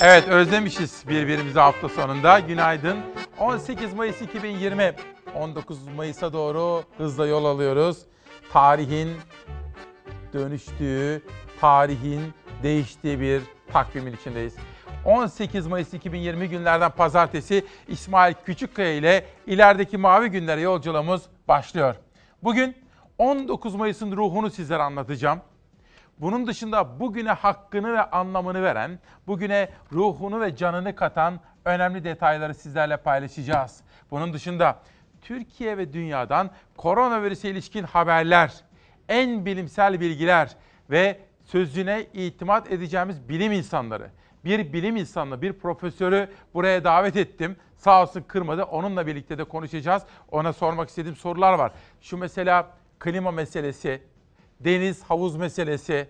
Evet özlemişiz birbirimizi hafta sonunda. Günaydın. 18 Mayıs 2020. 19 Mayıs'a doğru hızla yol alıyoruz. Tarihin dönüştüğü, tarihin değiştiği bir takvimin içindeyiz. 18 Mayıs 2020 günlerden pazartesi İsmail Küçükkaya ile ilerideki mavi günlere yolculuğumuz başlıyor. Bugün 19 Mayıs'ın ruhunu sizlere anlatacağım. Bunun dışında bugüne hakkını ve anlamını veren, bugüne ruhunu ve canını katan önemli detayları sizlerle paylaşacağız. Bunun dışında Türkiye ve dünyadan koronavirüse ilişkin haberler, en bilimsel bilgiler ve sözüne itimat edeceğimiz bilim insanları, bir bilim insanı, bir profesörü buraya davet ettim. Sağ olsun kırmadı. Onunla birlikte de konuşacağız. Ona sormak istediğim sorular var. Şu mesela klima meselesi, deniz, havuz meselesi,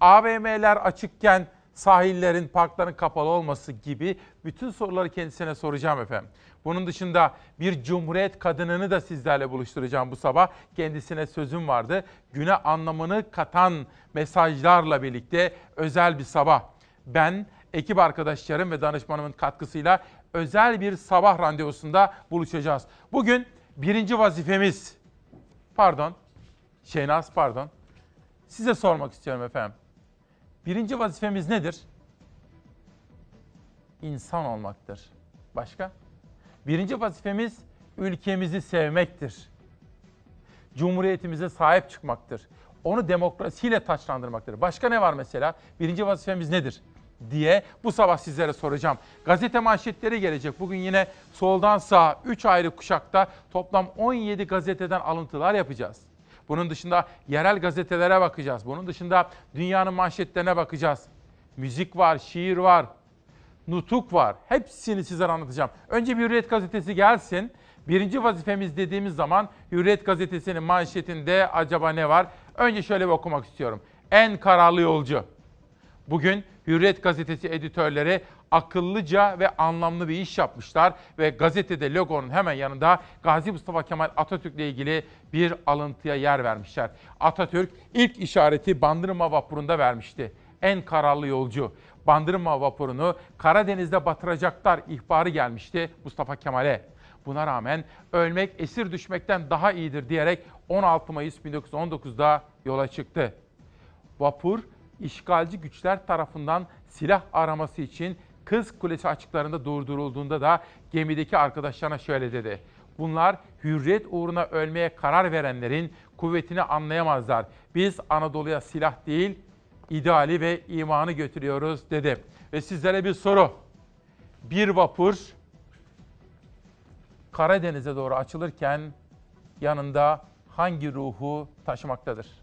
AVM'ler açıkken sahillerin, parkların kapalı olması gibi bütün soruları kendisine soracağım efendim. Bunun dışında bir cumhuriyet kadınını da sizlerle buluşturacağım bu sabah. Kendisine sözüm vardı. Güne anlamını katan mesajlarla birlikte özel bir sabah. Ben, ekip arkadaşlarım ve danışmanımın katkısıyla özel bir sabah randevusunda buluşacağız. Bugün birinci vazifemiz, pardon, Şehnaz pardon, size sormak istiyorum efendim. Birinci vazifemiz nedir? İnsan olmaktır. Başka? Birinci vazifemiz ülkemizi sevmektir. Cumhuriyetimize sahip çıkmaktır. Onu demokrasiyle taçlandırmaktır. Başka ne var mesela? Birinci vazifemiz nedir? diye bu sabah sizlere soracağım. Gazete manşetleri gelecek. Bugün yine soldan sağa 3 ayrı kuşakta toplam 17 gazeteden alıntılar yapacağız. Bunun dışında yerel gazetelere bakacağız. Bunun dışında dünyanın manşetlerine bakacağız. Müzik var, şiir var, nutuk var. Hepsini sizlere anlatacağım. Önce bir Hürriyet gazetesi gelsin. Birinci vazifemiz dediğimiz zaman Hürriyet gazetesinin manşetinde acaba ne var? Önce şöyle bir okumak istiyorum. En kararlı yolcu. Bugün Hürriyet gazetesi editörleri akıllıca ve anlamlı bir iş yapmışlar ve gazetede logonun hemen yanında Gazi Mustafa Kemal Atatürk ile ilgili bir alıntıya yer vermişler. Atatürk ilk işareti Bandırma vapurunda vermişti. En kararlı yolcu. Bandırma vapurunu Karadeniz'de batıracaklar ihbarı gelmişti Mustafa Kemal'e. Buna rağmen ölmek esir düşmekten daha iyidir diyerek 16 Mayıs 1919'da yola çıktı. Vapur işgalci güçler tarafından silah araması için Kız Kulesi açıklarında durdurulduğunda da gemideki arkadaşlarına şöyle dedi. Bunlar hürriyet uğruna ölmeye karar verenlerin kuvvetini anlayamazlar. Biz Anadolu'ya silah değil, ideali ve imanı götürüyoruz dedi. Ve sizlere bir soru. Bir vapur Karadeniz'e doğru açılırken yanında hangi ruhu taşımaktadır?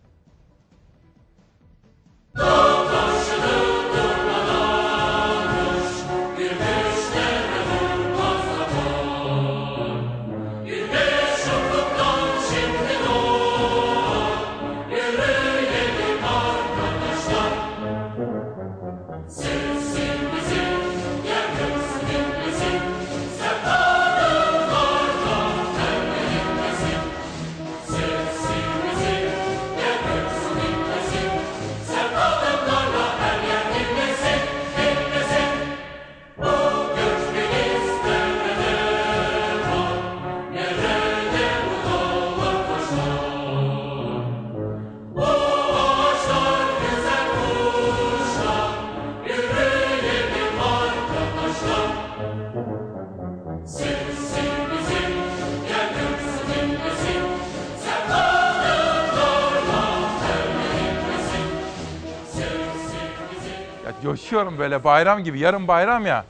Böyle bayram gibi. Yarın bayram ya.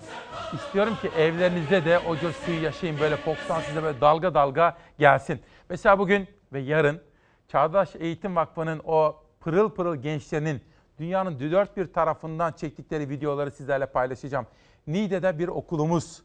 İstiyorum ki evlerinizde de o coşkuyu yaşayın böyle Fox'tan size böyle dalga dalga gelsin. Mesela bugün ve yarın Çağdaş Eğitim Vakfı'nın o pırıl pırıl gençlerinin dünyanın dört bir tarafından çektikleri videoları sizlerle paylaşacağım. Niğde'de bir okulumuz,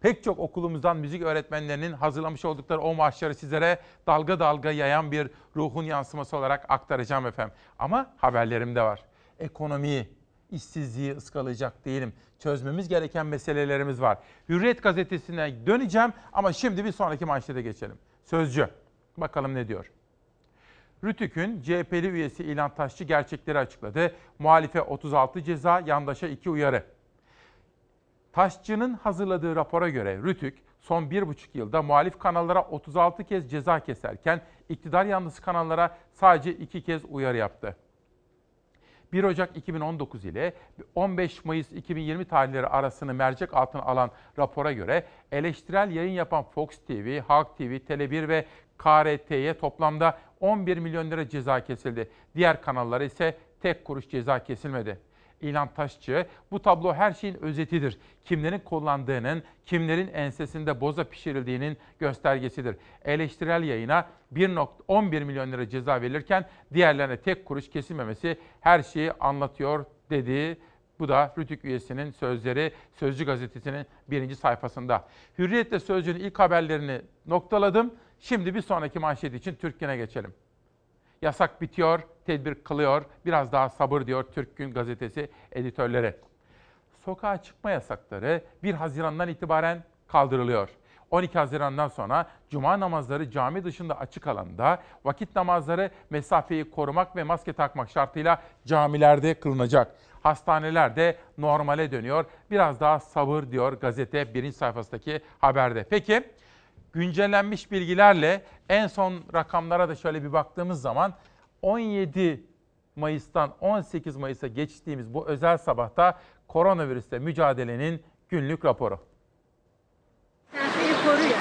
pek çok okulumuzdan müzik öğretmenlerinin hazırlamış oldukları o marşları sizlere dalga dalga yayan bir ruhun yansıması olarak aktaracağım efendim. Ama haberlerim de var. Ekonomiyi, işsizliği ıskalayacak değilim. Çözmemiz gereken meselelerimiz var. Hürriyet gazetesine döneceğim ama şimdi bir sonraki manşete geçelim. Sözcü. Bakalım ne diyor? Rütük'ün CHP'li üyesi İlhan Taşçı gerçekleri açıkladı. Muhalife 36 ceza, yandaşa 2 uyarı. Taşçı'nın hazırladığı rapora göre Rütük son bir buçuk yılda muhalif kanallara 36 kez ceza keserken iktidar yanlısı kanallara sadece iki kez uyarı yaptı. 1 Ocak 2019 ile 15 Mayıs 2020 tarihleri arasını mercek altına alan rapora göre eleştirel yayın yapan Fox TV, Halk TV, Tele1 ve KRT'ye toplamda 11 milyon lira ceza kesildi. Diğer kanallara ise tek kuruş ceza kesilmedi. İlhan Taşçı, bu tablo her şeyin özetidir. Kimlerin kullandığının, kimlerin ensesinde boza pişirildiğinin göstergesidir. Eleştirel yayına 1.11 milyon lira ceza verilirken diğerlerine tek kuruş kesilmemesi her şeyi anlatıyor dedi. Bu da Rütük üyesinin sözleri Sözcü gazetesinin birinci sayfasında. Hürriyetle Sözcü'nün ilk haberlerini noktaladım. Şimdi bir sonraki manşet için Türkiye'ne geçelim. Yasak bitiyor, tedbir kılıyor. Biraz daha sabır diyor Türk Gün gazetesi editörleri. Sokağa çıkma yasakları 1 Haziran'dan itibaren kaldırılıyor. 12 Haziran'dan sonra cuma namazları cami dışında açık alanda, vakit namazları mesafeyi korumak ve maske takmak şartıyla camilerde kılınacak. Hastaneler de normale dönüyor. Biraz daha sabır diyor gazete birinci sayfasındaki haberde. Peki güncellenmiş bilgilerle en son rakamlara da şöyle bir baktığımız zaman 17 Mayıs'tan 18 Mayıs'a geçtiğimiz bu özel sabahta koronavirüsle mücadelenin günlük raporu. Mesafeyi koruyor.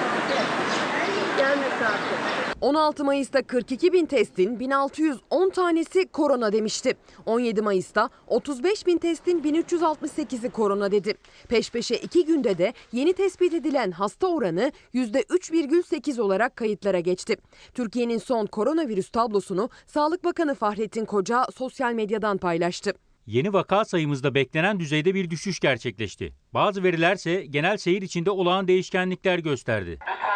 Gel mesafe. 16 Mayıs'ta 42 bin testin 1610 tanesi korona demişti. 17 Mayıs'ta 35 bin testin 1368'i korona dedi. Peş peşe iki günde de yeni tespit edilen hasta oranı %3,8 olarak kayıtlara geçti. Türkiye'nin son koronavirüs tablosunu Sağlık Bakanı Fahrettin Koca sosyal medyadan paylaştı. Yeni vaka sayımızda beklenen düzeyde bir düşüş gerçekleşti. Bazı verilerse genel seyir içinde olağan değişkenlikler gösterdi. Lütfen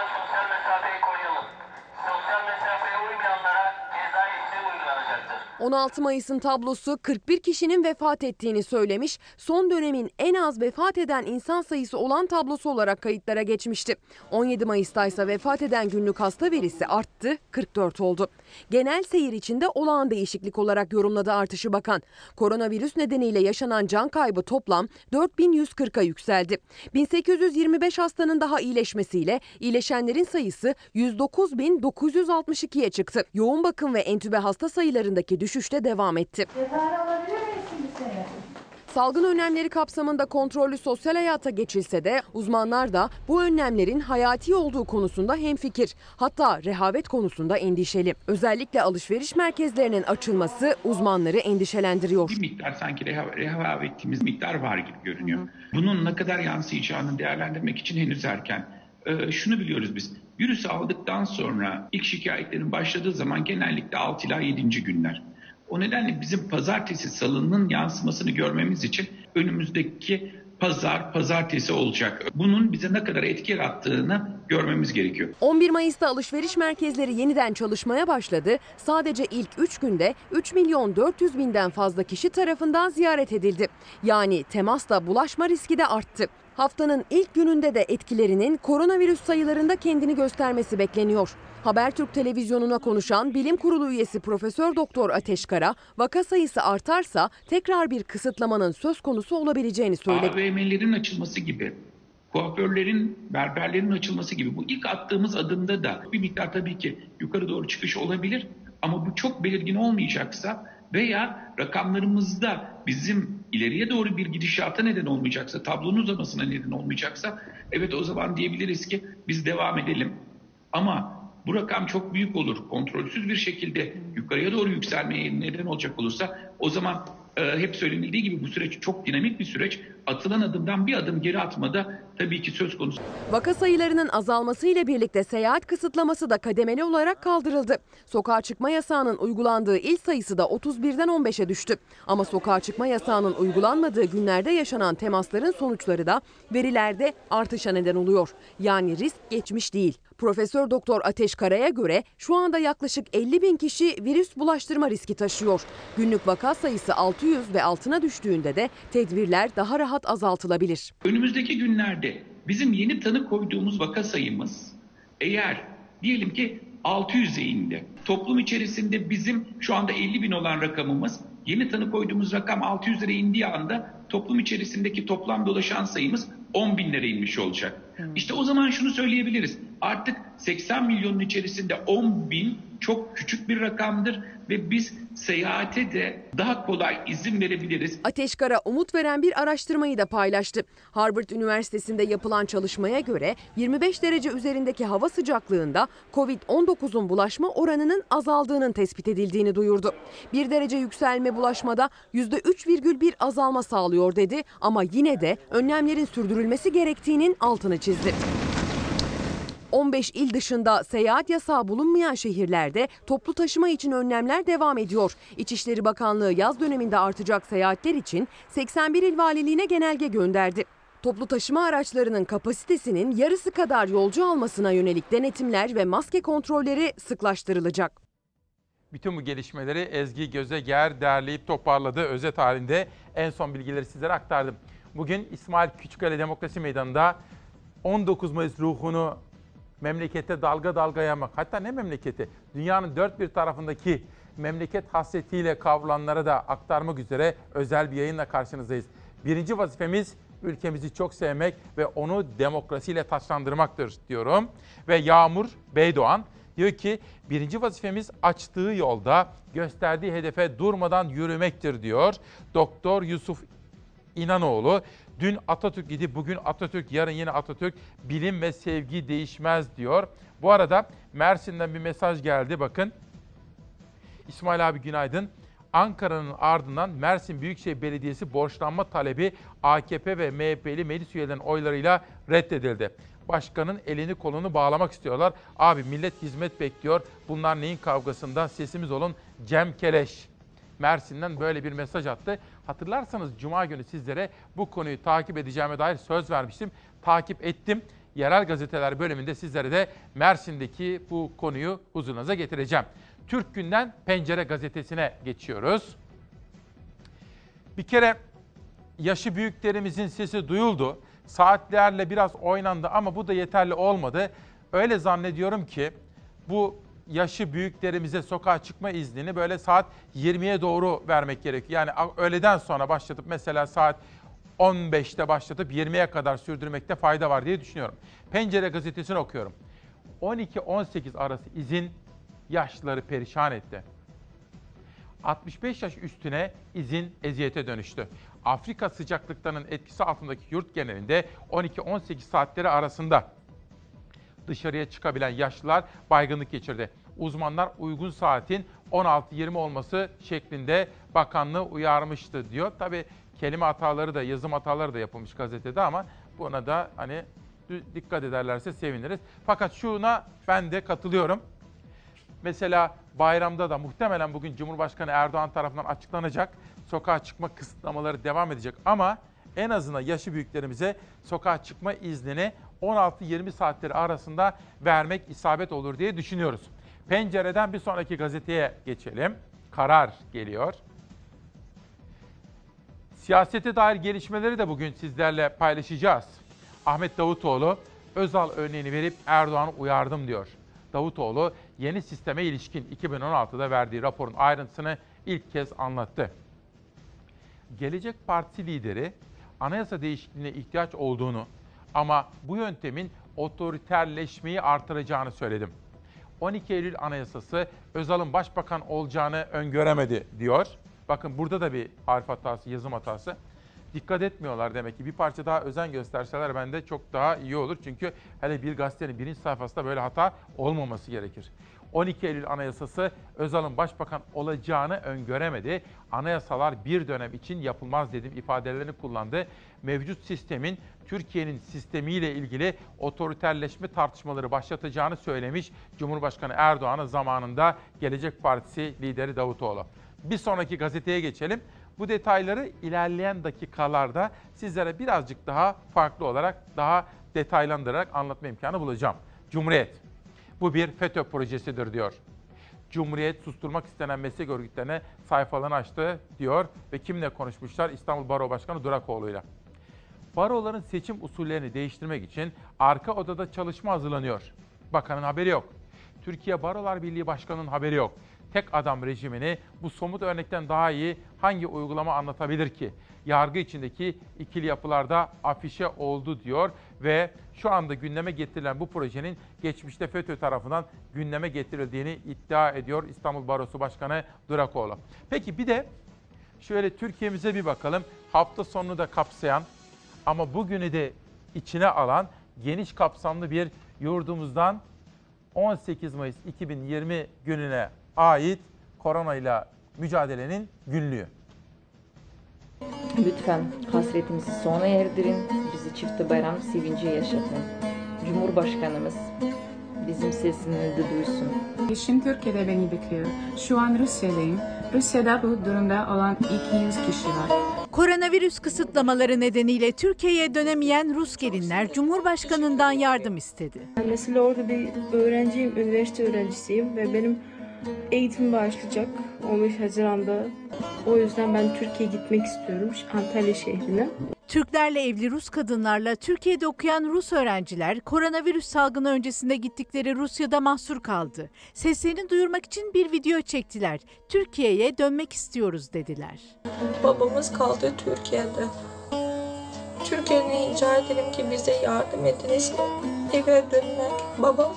16 Mayıs'ın tablosu 41 kişinin vefat ettiğini söylemiş, son dönemin en az vefat eden insan sayısı olan tablosu olarak kayıtlara geçmişti. 17 Mayıs'ta ise vefat eden günlük hasta verisi arttı, 44 oldu. Genel seyir içinde olağan değişiklik olarak yorumladı artışı bakan. Koronavirüs nedeniyle yaşanan can kaybı toplam 4140'a yükseldi. 1825 hastanın daha iyileşmesiyle iyileşenlerin sayısı 109.962'ye çıktı. Yoğun bakım ve entübe hasta sayılarındaki düşüş de devam etti. Salgın önlemleri kapsamında kontrollü sosyal hayata geçilse de uzmanlar da bu önlemlerin hayati olduğu konusunda hemfikir. Hatta rehavet konusunda endişeli. Özellikle alışveriş merkezlerinin açılması uzmanları endişelendiriyor. bir miktar sanki reha- rehav ettiğimiz miktar var gibi görünüyor. Bunun ne kadar yansıyacağını değerlendirmek için henüz erken. Ee, şunu biliyoruz biz. Virüsü aldıktan sonra ilk şikayetlerin başladığı zaman genellikle 6 ila 7. günler. O nedenle bizim pazartesi salının yansımasını görmemiz için önümüzdeki pazar, pazartesi olacak. Bunun bize ne kadar etki yarattığını görmemiz gerekiyor. 11 Mayıs'ta alışveriş merkezleri yeniden çalışmaya başladı. Sadece ilk 3 günde 3 milyon 400 binden fazla kişi tarafından ziyaret edildi. Yani temasla bulaşma riski de arttı. Haftanın ilk gününde de etkilerinin koronavirüs sayılarında kendini göstermesi bekleniyor. Habertürk televizyonuna konuşan Bilim Kurulu üyesi Profesör Doktor Ateş Kara, vaka sayısı artarsa tekrar bir kısıtlamanın söz konusu olabileceğini söyledi. AVM'lerin açılması gibi, kuaförlerin, berberlerin açılması gibi bu ilk attığımız adımda da bir miktar tabii ki yukarı doğru çıkış olabilir. Ama bu çok belirgin olmayacaksa veya rakamlarımızda bizim ileriye doğru bir gidişata neden olmayacaksa, tablonun uzamasına neden olmayacaksa evet o zaman diyebiliriz ki biz devam edelim. Ama bu rakam çok büyük olur, kontrolsüz bir şekilde yukarıya doğru yükselmeye neden olacak olursa o zaman e, hep söylenildiği gibi bu süreç çok dinamik bir süreç. Atılan adımdan bir adım geri atmada tabii ki söz konusu. Vaka sayılarının azalmasıyla birlikte seyahat kısıtlaması da kademeli olarak kaldırıldı. Sokağa çıkma yasağının uygulandığı il sayısı da 31'den 15'e düştü. Ama sokağa çıkma yasağının uygulanmadığı günlerde yaşanan temasların sonuçları da verilerde artışa neden oluyor. Yani risk geçmiş değil. Profesör Doktor Ateş Kara'ya göre şu anda yaklaşık 50 bin kişi virüs bulaştırma riski taşıyor. Günlük vaka sayısı 600 ve altına düştüğünde de tedbirler daha rahat azaltılabilir. Önümüzdeki günlerde bizim yeni tanı koyduğumuz vaka sayımız eğer diyelim ki 600'e indi. Toplum içerisinde bizim şu anda 50 bin olan rakamımız yeni tanı koyduğumuz rakam 600 lira indiği anda toplum içerisindeki toplam dolaşan sayımız 10 binlere inmiş olacak. İşte o zaman şunu söyleyebiliriz. Artık 80 milyonun içerisinde 10 bin çok küçük bir rakamdır ve biz seyahate de daha kolay izin verebiliriz. Ateşkar'a umut veren bir araştırmayı da paylaştı. Harvard Üniversitesi'nde yapılan çalışmaya göre 25 derece üzerindeki hava sıcaklığında Covid-19'un bulaşma oranının azaldığının tespit edildiğini duyurdu. 1 derece yükselme bulaşmada %3,1 azalma sağlıyor dedi ama yine de önlemlerin sürdürülmesi gerektiğinin altını çizdi. 15 il dışında seyahat yasağı bulunmayan şehirlerde toplu taşıma için önlemler devam ediyor. İçişleri Bakanlığı yaz döneminde artacak seyahatler için 81 il valiliğine genelge gönderdi. Toplu taşıma araçlarının kapasitesinin yarısı kadar yolcu almasına yönelik denetimler ve maske kontrolleri sıklaştırılacak. Bütün bu gelişmeleri Ezgi Gözeger derleyip toparladı. Özet halinde en son bilgileri sizlere aktardım. Bugün İsmail Küçükkale Demokrasi Meydanı'nda 19 Mayıs ruhunu memlekete dalga dalga yaymak. Hatta ne memleketi? Dünyanın dört bir tarafındaki memleket hasretiyle kavrulanlara da aktarmak üzere özel bir yayınla karşınızdayız. Birinci vazifemiz ülkemizi çok sevmek ve onu demokrasiyle taçlandırmaktır diyorum. Ve Yağmur Beydoğan diyor ki birinci vazifemiz açtığı yolda gösterdiği hedefe durmadan yürümektir diyor. Doktor Yusuf İnanoğlu dün Atatürk idi, bugün Atatürk, yarın yine Atatürk. Bilim ve sevgi değişmez diyor. Bu arada Mersin'den bir mesaj geldi bakın. İsmail abi günaydın. Ankara'nın ardından Mersin Büyükşehir Belediyesi borçlanma talebi AKP ve MHP'li meclis üyelerinin oylarıyla reddedildi. Başkanın elini kolunu bağlamak istiyorlar. Abi millet hizmet bekliyor. Bunlar neyin kavgasında? Sesimiz olun Cem Keleş. Mersin'den böyle bir mesaj attı. Hatırlarsanız Cuma günü sizlere bu konuyu takip edeceğime dair söz vermiştim. Takip ettim. Yerel gazeteler bölümünde sizlere de Mersin'deki bu konuyu huzurunuza getireceğim. Türk Günden Pencere gazetesine geçiyoruz. Bir kere yaşı büyüklerimizin sesi duyuldu. Saatlerle biraz oynandı ama bu da yeterli olmadı. Öyle zannediyorum ki bu yaşı büyüklerimize sokağa çıkma iznini böyle saat 20'ye doğru vermek gerekiyor. Yani öğleden sonra başlatıp mesela saat 15'te başlatıp 20'ye kadar sürdürmekte fayda var diye düşünüyorum. Pencere gazetesini okuyorum. 12-18 arası izin yaşlıları perişan etti. 65 yaş üstüne izin eziyete dönüştü. Afrika sıcaklıklarının etkisi altındaki yurt genelinde 12-18 saatleri arasında dışarıya çıkabilen yaşlılar baygınlık geçirdi. Uzmanlar uygun saatin 16-20 olması şeklinde bakanlığı uyarmıştı diyor. Tabi kelime hataları da yazım hataları da yapılmış gazetede ama buna da hani dikkat ederlerse seviniriz. Fakat şuna ben de katılıyorum. Mesela bayramda da muhtemelen bugün Cumhurbaşkanı Erdoğan tarafından açıklanacak. Sokağa çıkma kısıtlamaları devam edecek ama en azından yaşı büyüklerimize sokağa çıkma iznini 16-20 saatleri arasında vermek isabet olur diye düşünüyoruz. Pencereden bir sonraki gazeteye geçelim. Karar geliyor. Siyasete dair gelişmeleri de bugün sizlerle paylaşacağız. Ahmet Davutoğlu Özal örneğini verip Erdoğan'ı uyardım diyor. Davutoğlu yeni sisteme ilişkin 2016'da verdiği raporun ayrıntısını ilk kez anlattı. Gelecek Partisi lideri anayasa değişikliğine ihtiyaç olduğunu ama bu yöntemin otoriterleşmeyi artıracağını söyledim. 12 Eylül Anayasası Özal'ın başbakan olacağını öngöremedi diyor. Bakın burada da bir harf hatası, yazım hatası. Dikkat etmiyorlar demek ki. Bir parça daha özen gösterseler bende çok daha iyi olur. Çünkü hele bir gazetenin birinci sayfasında böyle hata olmaması gerekir. 12 Eylül Anayasası Özal'ın başbakan olacağını öngöremedi. Anayasalar bir dönem için yapılmaz dedim ifadelerini kullandı. Mevcut sistemin Türkiye'nin sistemiyle ilgili otoriterleşme tartışmaları başlatacağını söylemiş Cumhurbaşkanı Erdoğan'ın zamanında Gelecek Partisi lideri Davutoğlu. Bir sonraki gazeteye geçelim. Bu detayları ilerleyen dakikalarda sizlere birazcık daha farklı olarak, daha detaylandırarak anlatma imkanı bulacağım. Cumhuriyet. Bu bir FETÖ projesidir diyor. Cumhuriyet susturmak istenen meslek örgütlerine sayfalarını açtı diyor ve kimle konuşmuşlar? İstanbul Baro Başkanı Durakoğlu'yla. Baroların seçim usullerini değiştirmek için arka odada çalışma hazırlanıyor. Bakanın haberi yok. Türkiye Barolar Birliği Başkanı'nın haberi yok. Tek adam rejimini bu somut örnekten daha iyi hangi uygulama anlatabilir ki? Yargı içindeki ikili yapılarda afişe oldu diyor ve şu anda gündeme getirilen bu projenin geçmişte FETÖ tarafından gündeme getirildiğini iddia ediyor İstanbul Barosu Başkanı Durakoğlu. Peki bir de şöyle Türkiye'mize bir bakalım. Hafta sonunu da kapsayan ama bugünü de içine alan geniş kapsamlı bir yurdumuzdan 18 Mayıs 2020 gününe ait koronayla mücadelenin günlüğü. Lütfen hasretimizi sona erdirin, bizi çifte bayram sevinci yaşatın. Cumhurbaşkanımız bizim sesimizi duysun. Eşim Türkiye'de beni bekliyor. Şu an Rusya'dayım. Rusya'da bu durumda olan 200 kişi var. Koronavirüs kısıtlamaları nedeniyle Türkiye'ye dönemeyen Rus gelinler Cumhurbaşkanından yardım istedi. Mesela orada bir öğrenciyim, üniversite öğrencisiyim ve benim eğitim başlayacak 15 Haziran'da. O yüzden ben Türkiye'ye gitmek istiyorum, Antalya şehrine. Türklerle evli Rus kadınlarla Türkiye'de okuyan Rus öğrenciler koronavirüs salgını öncesinde gittikleri Rusya'da mahsur kaldı. Seslerini duyurmak için bir video çektiler. Türkiye'ye dönmek istiyoruz dediler. Babamız kaldı Türkiye'de. Türkiye'den rica ederim ki bize yardım ediniz. Eve dönmek. Babam,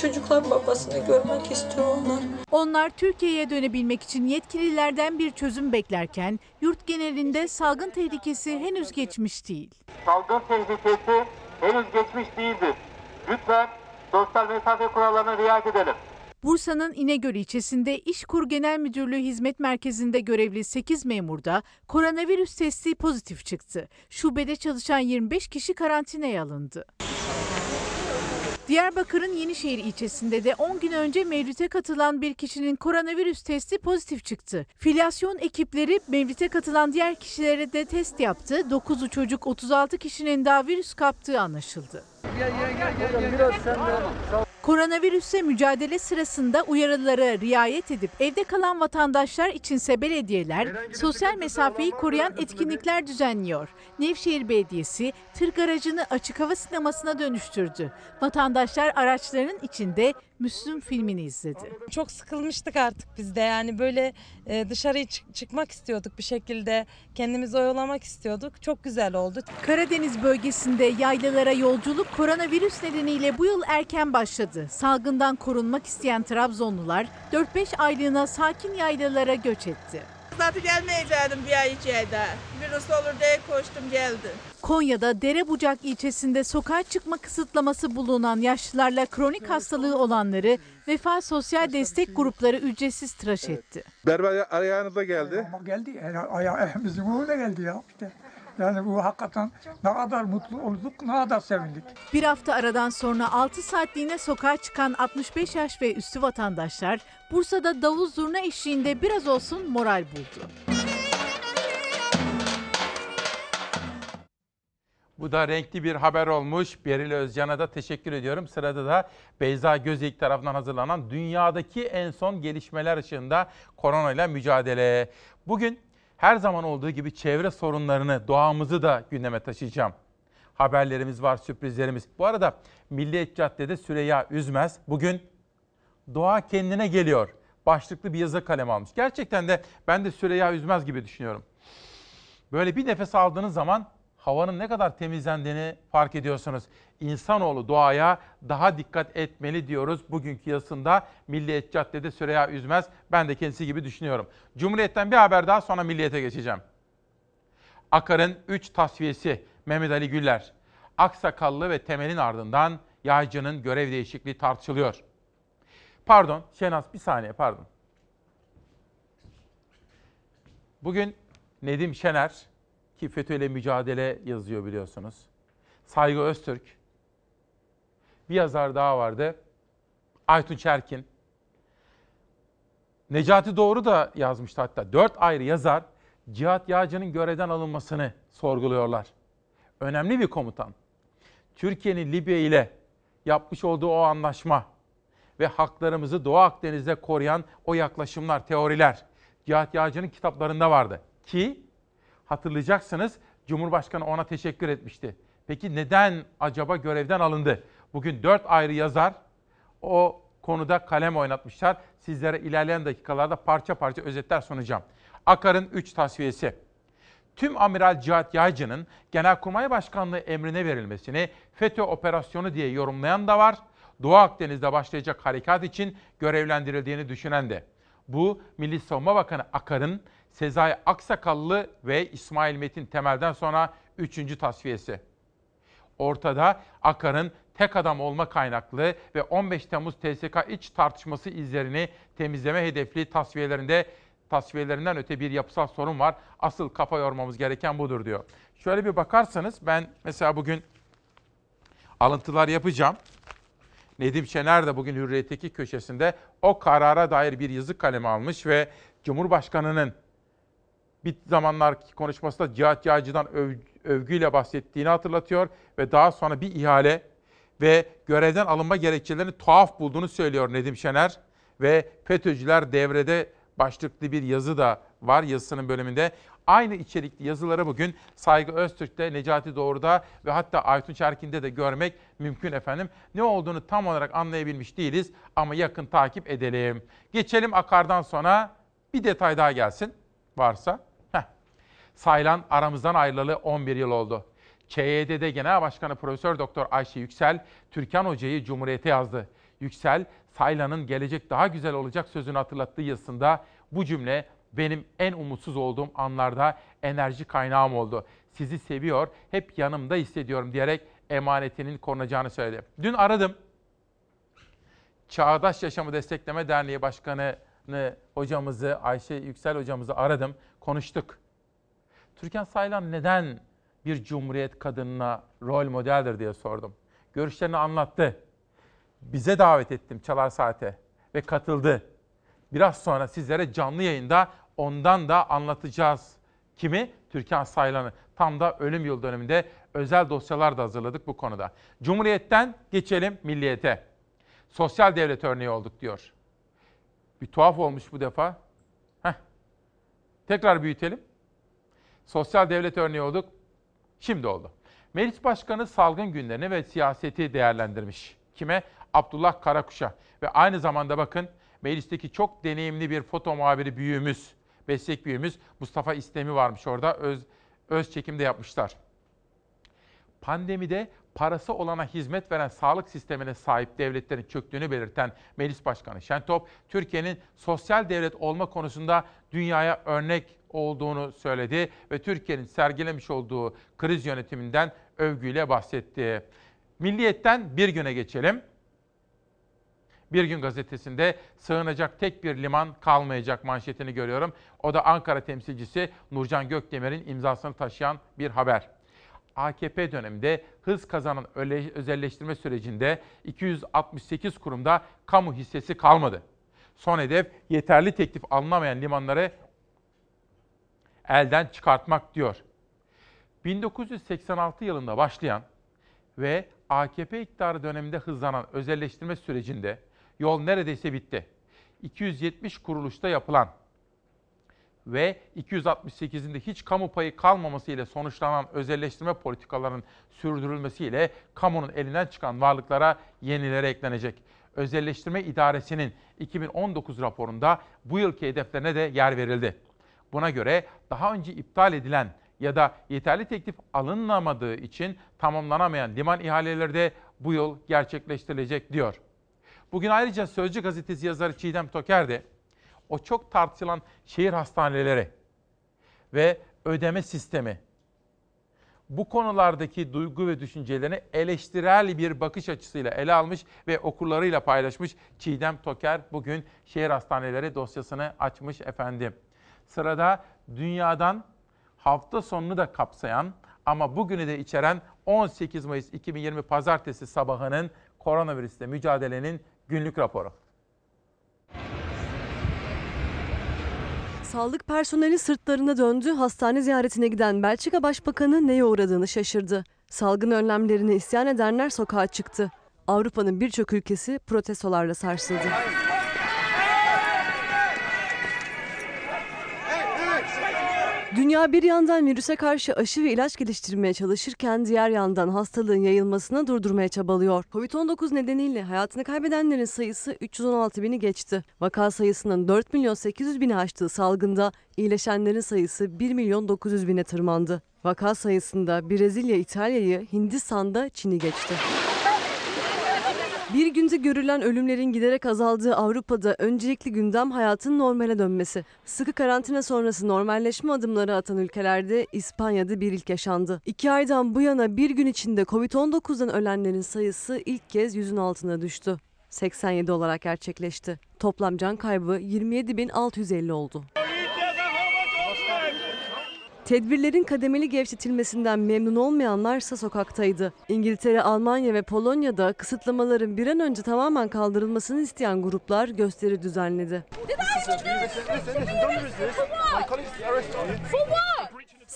çocuklar babasını görmek istiyorlar. Onlar Türkiye'ye dönebilmek için yetkililerden bir çözüm beklerken yurt genelinde salgın tehlikesi henüz geçmiş değil. Salgın tehlikesi henüz geçmiş değildir. Lütfen sosyal mesafe kurallarına riayet edelim. Bursa'nın İnegöl ilçesinde İşkur Genel Müdürlüğü Hizmet Merkezi'nde görevli 8 memurda koronavirüs testi pozitif çıktı. Şubede çalışan 25 kişi karantinaya alındı. Diyarbakır'ın Yenişehir ilçesinde de 10 gün önce mevlüte katılan bir kişinin koronavirüs testi pozitif çıktı. Filyasyon ekipleri mevlüte katılan diğer kişilere de test yaptı. 9'u çocuk 36 kişinin daha virüs kaptığı anlaşıldı. Koronavirüse mücadele sırasında uyarılara riayet edip evde kalan vatandaşlar içinse belediyeler sosyal mesafeyi koruyan etkinlikler düzenliyor. Nevşehir Belediyesi tır garajını açık hava sinemasına dönüştürdü. Vatandaşlar araçlarının içinde Müslüm filmini izledi. Çok sıkılmıştık artık biz de yani böyle e, dışarıya çık- çıkmak istiyorduk bir şekilde kendimizi oyalamak istiyorduk. Çok güzel oldu. Karadeniz bölgesinde yaylalara yolculuk koronavirüs nedeniyle bu yıl erken başladı. Salgından korunmak isteyen Trabzonlular 4-5 aylığına sakin yaylalara göç etti. Zaten gelmeyecektim bir ay içeride. Virüs olur diye koştum geldim. Konya'da Derebucak ilçesinde sokağa çıkma kısıtlaması bulunan yaşlılarla kronik hastalığı olanları Vefa Sosyal Destek Grupları ücretsiz tıraş etti. Berber ayağınıza geldi. Ama geldi. Ayağı oğlu da geldi ya işte. Yani bu hakikaten ne kadar mutlu olduk, ne kadar sevindik. Bir hafta aradan sonra 6 saatliğine sokağa çıkan 65 yaş ve üstü vatandaşlar Bursa'da davul zurna eşliğinde biraz olsun moral buldu. Bu da renkli bir haber olmuş. Beril Özcan'a da teşekkür ediyorum. Sırada da Beyza Gözeyik tarafından hazırlanan dünyadaki en son gelişmeler ışığında koronayla mücadele. Bugün her zaman olduğu gibi çevre sorunlarını, doğamızı da gündeme taşıyacağım. Haberlerimiz var, sürprizlerimiz. Bu arada Milliyet Cadde'de Süreyya Üzmez bugün doğa kendine geliyor. Başlıklı bir yazı kalem almış. Gerçekten de ben de Süreyya Üzmez gibi düşünüyorum. Böyle bir nefes aldığınız zaman havanın ne kadar temizlendiğini fark ediyorsunuz. İnsanoğlu doğaya daha dikkat etmeli diyoruz bugünkü yazısında Milliyet Cadde'de Süreyya Üzmez. Ben de kendisi gibi düşünüyorum. Cumhuriyet'ten bir haber daha sonra Milliyet'e geçeceğim. Akar'ın 3 tasfiyesi Mehmet Ali Güller. Aksakallı ve Temel'in ardından Yaycı'nın görev değişikliği tartışılıyor. Pardon Şenaz bir saniye pardon. Bugün Nedim Şener ki FETÖ'yle mücadele yazıyor biliyorsunuz. Saygı Öztürk. Bir yazar daha vardı. Aytun Çerkin. Necati Doğru da yazmıştı hatta. Dört ayrı yazar Cihat Yağcı'nın görevden alınmasını sorguluyorlar. Önemli bir komutan. Türkiye'nin Libya ile yapmış olduğu o anlaşma ve haklarımızı Doğu Akdeniz'de koruyan o yaklaşımlar, teoriler Cihat Yağcı'nın kitaplarında vardı. Ki hatırlayacaksınız Cumhurbaşkanı ona teşekkür etmişti. Peki neden acaba görevden alındı? Bugün dört ayrı yazar o konuda kalem oynatmışlar. Sizlere ilerleyen dakikalarda parça parça özetler sunacağım. Akar'ın 3 tasfiyesi. Tüm Amiral Cihat Yaycı'nın Genelkurmay Başkanlığı emrine verilmesini FETÖ operasyonu diye yorumlayan da var. Doğu Akdeniz'de başlayacak harekat için görevlendirildiğini düşünen de. Bu Milli Savunma Bakanı Akar'ın Sezai Aksakallı ve İsmail Metin Temel'den sonra üçüncü tasfiyesi. Ortada Akar'ın tek adam olma kaynaklı ve 15 Temmuz TSK iç tartışması izlerini temizleme hedefli tasfiyelerinde tasfiyelerinden öte bir yapısal sorun var. Asıl kafa yormamız gereken budur diyor. Şöyle bir bakarsanız ben mesela bugün alıntılar yapacağım. Nedim Şener de bugün Hürriyet'teki köşesinde o karara dair bir yazı kalemi almış ve Cumhurbaşkanı'nın bir zamanlar konuşmasında Cihat Yağcı'dan öv, övgüyle bahsettiğini hatırlatıyor ve daha sonra bir ihale ve görevden alınma gerekçelerini tuhaf bulduğunu söylüyor Nedim Şener ve FETÖ'cüler devrede başlıklı bir yazı da var yazısının bölümünde. Aynı içerikli yazıları bugün Saygı Öztürk'te, Necati Doğru'da ve hatta Aytunç Erkin'de de görmek mümkün efendim. Ne olduğunu tam olarak anlayabilmiş değiliz ama yakın takip edelim. Geçelim Akar'dan sonra bir detay daha gelsin varsa. Saylan aramızdan ayrılalı 11 yıl oldu. ÇYD'de Genel Başkanı Profesör Doktor Ayşe Yüksel, Türkan Hoca'yı Cumhuriyet'e yazdı. Yüksel, Saylan'ın gelecek daha güzel olacak sözünü hatırlattığı yazısında bu cümle benim en umutsuz olduğum anlarda enerji kaynağım oldu. Sizi seviyor, hep yanımda hissediyorum diyerek emanetinin korunacağını söyledi. Dün aradım. Çağdaş Yaşamı Destekleme Derneği Başkanı hocamızı, Ayşe Yüksel hocamızı aradım, konuştuk. Türkan Saylan neden bir cumhuriyet kadınına rol modeldir diye sordum. Görüşlerini anlattı. Bize davet ettim Çalar Saat'e ve katıldı. Biraz sonra sizlere canlı yayında ondan da anlatacağız. Kimi? Türkan Saylan'ı. Tam da ölüm yıl döneminde özel dosyalar da hazırladık bu konuda. Cumhuriyetten geçelim milliyete. Sosyal devlet örneği olduk diyor. Bir tuhaf olmuş bu defa. Heh. Tekrar büyütelim. Sosyal devlet örneği olduk. Şimdi oldu. Meclis Başkanı salgın günlerini ve siyaseti değerlendirmiş. Kime? Abdullah Karakuş'a. Ve aynı zamanda bakın meclisteki çok deneyimli bir foto muhabiri büyüğümüz, meslek büyüğümüz Mustafa İstemi varmış orada. Öz, öz çekimde yapmışlar. Pandemide parası olana hizmet veren sağlık sistemine sahip devletlerin çöktüğünü belirten Meclis Başkanı Şentop, Türkiye'nin sosyal devlet olma konusunda dünyaya örnek olduğunu söyledi ve Türkiye'nin sergilemiş olduğu kriz yönetiminden övgüyle bahsetti. Milliyetten bir güne geçelim. Bir Gün gazetesinde sığınacak tek bir liman kalmayacak manşetini görüyorum. O da Ankara temsilcisi Nurcan Gökdemir'in imzasını taşıyan bir haber. AKP döneminde hız kazanan özelleştirme sürecinde 268 kurumda kamu hissesi kalmadı. Son hedef yeterli teklif alınamayan limanları elden çıkartmak diyor. 1986 yılında başlayan ve AKP iktidarı döneminde hızlanan özelleştirme sürecinde yol neredeyse bitti. 270 kuruluşta yapılan ve 268'inde hiç kamu payı kalmaması ile sonuçlanan özelleştirme politikalarının sürdürülmesiyle kamunun elinden çıkan varlıklara yenileri eklenecek. Özelleştirme İdaresi'nin 2019 raporunda bu yılki hedeflerine de yer verildi. Buna göre daha önce iptal edilen ya da yeterli teklif alınamadığı için tamamlanamayan liman ihaleleri de bu yıl gerçekleştirilecek diyor. Bugün ayrıca Sözcü gazetesi yazarı Çiğdem Toker de o çok tartışılan şehir hastaneleri ve ödeme sistemi bu konulardaki duygu ve düşüncelerini eleştirel bir bakış açısıyla ele almış ve okurlarıyla paylaşmış Çiğdem Toker bugün şehir hastaneleri dosyasını açmış efendim. Sırada dünyadan hafta sonunu da kapsayan ama bugünü de içeren 18 Mayıs 2020 Pazartesi sabahının koronavirüsle mücadelenin günlük raporu. Sağlık personeli sırtlarına döndü, hastane ziyaretine giden Belçika Başbakanı neye uğradığını şaşırdı. Salgın önlemlerine isyan edenler sokağa çıktı. Avrupa'nın birçok ülkesi protestolarla sarsıldı. Dünya bir yandan virüse karşı aşı ve ilaç geliştirmeye çalışırken diğer yandan hastalığın yayılmasını durdurmaya çabalıyor. Covid-19 nedeniyle hayatını kaybedenlerin sayısı 316 bini geçti. Vaka sayısının 4 milyon 800 bini aştığı salgında iyileşenlerin sayısı 1 milyon 900 bine tırmandı. Vaka sayısında Brezilya İtalya'yı, Hindistan'da Çin'i geçti. Bir günde görülen ölümlerin giderek azaldığı Avrupa'da öncelikli gündem hayatın normale dönmesi. Sıkı karantina sonrası normalleşme adımları atan ülkelerde İspanya'da bir ilk yaşandı. İki aydan bu yana bir gün içinde Covid-19'dan ölenlerin sayısı ilk kez yüzün altına düştü. 87 olarak gerçekleşti. Toplam can kaybı 27.650 oldu. Tedbirlerin kademeli gevşetilmesinden memnun olmayanlarsa sokaktaydı. İngiltere, Almanya ve Polonya'da kısıtlamaların bir an önce tamamen kaldırılmasını isteyen gruplar gösteri düzenledi.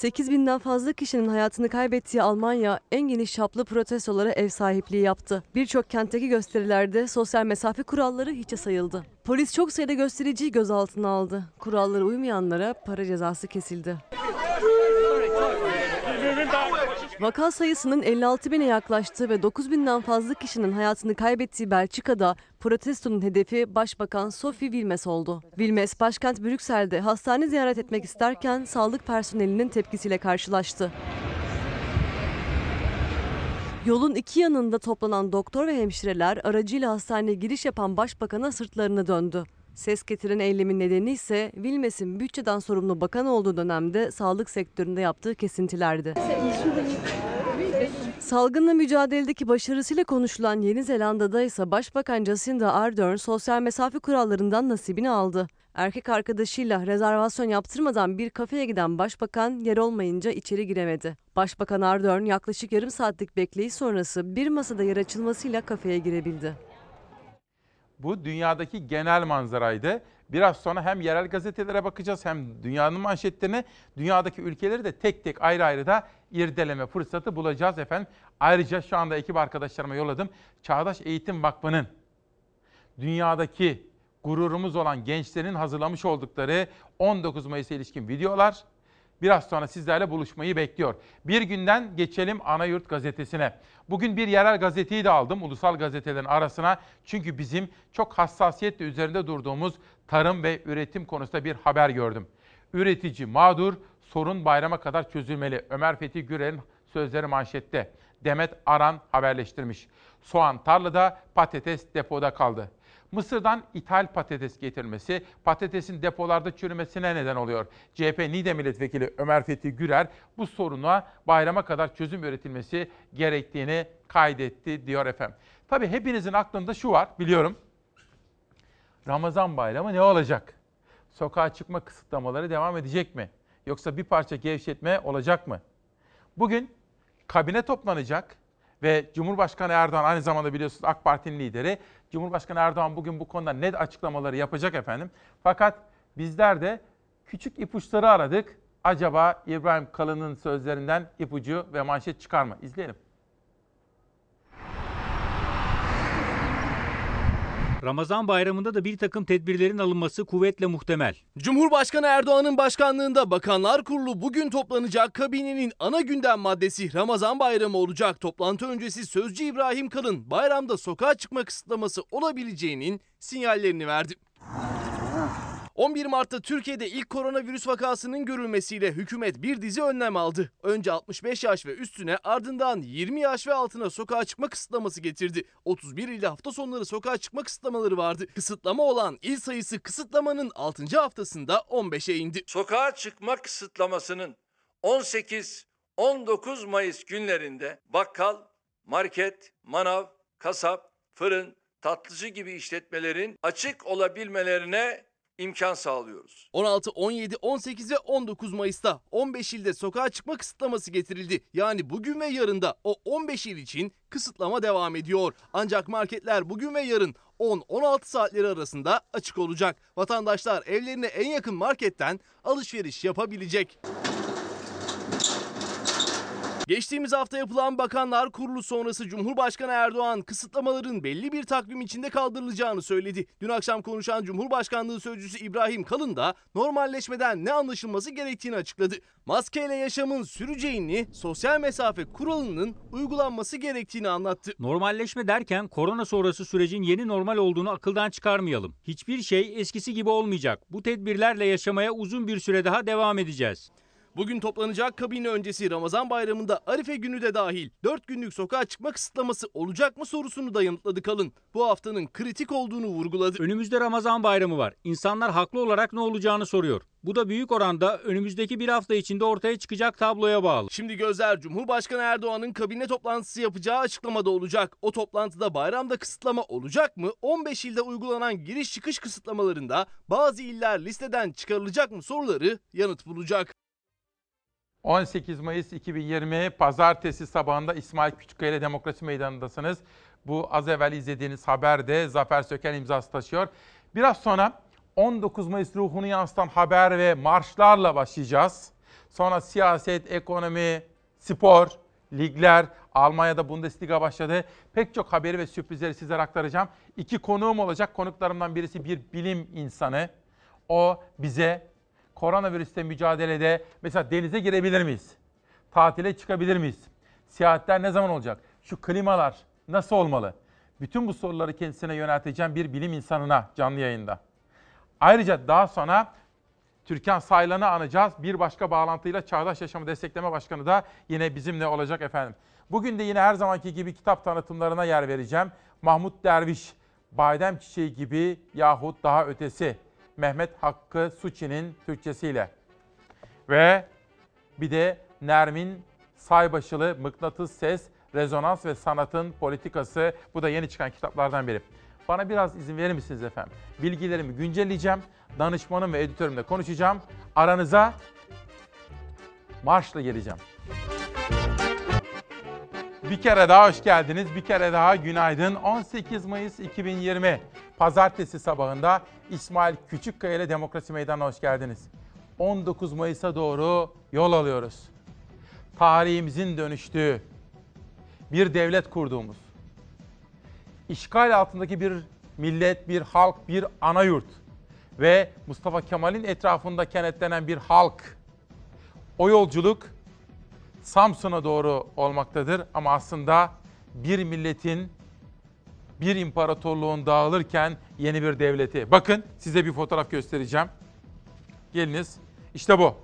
8 binden fazla kişinin hayatını kaybettiği Almanya en geniş çaplı protestolara ev sahipliği yaptı. Birçok kentteki gösterilerde sosyal mesafe kuralları hiçe sayıldı. Polis çok sayıda göstericiyi gözaltına aldı. Kurallara uymayanlara para cezası kesildi. Vaka sayısının 56 bine yaklaştığı ve 9 binden fazla kişinin hayatını kaybettiği Belçika'da protestonun hedefi Başbakan Sophie Wilmes oldu. Wilmes, başkent Brüksel'de hastane ziyaret etmek isterken sağlık personelinin tepkisiyle karşılaştı. Yolun iki yanında toplanan doktor ve hemşireler aracıyla hastaneye giriş yapan başbakana sırtlarını döndü. Ses getiren eylemin nedeni ise Wilmes'in bütçeden sorumlu bakan olduğu dönemde sağlık sektöründe yaptığı kesintilerdi. Salgınla mücadeledeki başarısıyla konuşulan Yeni Zelanda'da ise Başbakan Jacinda Ardern sosyal mesafe kurallarından nasibini aldı. Erkek arkadaşıyla rezervasyon yaptırmadan bir kafeye giden başbakan yer olmayınca içeri giremedi. Başbakan Ardern yaklaşık yarım saatlik bekleyiş sonrası bir masada yer açılmasıyla kafeye girebildi. Bu dünyadaki genel manzaraydı. Biraz sonra hem yerel gazetelere bakacağız hem dünyanın manşetlerine, dünyadaki ülkeleri de tek tek ayrı ayrı da irdeleme fırsatı bulacağız efendim. Ayrıca şu anda ekip arkadaşlarıma yolladım. Çağdaş Eğitim Vakfı'nın dünyadaki gururumuz olan gençlerin hazırlamış oldukları 19 Mayıs'a ilişkin videolar biraz sonra sizlerle buluşmayı bekliyor. Bir günden geçelim Anayurt Gazetesi'ne. Bugün bir yerel gazeteyi de aldım ulusal gazetelerin arasına. Çünkü bizim çok hassasiyetle üzerinde durduğumuz tarım ve üretim konusunda bir haber gördüm. Üretici mağdur, sorun bayrama kadar çözülmeli. Ömer Fethi Gürel'in sözleri manşette. Demet Aran haberleştirmiş. Soğan tarlada, patates depoda kaldı. Mısır'dan ithal patates getirilmesi patatesin depolarda çürümesine neden oluyor. CHP NİDE Milletvekili Ömer Fethi Gürer bu soruna bayrama kadar çözüm üretilmesi gerektiğini kaydetti diyor efendim. Tabii hepinizin aklında şu var biliyorum. Ramazan bayramı ne olacak? Sokağa çıkma kısıtlamaları devam edecek mi? Yoksa bir parça gevşetme olacak mı? Bugün kabine toplanacak ve Cumhurbaşkanı Erdoğan aynı zamanda biliyorsunuz AK Parti'nin lideri. Cumhurbaşkanı Erdoğan bugün bu konuda net açıklamaları yapacak efendim. Fakat bizler de küçük ipuçları aradık. Acaba İbrahim Kalın'ın sözlerinden ipucu ve manşet çıkar mı? İzleyelim. Ramazan bayramında da bir takım tedbirlerin alınması kuvvetle muhtemel. Cumhurbaşkanı Erdoğan'ın başkanlığında Bakanlar Kurulu bugün toplanacak kabinenin ana gündem maddesi Ramazan bayramı olacak. Toplantı öncesi Sözcü İbrahim Kalın bayramda sokağa çıkma kısıtlaması olabileceğinin sinyallerini verdi. 11 Mart'ta Türkiye'de ilk koronavirüs vakasının görülmesiyle hükümet bir dizi önlem aldı. Önce 65 yaş ve üstüne ardından 20 yaş ve altına sokağa çıkma kısıtlaması getirdi. 31 ile hafta sonları sokağa çıkma kısıtlamaları vardı. Kısıtlama olan il sayısı kısıtlamanın 6. haftasında 15'e indi. Sokağa çıkma kısıtlamasının 18-19 Mayıs günlerinde bakkal, market, manav, kasap, fırın, tatlıcı gibi işletmelerin açık olabilmelerine imkan sağlıyoruz. 16, 17, 18 ve 19 Mayıs'ta 15 ilde sokağa çıkma kısıtlaması getirildi. Yani bugün ve yarında o 15 il için kısıtlama devam ediyor. Ancak marketler bugün ve yarın 10-16 saatleri arasında açık olacak. Vatandaşlar evlerine en yakın marketten alışveriş yapabilecek. Geçtiğimiz hafta yapılan Bakanlar Kurulu sonrası Cumhurbaşkanı Erdoğan kısıtlamaların belli bir takvim içinde kaldırılacağını söyledi. Dün akşam konuşan Cumhurbaşkanlığı Sözcüsü İbrahim Kalın da normalleşmeden ne anlaşılması gerektiğini açıkladı. Maskeyle yaşamın süreceğini, sosyal mesafe kuralının uygulanması gerektiğini anlattı. Normalleşme derken korona sonrası sürecin yeni normal olduğunu akıldan çıkarmayalım. Hiçbir şey eskisi gibi olmayacak. Bu tedbirlerle yaşamaya uzun bir süre daha devam edeceğiz. Bugün toplanacak kabine öncesi Ramazan bayramında Arife günü de dahil 4 günlük sokağa çıkma kısıtlaması olacak mı sorusunu da yanıtladı Kalın. Bu haftanın kritik olduğunu vurguladı. Önümüzde Ramazan bayramı var. İnsanlar haklı olarak ne olacağını soruyor. Bu da büyük oranda önümüzdeki bir hafta içinde ortaya çıkacak tabloya bağlı. Şimdi gözler Cumhurbaşkanı Erdoğan'ın kabine toplantısı yapacağı açıklamada olacak. O toplantıda bayramda kısıtlama olacak mı? 15 ilde uygulanan giriş çıkış kısıtlamalarında bazı iller listeden çıkarılacak mı soruları yanıt bulacak. 18 Mayıs 2020 Pazartesi sabahında İsmail Küçükkaya ile Demokrasi Meydanı'ndasınız. Bu az evvel izlediğiniz haber de Zafer Söken imzası taşıyor. Biraz sonra 19 Mayıs ruhunu yansıtan haber ve marşlarla başlayacağız. Sonra siyaset, ekonomi, spor, ligler, Almanya'da Bundesliga başladı. Pek çok haberi ve sürprizleri sizlere aktaracağım. İki konuğum olacak. Konuklarımdan birisi bir bilim insanı. O bize koronavirüste mücadelede mesela denize girebilir miyiz? Tatile çıkabilir miyiz? Seyahatler ne zaman olacak? Şu klimalar nasıl olmalı? Bütün bu soruları kendisine yönelteceğim bir bilim insanına canlı yayında. Ayrıca daha sonra Türkan Saylan'ı anacağız. Bir başka bağlantıyla Çağdaş Yaşamı Destekleme Başkanı da yine bizimle olacak efendim. Bugün de yine her zamanki gibi kitap tanıtımlarına yer vereceğim. Mahmut Derviş, Badem Çiçeği gibi yahut daha ötesi. Mehmet Hakkı Suçi'nin Türkçesiyle. Ve bir de Nermin Saybaşılı Mıknatıs Ses, Rezonans ve Sanatın Politikası. Bu da yeni çıkan kitaplardan biri. Bana biraz izin verir misiniz efendim? Bilgilerimi güncelleyeceğim. Danışmanım ve editörümle konuşacağım. Aranıza marşla geleceğim. Bir kere daha hoş geldiniz. Bir kere daha günaydın. 18 Mayıs 2020 Pazartesi sabahında İsmail Küçükkaya ile Demokrasi Meydanı'na hoş geldiniz. 19 Mayıs'a doğru yol alıyoruz. Tarihimizin dönüştüğü, bir devlet kurduğumuz, işgal altındaki bir millet, bir halk, bir ana yurt ve Mustafa Kemal'in etrafında kenetlenen bir halk. O yolculuk Samsun'a doğru olmaktadır ama aslında bir milletin, bir imparatorluğun dağılırken yeni bir devleti. Bakın size bir fotoğraf göstereceğim. Geliniz. İşte bu.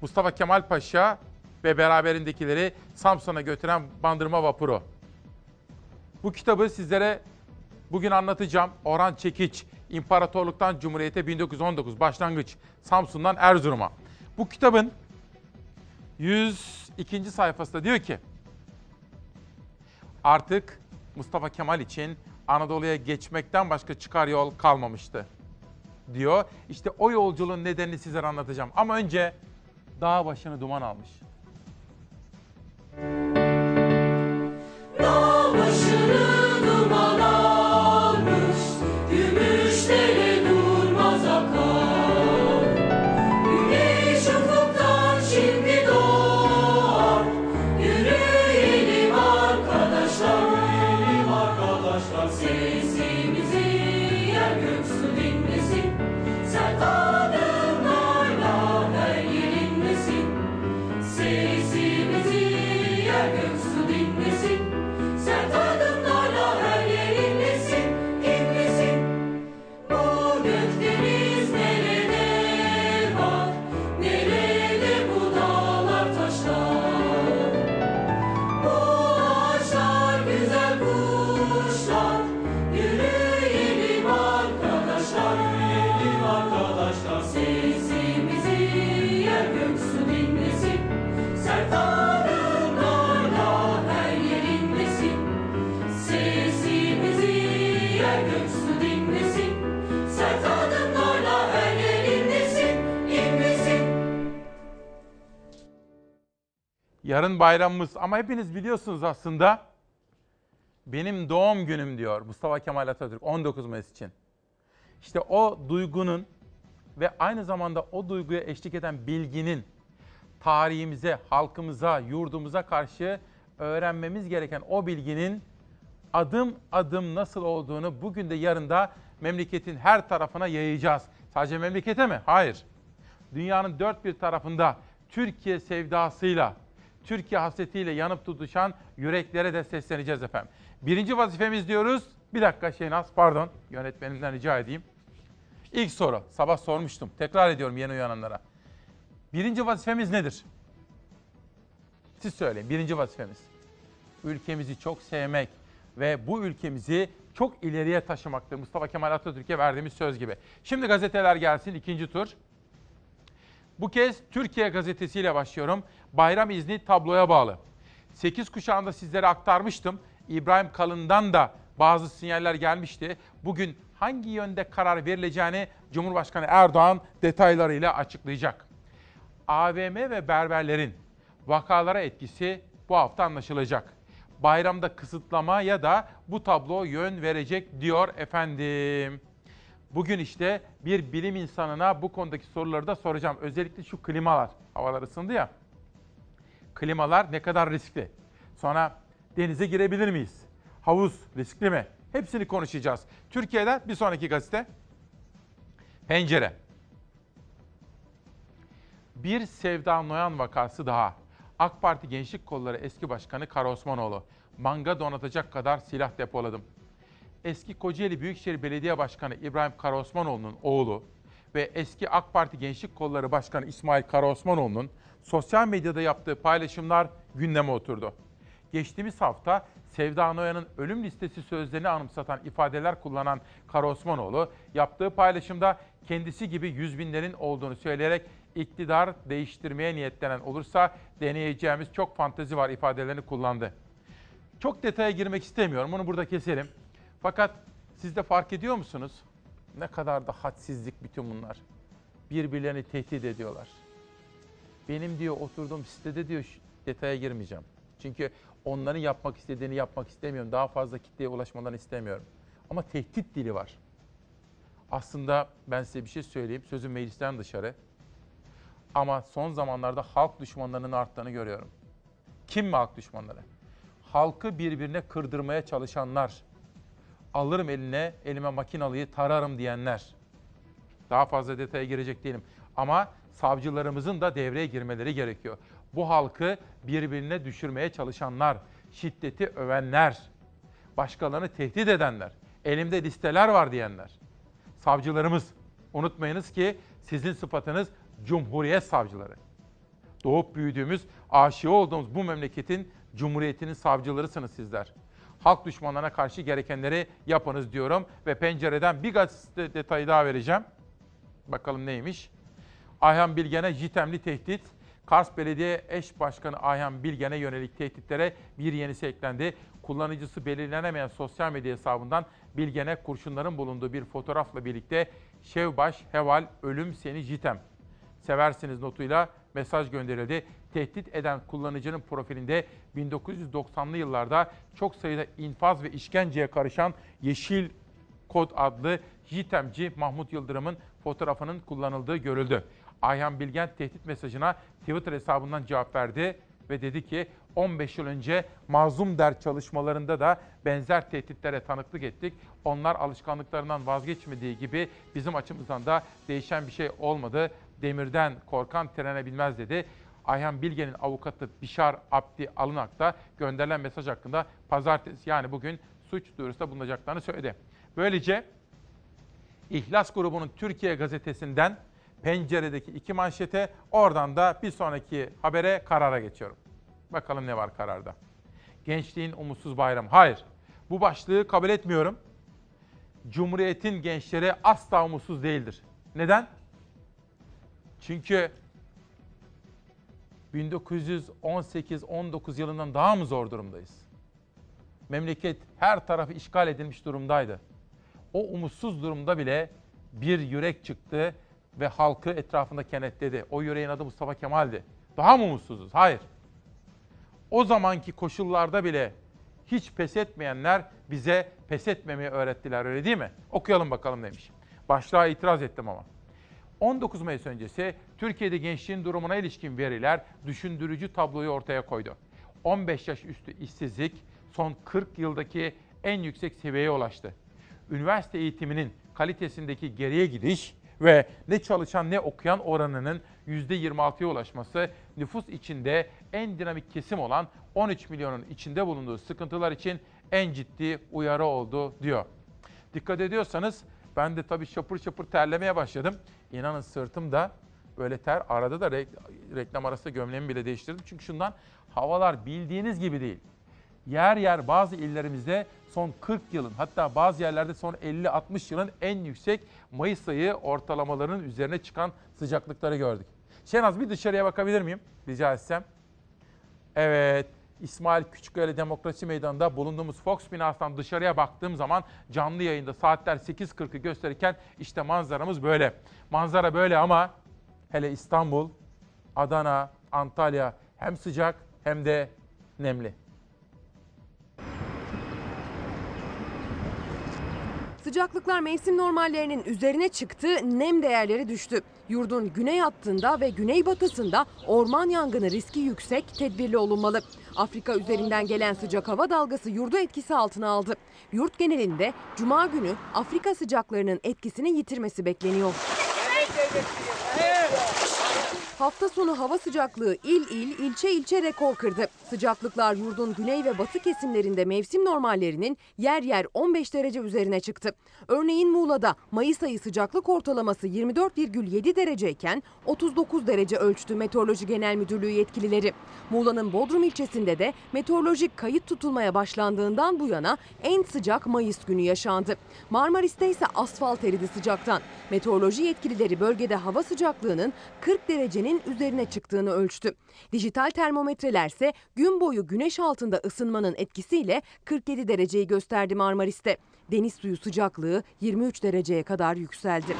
Mustafa Kemal Paşa ve beraberindekileri Samsun'a götüren bandırma vapuru. Bu kitabı sizlere bugün anlatacağım. Orhan Çekiç, İmparatorluktan Cumhuriyete 1919 başlangıç Samsun'dan Erzurum'a. Bu kitabın 102. sayfasında diyor ki artık Mustafa Kemal için Anadolu'ya geçmekten başka çıkar yol kalmamıştı diyor. İşte o yolculuğun nedenini sizlere anlatacağım. Ama önce dağ başını duman almış. Dağ Yarın bayramımız ama hepiniz biliyorsunuz aslında benim doğum günüm diyor Mustafa Kemal Atatürk 19 Mayıs için. İşte o duygunun ve aynı zamanda o duyguya eşlik eden bilginin tarihimize, halkımıza, yurdumuza karşı öğrenmemiz gereken o bilginin adım adım nasıl olduğunu bugün de yarın da memleketin her tarafına yayacağız. Sadece memlekete mi? Hayır. Dünyanın dört bir tarafında Türkiye sevdasıyla, Türkiye hasretiyle yanıp tutuşan yüreklere de sesleneceğiz efendim. Birinci vazifemiz diyoruz. Bir dakika Şeynaz, pardon. Yönetmenimden rica edeyim. İlk soru, sabah sormuştum. Tekrar ediyorum yeni uyananlara. Birinci vazifemiz nedir? Siz söyleyin, birinci vazifemiz. Ülkemizi çok sevmek ve bu ülkemizi çok ileriye taşımaktır. Mustafa Kemal Atatürk'e verdiğimiz söz gibi. Şimdi gazeteler gelsin, ikinci tur. Bu kez Türkiye gazetesiyle başlıyorum. Bayram izni tabloya bağlı. 8 kuşağında sizlere aktarmıştım. İbrahim Kalın'dan da bazı sinyaller gelmişti. Bugün hangi yönde karar verileceğini Cumhurbaşkanı Erdoğan detaylarıyla açıklayacak. AVM ve berberlerin vakalara etkisi bu hafta anlaşılacak. Bayramda kısıtlama ya da bu tablo yön verecek diyor efendim. Bugün işte bir bilim insanına bu konudaki soruları da soracağım. Özellikle şu klimalar. Havalar ısındı ya. Klimalar ne kadar riskli? Sonra denize girebilir miyiz? Havuz riskli mi? Hepsini konuşacağız. Türkiye'de bir sonraki gazete. Pencere. Bir Sevda Noyan vakası daha. AK Parti Gençlik Kolları eski başkanı Kara Osmanoğlu. Manga donatacak kadar silah depoladım. Eski Kocaeli Büyükşehir Belediye Başkanı İbrahim Karaosmanoğlu'nun oğlu ve eski AK Parti Gençlik Kolları Başkanı İsmail Karaosmanoğlu'nun sosyal medyada yaptığı paylaşımlar gündeme oturdu. Geçtiğimiz hafta Sevda Noyan'ın ölüm listesi sözlerini anımsatan ifadeler kullanan Karaosmanoğlu yaptığı paylaşımda kendisi gibi yüz binlerin olduğunu söyleyerek iktidar değiştirmeye niyetlenen olursa deneyeceğimiz çok fantezi var ifadelerini kullandı. Çok detaya girmek istemiyorum. Bunu burada keselim. Fakat siz de fark ediyor musunuz? Ne kadar da hadsizlik bütün bunlar. Birbirlerini tehdit ediyorlar. Benim diyor oturduğum sitede diyor detaya girmeyeceğim. Çünkü onların yapmak istediğini yapmak istemiyorum. Daha fazla kitleye ulaşmalarını istemiyorum. Ama tehdit dili var. Aslında ben size bir şey söyleyeyim. Sözüm meclisten dışarı. Ama son zamanlarda halk düşmanlarının arttığını görüyorum. Kim mi halk düşmanları? Halkı birbirine kırdırmaya çalışanlar alırım eline, elime makinalıyı tararım diyenler. Daha fazla detaya girecek değilim. Ama savcılarımızın da devreye girmeleri gerekiyor. Bu halkı birbirine düşürmeye çalışanlar, şiddeti övenler, başkalarını tehdit edenler, elimde listeler var diyenler. Savcılarımız, unutmayınız ki sizin sıfatınız Cumhuriyet savcıları. Doğup büyüdüğümüz, aşığı olduğumuz bu memleketin Cumhuriyetinin savcılarısınız sizler halk düşmanlarına karşı gerekenleri yapınız diyorum. Ve pencereden bir gazete detayı daha vereceğim. Bakalım neymiş? Ayhan Bilgen'e jitemli tehdit. Kars Belediye Eş Başkanı Ayhan Bilgen'e yönelik tehditlere bir yenisi eklendi. Kullanıcısı belirlenemeyen sosyal medya hesabından Bilgen'e kurşunların bulunduğu bir fotoğrafla birlikte Şevbaş, Heval, Ölüm Seni Jitem. Seversiniz notuyla mesaj gönderildi. Tehdit eden kullanıcının profilinde 1990'lı yıllarda çok sayıda infaz ve işkenceye karışan Yeşil Kod adlı JITEM'ci Mahmut Yıldırım'ın fotoğrafının kullanıldığı görüldü. Ayhan Bilgen tehdit mesajına Twitter hesabından cevap verdi ve dedi ki 15 yıl önce mazlum der çalışmalarında da benzer tehditlere tanıklık ettik. Onlar alışkanlıklarından vazgeçmediği gibi bizim açımızdan da değişen bir şey olmadı. Demirden korkan trene binmez dedi. Ayhan Bilge'nin avukatı Bişar Abdi Alınak da gönderilen mesaj hakkında pazartesi yani bugün suç duyurusunda bulunacaklarını söyledi. Böylece İhlas grubunun Türkiye gazetesinden penceredeki iki manşete oradan da bir sonraki habere karara geçiyorum. Bakalım ne var kararda. Gençliğin umutsuz bayramı. Hayır. Bu başlığı kabul etmiyorum. Cumhuriyetin gençleri asla umutsuz değildir. Neden? Çünkü 1918-19 yılından daha mı zor durumdayız? Memleket her tarafı işgal edilmiş durumdaydı. O umutsuz durumda bile bir yürek çıktı ve halkı etrafında kenetledi. O yüreğin adı Mustafa Kemal'di. Daha mı umutsuzuz? Hayır. O zamanki koşullarda bile hiç pes etmeyenler bize pes etmemeyi öğrettiler öyle değil mi? Okuyalım bakalım demiş. Başlığa itiraz ettim ama. 19 Mayıs öncesi Türkiye'de gençliğin durumuna ilişkin veriler düşündürücü tabloyu ortaya koydu. 15 yaş üstü işsizlik son 40 yıldaki en yüksek seviyeye ulaştı. Üniversite eğitiminin kalitesindeki geriye gidiş ve ne çalışan ne okuyan oranının %26'ya ulaşması nüfus içinde en dinamik kesim olan 13 milyonun içinde bulunduğu sıkıntılar için en ciddi uyarı oldu diyor. Dikkat ediyorsanız ben de tabii şapır şapır terlemeye başladım. İnanın sırtımda böyle ter. Arada da re- reklam arası gömleğimi bile değiştirdim. Çünkü şundan havalar bildiğiniz gibi değil. Yer yer bazı illerimizde son 40 yılın hatta bazı yerlerde son 50-60 yılın en yüksek Mayıs ayı ortalamalarının üzerine çıkan sıcaklıkları gördük. Şenaz bir dışarıya bakabilir miyim? Rica etsem. Evet, İsmail Küçükkaya Demokrasi Meydanı'nda bulunduğumuz Fox binasından dışarıya baktığım zaman canlı yayında saatler 8.40'ı gösterirken işte manzaramız böyle. Manzara böyle ama hele İstanbul, Adana, Antalya hem sıcak hem de nemli. Sıcaklıklar mevsim normallerinin üzerine çıktı, nem değerleri düştü. Yurdun güney hattında ve güneybatısında orman yangını riski yüksek, tedbirli olunmalı. Afrika üzerinden gelen sıcak hava dalgası yurdu etkisi altına aldı. Yurt genelinde cuma günü Afrika sıcaklarının etkisini yitirmesi bekleniyor. Hafta sonu hava sıcaklığı il il, ilçe ilçe rekor kırdı. Sıcaklıklar yurdun güney ve batı kesimlerinde mevsim normallerinin yer yer 15 derece üzerine çıktı. Örneğin Muğla'da Mayıs ayı sıcaklık ortalaması 24,7 dereceyken 39 derece ölçtü Meteoroloji Genel Müdürlüğü yetkilileri. Muğla'nın Bodrum ilçesinde de meteorolojik kayıt tutulmaya başlandığından bu yana en sıcak Mayıs günü yaşandı. Marmaris'te ise asfalt eridi sıcaktan. Meteoroloji yetkilileri bölgede hava sıcaklığının 40 derecenin üzerine çıktığını ölçtü. Dijital termometrelerse gün boyu güneş altında ısınmanın etkisiyle 47 dereceyi gösterdi Marmaris'te. Deniz suyu sıcaklığı 23 dereceye kadar yükseldi.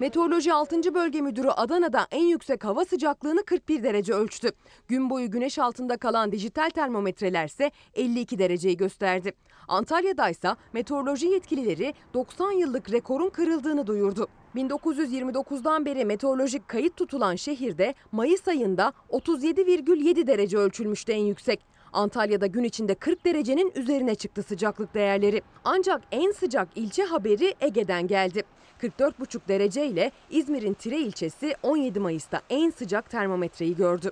Meteoroloji 6. Bölge Müdürü Adana'da en yüksek hava sıcaklığını 41 derece ölçtü. Gün boyu güneş altında kalan dijital termometreler ise 52 dereceyi gösterdi. Antalya'da ise meteoroloji yetkilileri 90 yıllık rekorun kırıldığını duyurdu. 1929'dan beri meteorolojik kayıt tutulan şehirde Mayıs ayında 37,7 derece ölçülmüştü en yüksek. Antalya'da gün içinde 40 derecenin üzerine çıktı sıcaklık değerleri. Ancak en sıcak ilçe haberi Ege'den geldi. 44,5 derece ile İzmir'in Tire ilçesi 17 Mayıs'ta en sıcak termometreyi gördü.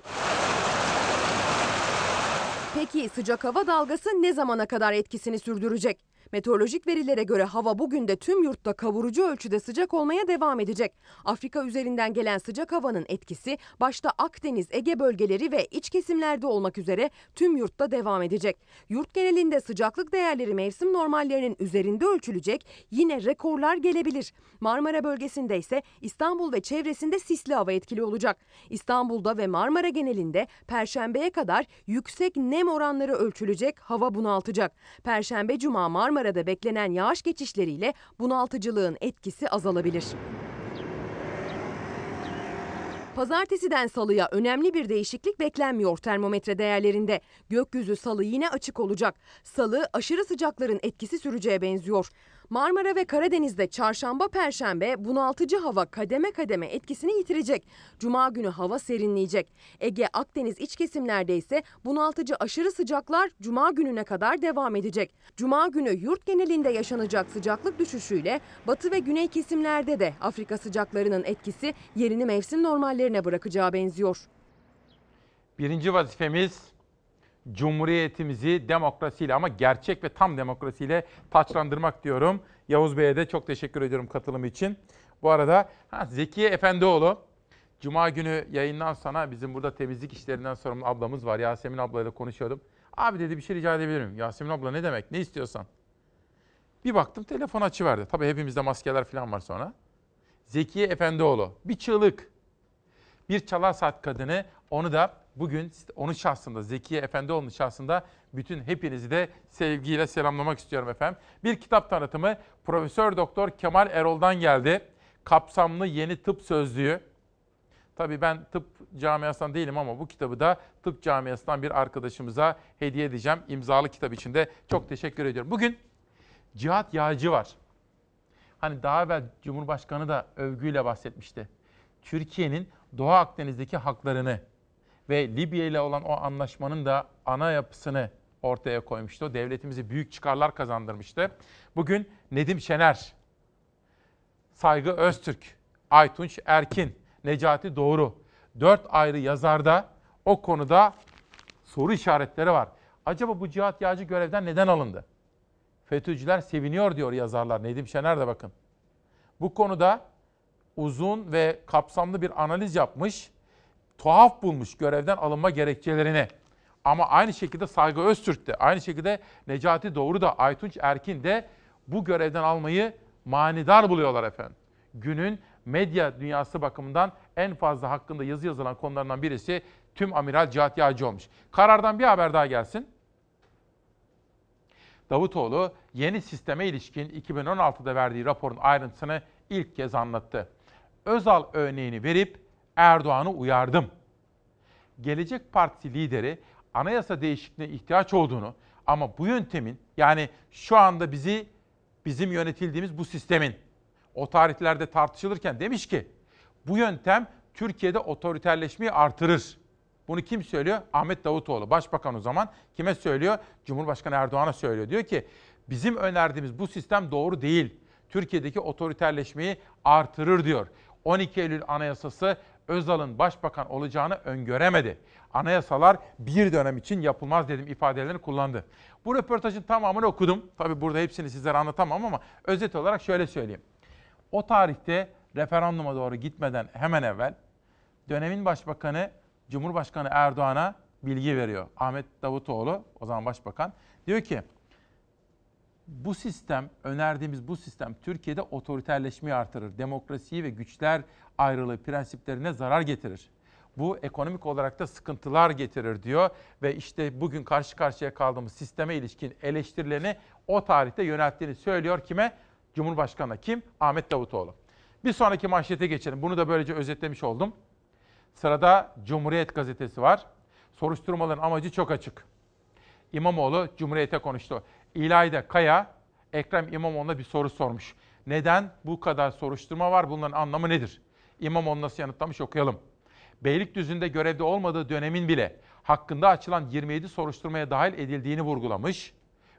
Peki sıcak hava dalgası ne zamana kadar etkisini sürdürecek? Meteorolojik verilere göre hava bugün de tüm yurtta kavurucu ölçüde sıcak olmaya devam edecek. Afrika üzerinden gelen sıcak havanın etkisi başta Akdeniz, Ege bölgeleri ve iç kesimlerde olmak üzere tüm yurtta devam edecek. Yurt genelinde sıcaklık değerleri mevsim normallerinin üzerinde ölçülecek. Yine rekorlar gelebilir. Marmara bölgesinde ise İstanbul ve çevresinde sisli hava etkili olacak. İstanbul'da ve Marmara genelinde perşembeye kadar yüksek nem oranları ölçülecek. Hava bunaltacak. Perşembe, cuma Marmara'da beklenen yağış geçişleriyle bunaltıcılığın etkisi azalabilir. Pazartesiden salıya önemli bir değişiklik beklenmiyor termometre değerlerinde. Gökyüzü salı yine açık olacak. Salı aşırı sıcakların etkisi süreceğe benziyor. Marmara ve Karadeniz'de çarşamba perşembe bunaltıcı hava kademe kademe etkisini yitirecek. Cuma günü hava serinleyecek. Ege, Akdeniz iç kesimlerde ise bunaltıcı aşırı sıcaklar cuma gününe kadar devam edecek. Cuma günü yurt genelinde yaşanacak sıcaklık düşüşüyle batı ve güney kesimlerde de Afrika sıcaklarının etkisi yerini mevsim normallerine bırakacağı benziyor. Birinci vazifemiz Cumhuriyetimizi demokrasiyle ama gerçek ve tam demokrasiyle taçlandırmak diyorum. Yavuz Bey'e de çok teşekkür ediyorum katılımı için. Bu arada ha, Zekiye Efendioğlu Cuma günü yayından sonra bizim burada temizlik işlerinden sorumlu ablamız var. Yasemin ablayla konuşuyordum. Abi dedi bir şey rica edebilir? Yasemin abla ne demek? Ne istiyorsan. Bir baktım telefon açıverdi. Tabii hepimizde maskeler falan var sonra. Zekiye Efendioğlu bir çığlık. Bir çalar saat kadını onu da bugün onun şahsında Zekiye Efendioğlu'nun şahsında bütün hepinizi de sevgiyle selamlamak istiyorum efendim. Bir kitap tanıtımı Profesör Doktor Kemal Erol'dan geldi. Kapsamlı yeni tıp sözlüğü. Tabii ben tıp camiasından değilim ama bu kitabı da tıp camiasından bir arkadaşımıza hediye edeceğim. İmzalı kitap içinde çok teşekkür ediyorum. Bugün Cihat Yağcı var. Hani daha evvel Cumhurbaşkanı da övgüyle bahsetmişti. Türkiye'nin Doğu Akdeniz'deki haklarını ve Libya ile olan o anlaşmanın da ana yapısını ortaya koymuştu. Devletimize büyük çıkarlar kazandırmıştı. Bugün Nedim Şener, Saygı Öztürk, Aytunç Erkin, Necati Doğru. Dört ayrı yazarda o konuda soru işaretleri var. Acaba bu Cihat Yağcı görevden neden alındı? FETÖ'cüler seviniyor diyor yazarlar. Nedim Şener de bakın. Bu konuda uzun ve kapsamlı bir analiz yapmış. Tuhaf bulmuş görevden alınma gerekçelerini. Ama aynı şekilde Saygı Öztürk de, aynı şekilde Necati Doğru da, Aytunç Erkin de bu görevden almayı manidar buluyorlar efendim. Günün medya dünyası bakımından en fazla hakkında yazı yazılan konularından birisi tüm amiral Cihat Yağcı olmuş. Karardan bir haber daha gelsin. Davutoğlu yeni sisteme ilişkin 2016'da verdiği raporun ayrıntısını ilk kez anlattı. Özal örneğini verip Erdoğan'ı uyardım. Gelecek Partisi lideri anayasa değişikliğine ihtiyaç olduğunu ama bu yöntemin yani şu anda bizi bizim yönetildiğimiz bu sistemin o tarihlerde tartışılırken demiş ki bu yöntem Türkiye'de otoriterleşmeyi artırır. Bunu kim söylüyor? Ahmet Davutoğlu. Başbakan o zaman kime söylüyor? Cumhurbaşkanı Erdoğan'a söylüyor. Diyor ki bizim önerdiğimiz bu sistem doğru değil. Türkiye'deki otoriterleşmeyi artırır diyor. 12 Eylül Anayasası Özal'ın başbakan olacağını öngöremedi. Anayasalar bir dönem için yapılmaz dedim ifadelerini kullandı. Bu röportajın tamamını okudum. Tabii burada hepsini sizlere anlatamam ama özet olarak şöyle söyleyeyim. O tarihte referanduma doğru gitmeden hemen evvel dönemin başbakanı Cumhurbaşkanı Erdoğan'a bilgi veriyor. Ahmet Davutoğlu o zaman başbakan diyor ki bu sistem, önerdiğimiz bu sistem Türkiye'de otoriterleşmeyi artırır. Demokrasiyi ve güçler ayrılığı prensiplerine zarar getirir. Bu ekonomik olarak da sıkıntılar getirir diyor ve işte bugün karşı karşıya kaldığımız sisteme ilişkin eleştirilerini o tarihte yönelttiğini söylüyor kime? Cumhurbaşkanı kim? Ahmet Davutoğlu. Bir sonraki manşete geçelim. Bunu da böylece özetlemiş oldum. Sırada Cumhuriyet gazetesi var. Soruşturmaların amacı çok açık. İmamoğlu Cumhuriyet'e konuştu. İlayda Kaya, Ekrem İmamoğlu'na bir soru sormuş. Neden bu kadar soruşturma var? Bunların anlamı nedir? İmamoğlu nasıl yanıtlamış okuyalım. Beylikdüzü'nde görevde olmadığı dönemin bile hakkında açılan 27 soruşturmaya dahil edildiğini vurgulamış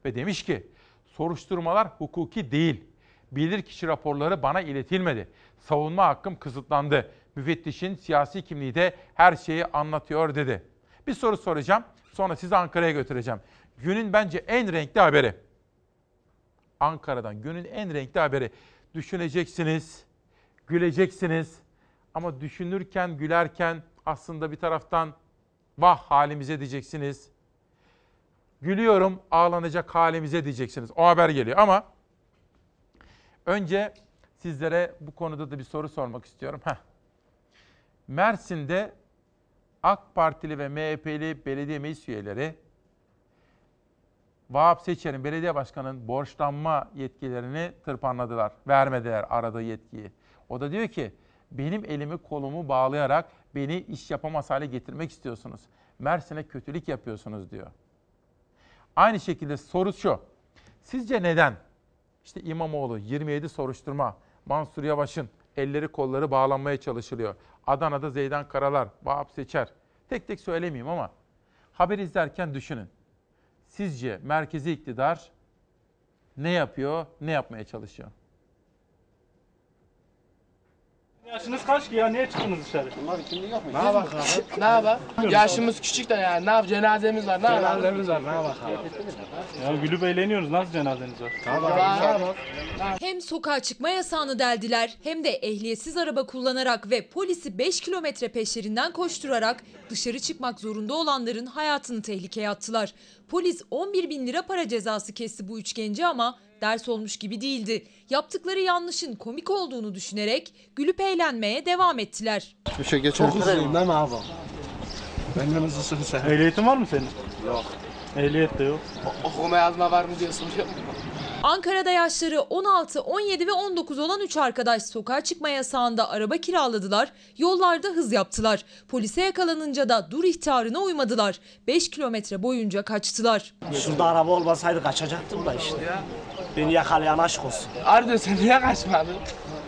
ve demiş ki soruşturmalar hukuki değil. Bilirkişi raporları bana iletilmedi. Savunma hakkım kısıtlandı. Müfettişin siyasi kimliği de her şeyi anlatıyor dedi. Bir soru soracağım. Sonra sizi Ankara'ya götüreceğim. Günün bence en renkli haberi. Ankara'dan günün en renkli haberi. Düşüneceksiniz, güleceksiniz. Ama düşünürken, gülerken aslında bir taraftan vah halimize diyeceksiniz. Gülüyorum, ağlanacak halimize diyeceksiniz. O haber geliyor ama önce sizlere bu konuda da bir soru sormak istiyorum. Heh. Mersin'de AK Partili ve MHP'li belediye meclis üyeleri Vahap Seçer'in belediye başkanının borçlanma yetkilerini tırpanladılar. Vermediler aradığı yetkiyi. O da diyor ki benim elimi kolumu bağlayarak beni iş yapamaz hale getirmek istiyorsunuz. Mersin'e kötülük yapıyorsunuz diyor. Aynı şekilde soru şu. Sizce neden? İşte İmamoğlu 27 soruşturma, Mansur Yavaş'ın elleri kolları bağlanmaya çalışılıyor. Adana'da Zeydan Karalar, Vahap Seçer. Tek tek söylemeyeyim ama haber izlerken düşünün. Sizce merkezi iktidar ne yapıyor, ne yapmaya çalışıyor? Yaşınız kaç ki ya? Niye çıktınız dışarı? Ne yapak abi? Ne yapak? Yaşımız küçük de yani. Ne yap? Cenazemiz var. Ne yapak? Cenazemiz var. Ne yapak abi? Ya gülüp eğleniyoruz. Nasıl cenazeniz var? Hem sokağa çıkma yasağını deldiler hem de ehliyetsiz araba kullanarak ve polisi 5 kilometre peşlerinden koşturarak dışarı çıkmak zorunda olanların hayatını tehlikeye attılar. Polis 11 bin lira para cezası kesti bu üç genci ama ders olmuş gibi değildi. Yaptıkları yanlışın komik olduğunu düşünerek gülüp eğlenmeye devam ettiler. Bir şey geçer. Çok değil mi abi? Benden hızlısın sen. Ehliyetin var mı senin? Yok. Ehliyet de yok. Okuma yazma var mı diye soruyorum. Ankara'da yaşları 16, 17 ve 19 olan 3 arkadaş sokağa çıkma yasağında araba kiraladılar, yollarda hız yaptılar. Polise yakalanınca da dur ihtarına uymadılar. 5 kilometre boyunca kaçtılar. Şurada araba olmasaydı kaçacaktım da işte. Beni yakalayan aşk olsun. Arda sen niye kaçmadın?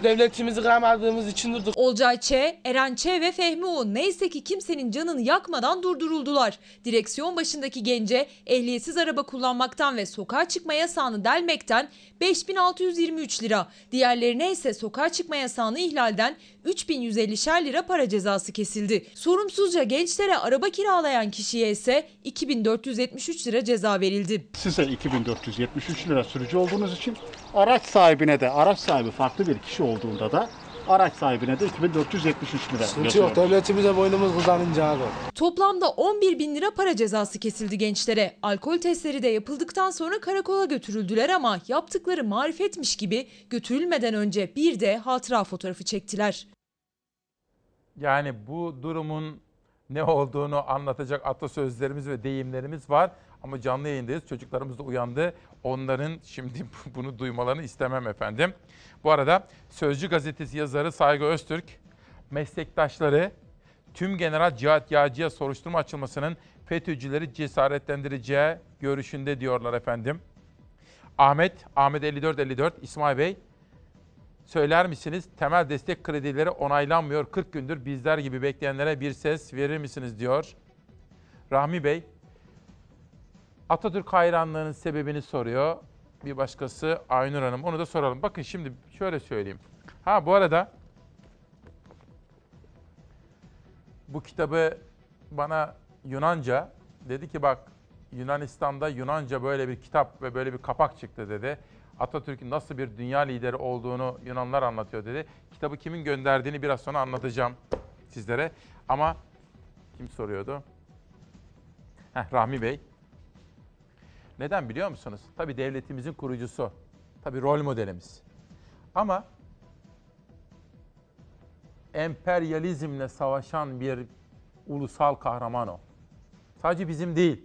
Devletimizi kırmadığımız için durduk. Olcay Ç, Eren Ç ve Fehmi U neyse ki kimsenin canını yakmadan durduruldular. Direksiyon başındaki gence ehliyetsiz araba kullanmaktan ve sokağa çıkma yasağını delmekten 5623 lira, diğerlerine ise sokağa çıkma yasağını ihlalden 3150'şer lira para cezası kesildi. Sorumsuzca gençlere araba kiralayan kişiye ise 2473 lira ceza verildi. Size 2473 lira sürücü olduğunuz için araç sahibine de araç sahibi farklı bir kişi olduğunda da araç sahibine de 2473 lira. Sıkıntı yok devletimize boynumuz kızarınca abi. Toplamda 11 bin lira para cezası kesildi gençlere. Alkol testleri de yapıldıktan sonra karakola götürüldüler ama yaptıkları marifetmiş gibi götürülmeden önce bir de hatıra fotoğrafı çektiler. Yani bu durumun ne olduğunu anlatacak atasözlerimiz ve deyimlerimiz var. Ama canlı yayındayız. Çocuklarımız da uyandı. Onların şimdi bunu duymalarını istemem efendim. Bu arada Sözcü gazetesi yazarı Saygı Öztürk, meslektaşları tüm General Cihat Yağcı'ya soruşturma açılmasının FETÖ'cüleri cesaretlendireceği görüşünde diyorlar efendim. Ahmet, Ahmet 5454, İsmail Bey, Söyler misiniz temel destek kredileri onaylanmıyor 40 gündür bizler gibi bekleyenlere bir ses verir misiniz diyor. Rahmi Bey Atatürk hayranlığının sebebini soruyor. Bir başkası Aynur Hanım onu da soralım. Bakın şimdi şöyle söyleyeyim. Ha bu arada bu kitabı bana Yunanca dedi ki bak Yunanistan'da Yunanca böyle bir kitap ve böyle bir kapak çıktı dedi. Atatürk'ün nasıl bir dünya lideri olduğunu Yunanlar anlatıyor dedi. Kitabı kimin gönderdiğini biraz sonra anlatacağım sizlere. Ama kim soruyordu? Heh, Rahmi Bey. Neden biliyor musunuz? Tabii devletimizin kurucusu. Tabii rol modelimiz. Ama emperyalizmle savaşan bir ulusal kahraman o. Sadece bizim değil.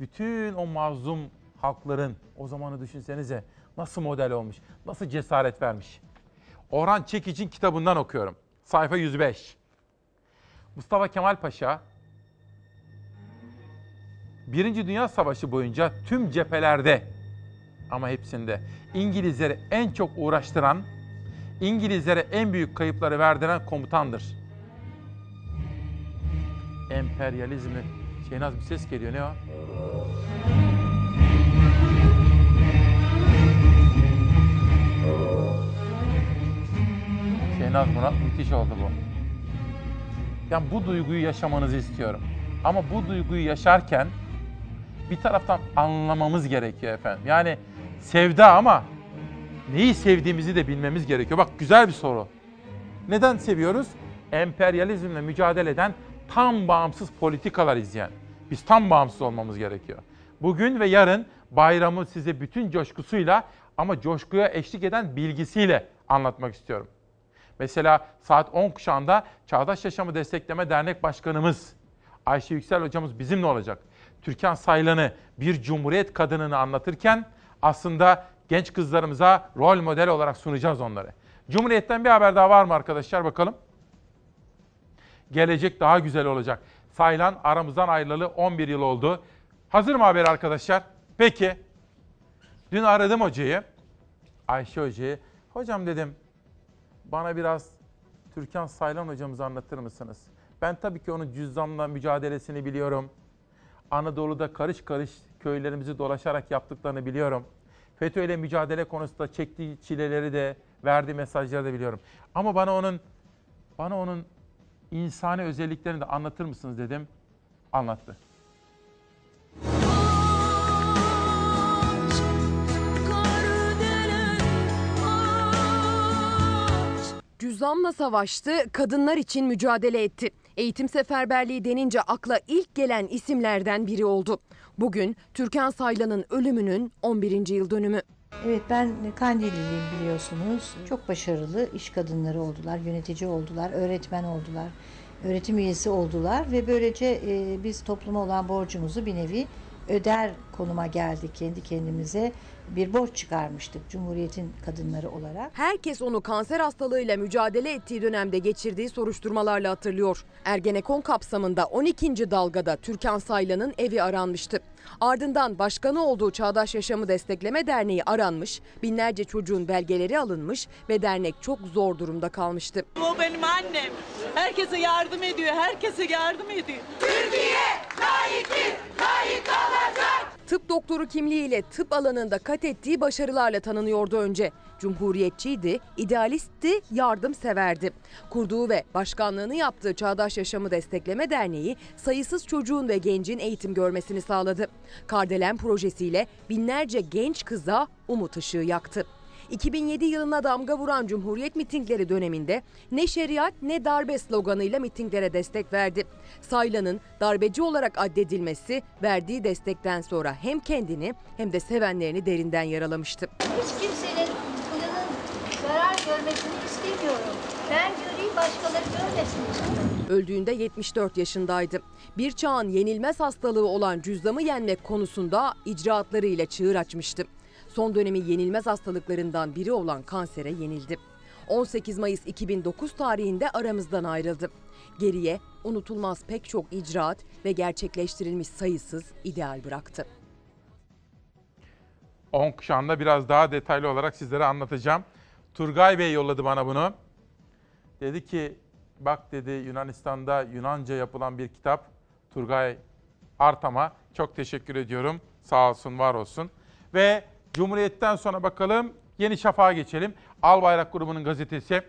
Bütün o mazlum halkların o zamanı düşünsenize nasıl model olmuş, nasıl cesaret vermiş. Orhan Çekic'in kitabından okuyorum. Sayfa 105. Mustafa Kemal Paşa Birinci Dünya Savaşı boyunca tüm cephelerde ama hepsinde İngilizleri en çok uğraştıran, İngilizlere en büyük kayıpları verdiren komutandır. Emperyalizmi. Şeynaz bir ses geliyor ne o? Şeynaz Murat müthiş oldu bu. Yani bu duyguyu yaşamanızı istiyorum. Ama bu duyguyu yaşarken bir taraftan anlamamız gerekiyor efendim. Yani sevda ama neyi sevdiğimizi de bilmemiz gerekiyor. Bak güzel bir soru. Neden seviyoruz? Emperyalizmle mücadele eden tam bağımsız politikalar izleyen. Biz tam bağımsız olmamız gerekiyor. Bugün ve yarın bayramı size bütün coşkusuyla ama coşkuya eşlik eden bilgisiyle anlatmak istiyorum. Mesela saat 10 kuşağında Çağdaş Yaşamı Destekleme Dernek Başkanımız Ayşe Yüksel hocamız bizimle olacak. Türkan Saylan'ı bir cumhuriyet kadınını anlatırken aslında genç kızlarımıza rol model olarak sunacağız onları. Cumhuriyetten bir haber daha var mı arkadaşlar bakalım? Gelecek daha güzel olacak. Saylan aramızdan ayrılalı 11 yıl oldu. Hazır mı haber arkadaşlar? Peki. Dün aradım hocayı. Ayşe hocayı. Hocam dedim bana biraz Türkan Saylan hocamızı anlatır mısınız? Ben tabii ki onun cüzdanla mücadelesini biliyorum. Anadolu'da karış karış köylerimizi dolaşarak yaptıklarını biliyorum. FETÖ ile mücadele konusunda çektiği çileleri de, verdiği mesajları da biliyorum. Ama bana onun bana onun insani özelliklerini de anlatır mısınız dedim. Anlattı. Cüzdanla savaştı, kadınlar için mücadele etti. Eğitim seferberliği denince akla ilk gelen isimlerden biri oldu. Bugün Türkan Saylan'ın ölümünün 11. yıl dönümü. Evet ben Kandilliyim biliyorsunuz. Çok başarılı iş kadınları oldular, yönetici oldular, öğretmen oldular. öğretim üyesi oldular ve böylece e, biz topluma olan borcumuzu bir nevi öder konuma geldik kendi kendimize. Bir borç çıkarmıştık Cumhuriyet'in kadınları olarak. Herkes onu kanser hastalığıyla mücadele ettiği dönemde geçirdiği soruşturmalarla hatırlıyor. Ergenekon kapsamında 12. dalgada Türkan Saylan'ın evi aranmıştı. Ardından başkanı olduğu Çağdaş Yaşamı Destekleme Derneği aranmış, binlerce çocuğun belgeleri alınmış ve dernek çok zor durumda kalmıştı. O benim annem. Herkese yardım ediyor, herkese yardım ediyor. Türkiye layıktır, layık kalacak. Tıp doktoru kimliğiyle tıp alanında kat ettiği başarılarla tanınıyordu önce. Cumhuriyetçiydi, idealistti, yardımseverdi. Kurduğu ve başkanlığını yaptığı Çağdaş Yaşamı Destekleme Derneği sayısız çocuğun ve gencin eğitim görmesini sağladı. Kardelen projesiyle binlerce genç kıza umut ışığı yaktı. 2007 yılına damga vuran Cumhuriyet mitingleri döneminde ne şeriat ne darbe sloganıyla mitinglere destek verdi. Saylan'ın darbeci olarak addedilmesi verdiği destekten sonra hem kendini hem de sevenlerini derinden yaralamıştı. Hiç kimsenin kılının zarar görmesini istemiyorum. Ben göreyim başkaları görmesin istiyorum. Öldüğünde 74 yaşındaydı. Bir çağın yenilmez hastalığı olan cüzdanı yenmek konusunda icraatlarıyla çığır açmıştı. Son dönemi yenilmez hastalıklarından biri olan kansere yenildi. 18 Mayıs 2009 tarihinde aramızdan ayrıldı. Geriye unutulmaz pek çok icraat ve gerçekleştirilmiş sayısız ideal bıraktı. 10 kuşağında biraz daha detaylı olarak sizlere anlatacağım. Turgay Bey yolladı bana bunu. Dedi ki bak dedi Yunanistan'da Yunanca yapılan bir kitap. Turgay Artam'a çok teşekkür ediyorum. Sağ olsun, var olsun. Ve Cumhuriyet'ten sonra bakalım Yeni Şafak'a geçelim. Al Bayrak grubunun gazetesi.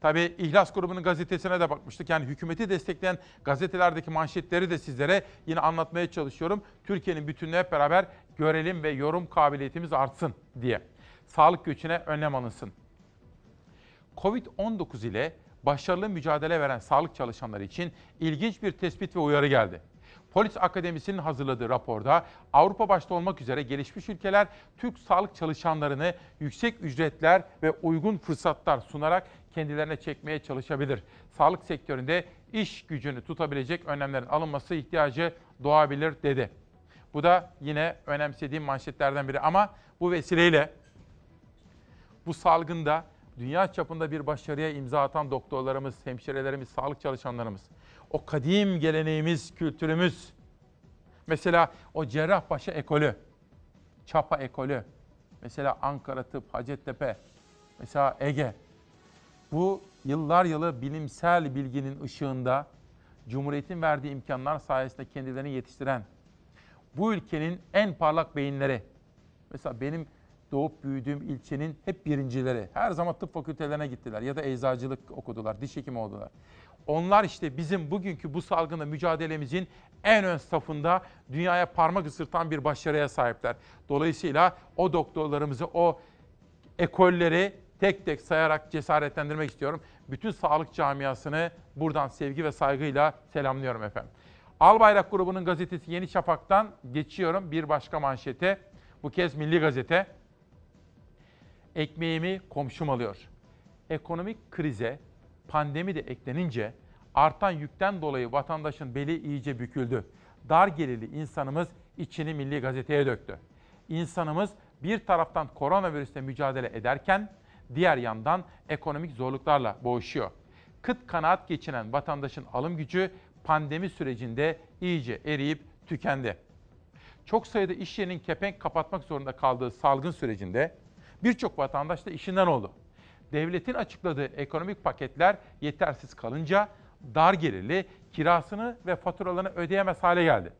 Tabii İhlas grubunun gazetesine de bakmıştık. Yani hükümeti destekleyen gazetelerdeki manşetleri de sizlere yine anlatmaya çalışıyorum. Türkiye'nin bütünlüğü hep beraber görelim ve yorum kabiliyetimiz artsın diye. Sağlık göçüne önlem alınsın. Covid-19 ile başarılı mücadele veren sağlık çalışanları için ilginç bir tespit ve uyarı geldi. Polis Akademisi'nin hazırladığı raporda Avrupa başta olmak üzere gelişmiş ülkeler Türk sağlık çalışanlarını yüksek ücretler ve uygun fırsatlar sunarak kendilerine çekmeye çalışabilir. Sağlık sektöründe iş gücünü tutabilecek önlemlerin alınması ihtiyacı doğabilir dedi. Bu da yine önemsediğim manşetlerden biri ama bu vesileyle bu salgında dünya çapında bir başarıya imza atan doktorlarımız, hemşirelerimiz, sağlık çalışanlarımız, o kadim geleneğimiz, kültürümüz, mesela o Cerrahpaşa ekolü, Çapa ekolü, mesela Ankara Tıp, Hacettepe, mesela Ege. Bu yıllar yılı bilimsel bilginin ışığında Cumhuriyet'in verdiği imkanlar sayesinde kendilerini yetiştiren bu ülkenin en parlak beyinleri. Mesela benim doğup büyüdüğüm ilçenin hep birincileri. Her zaman tıp fakültelerine gittiler ya da eczacılık okudular, diş hekimi oldular. Onlar işte bizim bugünkü bu salgınla mücadelemizin en ön safında dünyaya parmak ısırtan bir başarıya sahipler. Dolayısıyla o doktorlarımızı, o ekolleri tek tek sayarak cesaretlendirmek istiyorum. Bütün sağlık camiasını buradan sevgi ve saygıyla selamlıyorum efendim. Albayrak grubunun gazetesi Yeni Şafak'tan geçiyorum bir başka manşete. Bu kez Milli Gazete. Ekmeğimi komşum alıyor. Ekonomik krize pandemi de eklenince artan yükten dolayı vatandaşın beli iyice büküldü. Dar gelirli insanımız içini Milli Gazete'ye döktü. İnsanımız bir taraftan koronavirüsle mücadele ederken diğer yandan ekonomik zorluklarla boğuşuyor. Kıt kanaat geçinen vatandaşın alım gücü pandemi sürecinde iyice eriyip tükendi. Çok sayıda iş yerinin kepenk kapatmak zorunda kaldığı salgın sürecinde birçok vatandaş da işinden oldu. Devletin açıkladığı ekonomik paketler yetersiz kalınca dar gelirli kirasını ve faturalarını ödeyemez hale geldi.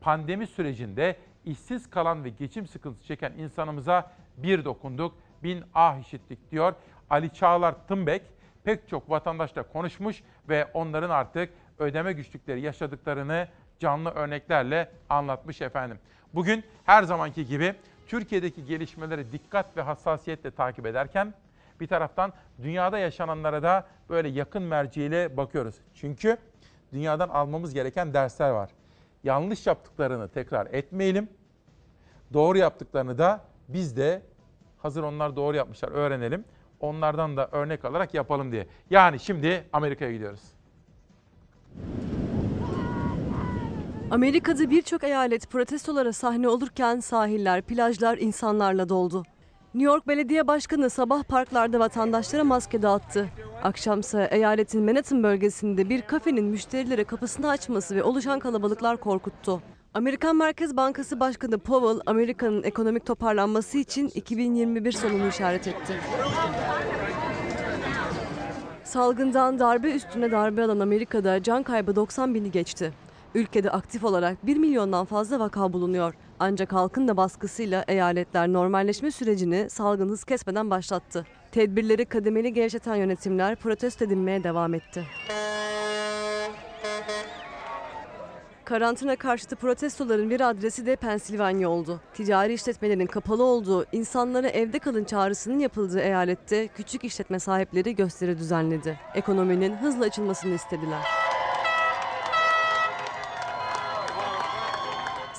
Pandemi sürecinde işsiz kalan ve geçim sıkıntısı çeken insanımıza bir dokunduk, bin ah işittik diyor Ali Çağlar Tımbek. Pek çok vatandaşla konuşmuş ve onların artık ödeme güçlükleri yaşadıklarını canlı örneklerle anlatmış efendim. Bugün her zamanki gibi Türkiye'deki gelişmeleri dikkat ve hassasiyetle takip ederken bir taraftan dünyada yaşananlara da böyle yakın merciyle bakıyoruz. Çünkü dünyadan almamız gereken dersler var. Yanlış yaptıklarını tekrar etmeyelim. Doğru yaptıklarını da biz de hazır onlar doğru yapmışlar öğrenelim. Onlardan da örnek alarak yapalım diye. Yani şimdi Amerika'ya gidiyoruz. Amerika'da birçok eyalet protestolara sahne olurken sahiller, plajlar insanlarla doldu. New York Belediye Başkanı sabah parklarda vatandaşlara maske dağıttı. Akşamsa eyaletin Manhattan bölgesinde bir kafenin müşterilere kapısını açması ve oluşan kalabalıklar korkuttu. Amerikan Merkez Bankası Başkanı Powell, Amerika'nın ekonomik toparlanması için 2021 sonunu işaret etti. Salgından darbe üstüne darbe alan Amerika'da can kaybı 90 bini geçti. Ülkede aktif olarak 1 milyondan fazla vaka bulunuyor. Ancak halkın da baskısıyla eyaletler normalleşme sürecini salgın hız kesmeden başlattı. Tedbirleri kademeli gevşeten yönetimler protesto edilmeye devam etti. Karantina karşıtı protestoların bir adresi de Pensilvanya oldu. Ticari işletmelerin kapalı olduğu, insanlara evde kalın çağrısının yapıldığı eyalette küçük işletme sahipleri gösteri düzenledi. Ekonominin hızla açılmasını istediler.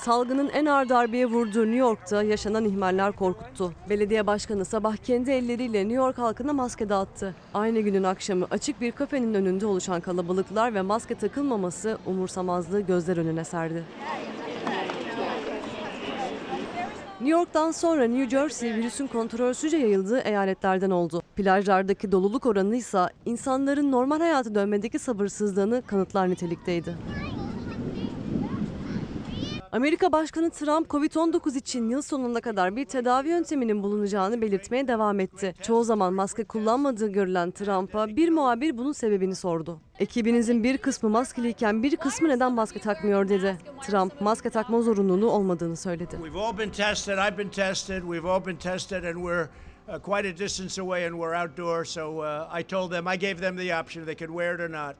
Salgının en ağır darbeye vurduğu New York'ta yaşanan ihmaller korkuttu. Belediye başkanı sabah kendi elleriyle New York halkına maske dağıttı. Aynı günün akşamı açık bir kafenin önünde oluşan kalabalıklar ve maske takılmaması umursamazlığı gözler önüne serdi. New York'tan sonra New Jersey virüsün kontrolsüzce yayıldığı eyaletlerden oldu. Plajlardaki doluluk oranı ise insanların normal hayata dönmedeki sabırsızlığını kanıtlar nitelikteydi. Amerika Başkanı Trump COVID-19 için yıl sonuna kadar bir tedavi yönteminin bulunacağını belirtmeye devam etti. Çoğu zaman maske kullanmadığı görülen Trump'a bir muhabir bunun sebebini sordu. Ekibinizin bir kısmı maskeliyken bir kısmı neden maske takmıyor dedi. Trump maske takma zorunluluğu olmadığını söyledi. Quite a distance away, and we're outdoors. So uh, I told them, I gave them the option. They could wear it or not.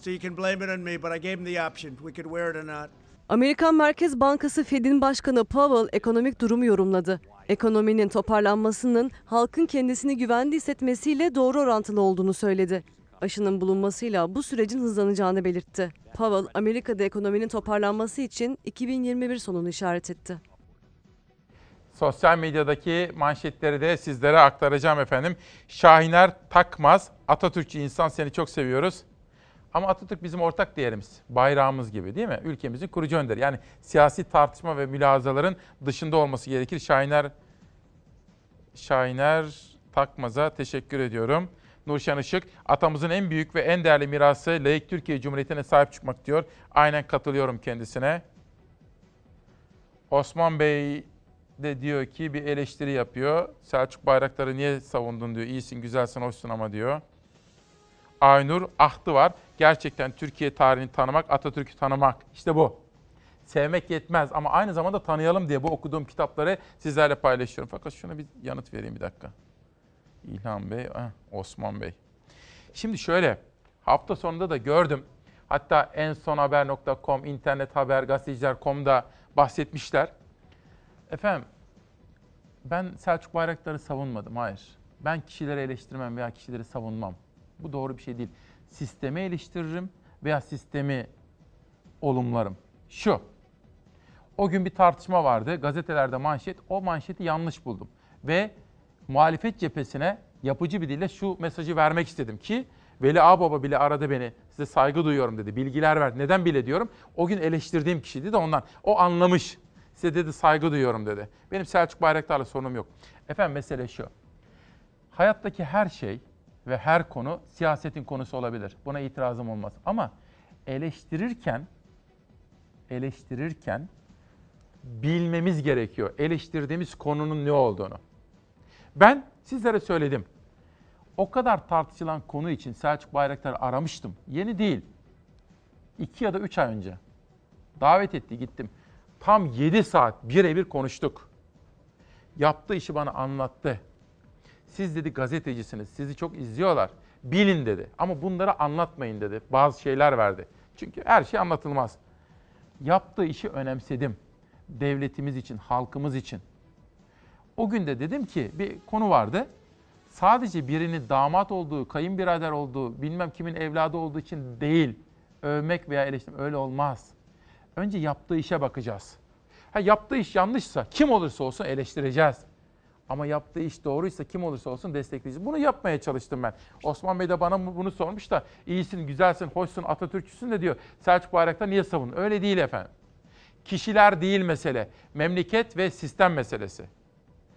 So you can blame it on me, but I gave them the option. We could wear it or not. Amerikan Merkez Bankası Fed'in başkanı Powell ekonomik durumu yorumladı. Ekonominin toparlanmasının halkın kendisini güvende hissetmesiyle doğru orantılı olduğunu söyledi. Aşının bulunmasıyla bu sürecin hızlanacağını belirtti. Powell, Amerika'da ekonominin toparlanması için 2021 sonunu işaret etti. Sosyal medyadaki manşetleri de sizlere aktaracağım efendim. Şahiner Takmaz, Atatürkçü insan seni çok seviyoruz. Ama Atatürk bizim ortak değerimiz, bayrağımız gibi değil mi? Ülkemizin kurucu önderi. Yani siyasi tartışma ve mülazaların dışında olması gerekir. Şahiner Şahiner Takmaz'a teşekkür ediyorum. Nurşen Işık, atamızın en büyük ve en değerli mirası layık Türkiye Cumhuriyeti'ne sahip çıkmak diyor. Aynen katılıyorum kendisine. Osman Bey de diyor ki bir eleştiri yapıyor. Selçuk Bayraktar'ı niye savundun diyor. İyisin, güzelsin, hoşsun ama diyor. Aynur ahtı var. Gerçekten Türkiye tarihini tanımak, Atatürk'ü tanımak. İşte bu. Sevmek yetmez ama aynı zamanda tanıyalım diye bu okuduğum kitapları sizlerle paylaşıyorum. Fakat şuna bir yanıt vereyim bir dakika. İlhan Bey, eh, Osman Bey. Şimdi şöyle, hafta sonunda da gördüm. Hatta en son haber.com, internet haber, gazeteciler.com'da bahsetmişler. Efendim, ben Selçuk Bayraktar'ı savunmadım, hayır. Ben kişileri eleştirmem veya kişileri savunmam. Bu doğru bir şey değil. Sistemi eleştiririm veya sistemi olumlarım. Şu, o gün bir tartışma vardı. Gazetelerde manşet, o manşeti yanlış buldum. Ve muhalefet cephesine yapıcı bir dille şu mesajı vermek istedim ki Veli Ağbaba bile aradı beni. Size saygı duyuyorum dedi. Bilgiler ver. Neden bile diyorum? O gün eleştirdiğim kişiydi de ondan. O anlamış. Size dedi saygı duyuyorum dedi. Benim Selçuk Bayraktar'la sorunum yok. Efendim mesele şu. Hayattaki her şey ve her konu siyasetin konusu olabilir. Buna itirazım olmaz. Ama eleştirirken eleştirirken bilmemiz gerekiyor. Eleştirdiğimiz konunun ne olduğunu. Ben sizlere söyledim. O kadar tartışılan konu için Selçuk Bayraktar'ı aramıştım. Yeni değil. İki ya da üç ay önce. Davet etti gittim. Tam 7 saat birebir konuştuk. Yaptığı işi bana anlattı. Siz dedi gazetecisiniz, sizi çok izliyorlar. Bilin dedi ama bunları anlatmayın dedi. Bazı şeyler verdi. Çünkü her şey anlatılmaz. Yaptığı işi önemsedim. Devletimiz için, halkımız için. O gün de dedim ki bir konu vardı. Sadece birinin damat olduğu, kayınbirader olduğu, bilmem kimin evladı olduğu için değil. Övmek veya eleştirmek öyle olmaz. Önce yaptığı işe bakacağız. Ha, yaptığı iş yanlışsa kim olursa olsun eleştireceğiz. Ama yaptığı iş doğruysa kim olursa olsun destekleyeceğiz. Bunu yapmaya çalıştım ben. Osman Bey de bana bunu sormuş da iyisin, güzelsin, hoşsun, Atatürkçüsün de diyor. Selçuk Bayraktar niye savun? Öyle değil efendim. Kişiler değil mesele. Memleket ve sistem meselesi.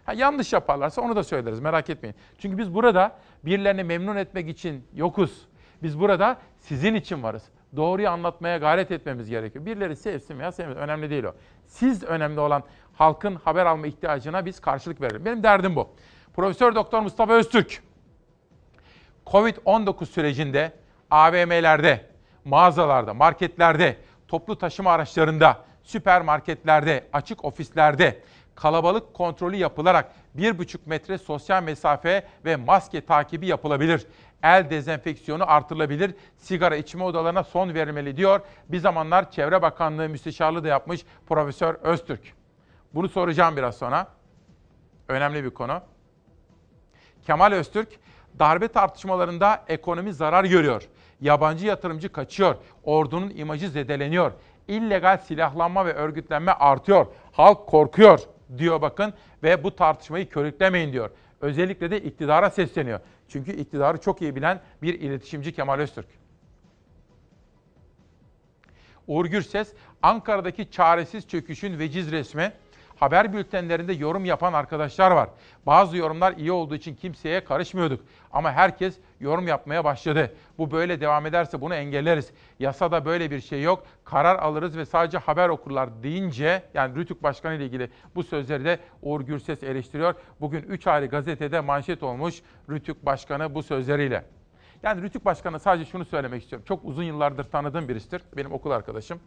Ha, yanlış yaparlarsa onu da söyleriz merak etmeyin. Çünkü biz burada birilerini memnun etmek için yokuz. Biz burada sizin için varız. Doğruyu anlatmaya gayret etmemiz gerekiyor. Birileri sevsin veya sevmesin önemli değil o. Siz önemli olan halkın haber alma ihtiyacına biz karşılık verelim. Benim derdim bu. Profesör Doktor Mustafa Öztürk Covid-19 sürecinde AVM'lerde, mağazalarda, marketlerde, toplu taşıma araçlarında, süpermarketlerde, açık ofislerde kalabalık kontrolü yapılarak 1,5 metre sosyal mesafe ve maske takibi yapılabilir. El dezenfeksiyonu artırılabilir. Sigara içme odalarına son verilmeli diyor. Bir zamanlar Çevre Bakanlığı müsteşarlığı da yapmış Profesör Öztürk. Bunu soracağım biraz sonra. Önemli bir konu. Kemal Öztürk, darbe tartışmalarında ekonomi zarar görüyor. Yabancı yatırımcı kaçıyor. Ordunun imajı zedeleniyor. İllegal silahlanma ve örgütlenme artıyor. Halk korkuyor diyor bakın ve bu tartışmayı körüklemeyin diyor. Özellikle de iktidara sesleniyor. Çünkü iktidarı çok iyi bilen bir iletişimci Kemal Öztürk. Uğur Gürses, Ankara'daki çaresiz çöküşün veciz resmi. Haber bültenlerinde yorum yapan arkadaşlar var. Bazı yorumlar iyi olduğu için kimseye karışmıyorduk. Ama herkes yorum yapmaya başladı. Bu böyle devam ederse bunu engelleriz. Yasada böyle bir şey yok. Karar alırız ve sadece haber okurlar deyince yani Rütük Başkanı ile ilgili bu sözleri de Uğur Gürses eleştiriyor. Bugün 3 ayrı gazetede manşet olmuş Rütük Başkanı bu sözleriyle. Yani Rütük Başkanı sadece şunu söylemek istiyorum. Çok uzun yıllardır tanıdığım birisidir. Benim okul arkadaşım.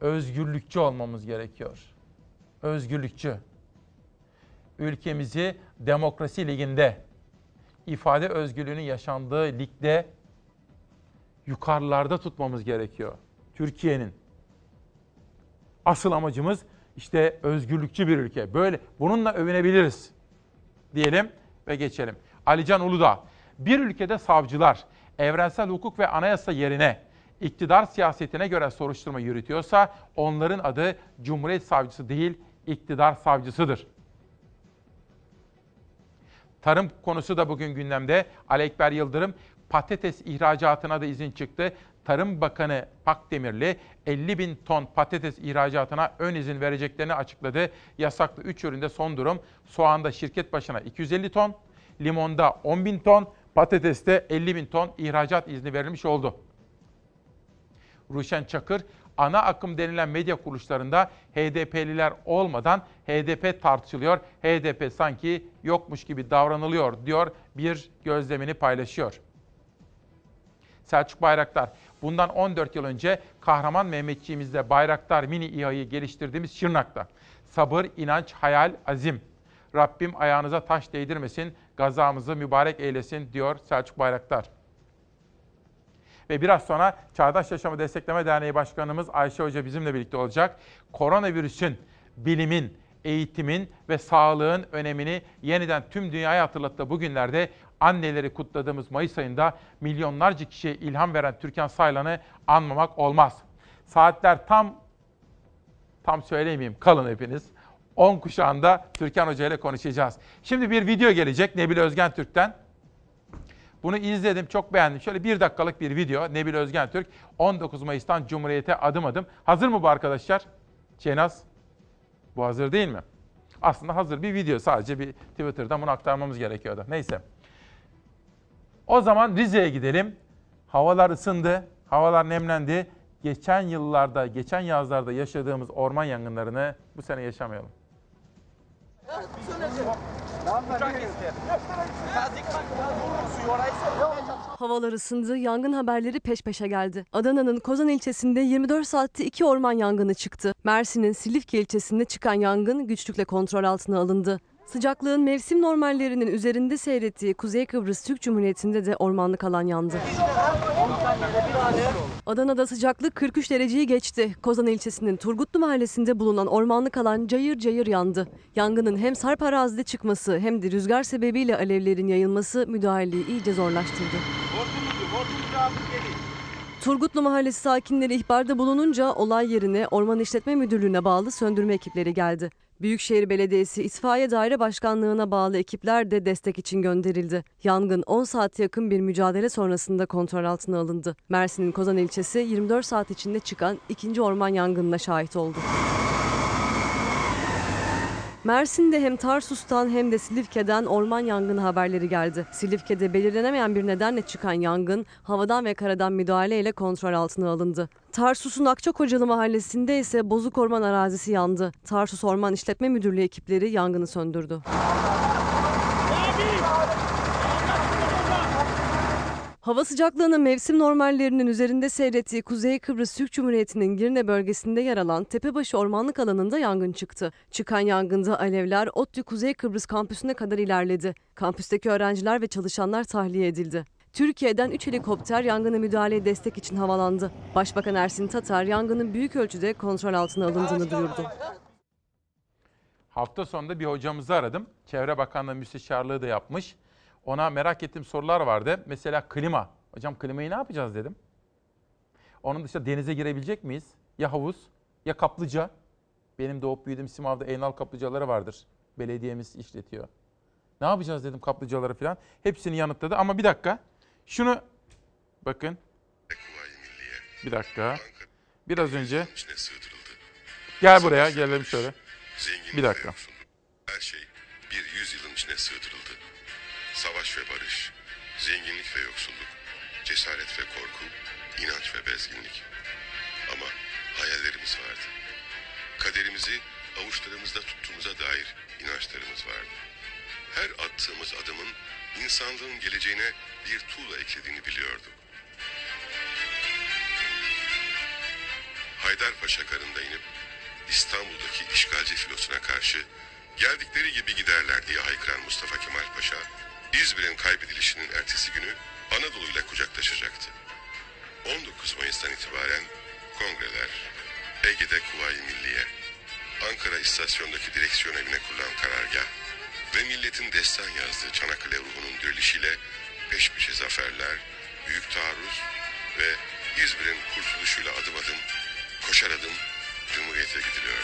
Özgürlükçü olmamız gerekiyor. Özgürlükçü. Ülkemizi demokrasi liginde, ifade özgürlüğünün yaşandığı ligde yukarılarda tutmamız gerekiyor. Türkiye'nin. Asıl amacımız işte özgürlükçü bir ülke. Böyle bununla övünebiliriz diyelim ve geçelim. Alican Uludağ, bir ülkede savcılar evrensel hukuk ve anayasa yerine iktidar siyasetine göre soruşturma yürütüyorsa onların adı Cumhuriyet Savcısı değil, iktidar savcısıdır. Tarım konusu da bugün gündemde. Ali Ekber Yıldırım patates ihracatına da izin çıktı. Tarım Bakanı Pakdemirli 50 bin ton patates ihracatına ön izin vereceklerini açıkladı. Yasaklı 3 üründe son durum soğanda şirket başına 250 ton, limonda 10 bin ton, patateste 50 bin ton ihracat izni verilmiş oldu. Ruşen Çakır, ana akım denilen medya kuruluşlarında HDP'liler olmadan HDP tartışılıyor. HDP sanki yokmuş gibi davranılıyor diyor bir gözlemini paylaşıyor. Selçuk Bayraktar, bundan 14 yıl önce kahraman Mehmetçiğimizle Bayraktar mini İHA'yı geliştirdiğimiz Şırnak'ta. Sabır, inanç, hayal, azim. Rabbim ayağınıza taş değdirmesin, gazamızı mübarek eylesin diyor Selçuk Bayraktar. Ve biraz sonra Çağdaş Yaşamı Destekleme Derneği Başkanımız Ayşe Hoca bizimle birlikte olacak. Koronavirüsün, bilimin, eğitimin ve sağlığın önemini yeniden tüm dünyaya hatırlattığı bu günlerde anneleri kutladığımız Mayıs ayında milyonlarca kişiye ilham veren Türkan Saylan'ı anmamak olmaz. Saatler tam, tam söyleyemeyeyim kalın hepiniz. 10 kuşağında Türkan Hoca ile konuşacağız. Şimdi bir video gelecek Nebil Özgen Türk'ten. Bunu izledim, çok beğendim. Şöyle bir dakikalık bir video. Nebil Özgen Türk 19 Mayıs'tan Cumhuriyete adım adım. Hazır mı bu arkadaşlar? Şenaz, bu hazır değil mi? Aslında hazır bir video. Sadece bir Twitter'dan bunu aktarmamız gerekiyordu. Neyse. O zaman Rize'ye gidelim. Havalar ısındı, havalar nemlendi. Geçen yıllarda, geçen yazlarda yaşadığımız orman yangınlarını bu sene yaşamayalım. Havalar ısındı, yangın haberleri peş peşe geldi. Adana'nın Kozan ilçesinde 24 saatte iki orman yangını çıktı. Mersin'in Silifke ilçesinde çıkan yangın güçlükle kontrol altına alındı. Sıcaklığın mevsim normallerinin üzerinde seyrettiği Kuzey Kıbrıs Türk Cumhuriyeti'nde de ormanlık alan yandı. Adana'da sıcaklık 43 dereceyi geçti. Kozan ilçesinin Turgutlu mahallesinde bulunan ormanlık alan cayır cayır yandı. Yangının hem sarp arazide çıkması hem de rüzgar sebebiyle alevlerin yayılması müdahaleyi iyice zorlaştırdı. Turgutlu Mahallesi sakinleri ihbarda bulununca olay yerine Orman İşletme Müdürlüğü'ne bağlı söndürme ekipleri geldi. Büyükşehir Belediyesi İtfaiye Daire Başkanlığı'na bağlı ekipler de destek için gönderildi. Yangın 10 saat yakın bir mücadele sonrasında kontrol altına alındı. Mersin'in Kozan ilçesi 24 saat içinde çıkan ikinci orman yangınına şahit oldu. Mersin'de hem Tarsus'tan hem de Silifke'den orman yangını haberleri geldi. Silifke'de belirlenemeyen bir nedenle çıkan yangın havadan ve karadan müdahaleyle kontrol altına alındı. Tarsus'un Akçakocalı mahallesinde ise bozuk orman arazisi yandı. Tarsus Orman İşletme Müdürlüğü ekipleri yangını söndürdü. Hava sıcaklığının mevsim normallerinin üzerinde seyrettiği Kuzey Kıbrıs Türk Cumhuriyeti'nin Girne bölgesinde yer alan Tepebaşı Ormanlık Alanı'nda yangın çıktı. Çıkan yangında alevler ODTÜ Kuzey Kıbrıs kampüsüne kadar ilerledi. Kampüsteki öğrenciler ve çalışanlar tahliye edildi. Türkiye'den 3 helikopter yangına müdahaleye destek için havalandı. Başbakan Ersin Tatar yangının büyük ölçüde kontrol altına alındığını duyurdu. Hafta sonunda bir hocamızı aradım. Çevre Bakanlığı müsteşarlığı da yapmış. Ona merak ettiğim sorular vardı. Mesela klima. Hocam klimayı ne yapacağız dedim. Onun dışında denize girebilecek miyiz? Ya havuz ya kaplıca. Benim doğup büyüdüğüm Simav'da Eynal kaplıcaları vardır. Belediyemiz işletiyor. Ne yapacağız dedim kaplıcaları falan. Hepsini yanıtladı ama bir dakika. Şunu bakın. Bir dakika. Biraz önce. Gel buraya gelelim şöyle. Bir dakika. Her şey bir yüzyılın içine sığdırıldı. Savaş ve barış, zenginlik ve yoksulluk, cesaret ve korku, inanç ve bezginlik. Ama hayallerimiz vardı. Kaderimizi avuçlarımızda tuttuğumuza dair inançlarımız vardı. Her attığımız adımın insanlığın geleceğine bir tuğla eklediğini biliyorduk. Haydarpaşa karında inip İstanbul'daki işgalci filosuna karşı geldikleri gibi giderler diye haykıran Mustafa Kemal Paşa, İzmir'in kaybedilişinin ertesi günü Anadolu ile kucaklaşacaktı. 19 Mayıs'tan itibaren kongreler, Ege'de Kuvayi Milliye, Ankara istasyondaki direksiyon evine kurulan karargah ve milletin destan yazdığı Çanakkale ruhunun dirilişiyle peş peşe zaferler, büyük taarruz ve İzmir'in kurtuluşuyla adım adım, koşar adım Cumhuriyet'e gidiliyor.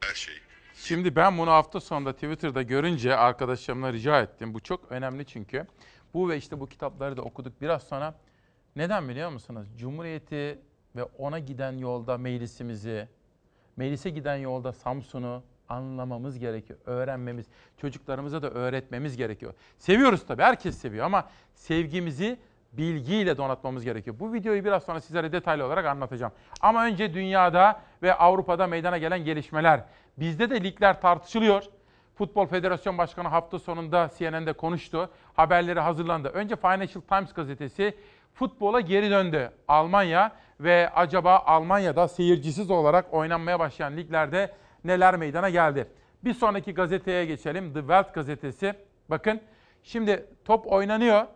Her şey Şimdi ben bunu hafta sonunda Twitter'da görünce arkadaşlarımla rica ettim. Bu çok önemli çünkü. Bu ve işte bu kitapları da okuduk. Biraz sonra neden biliyor musunuz? Cumhuriyeti ve ona giden yolda meclisimizi, meclise giden yolda Samsun'u anlamamız gerekiyor. Öğrenmemiz, çocuklarımıza da öğretmemiz gerekiyor. Seviyoruz tabii, herkes seviyor ama sevgimizi bilgiyle donatmamız gerekiyor. Bu videoyu biraz sonra sizlere detaylı olarak anlatacağım. Ama önce dünyada ve Avrupa'da meydana gelen gelişmeler. Bizde de ligler tartışılıyor. Futbol Federasyon Başkanı hafta sonunda CNN'de konuştu. Haberleri hazırlandı. Önce Financial Times gazetesi futbola geri döndü. Almanya ve acaba Almanya'da seyircisiz olarak oynanmaya başlayan liglerde neler meydana geldi? Bir sonraki gazeteye geçelim. The Welt gazetesi. Bakın şimdi top oynanıyor.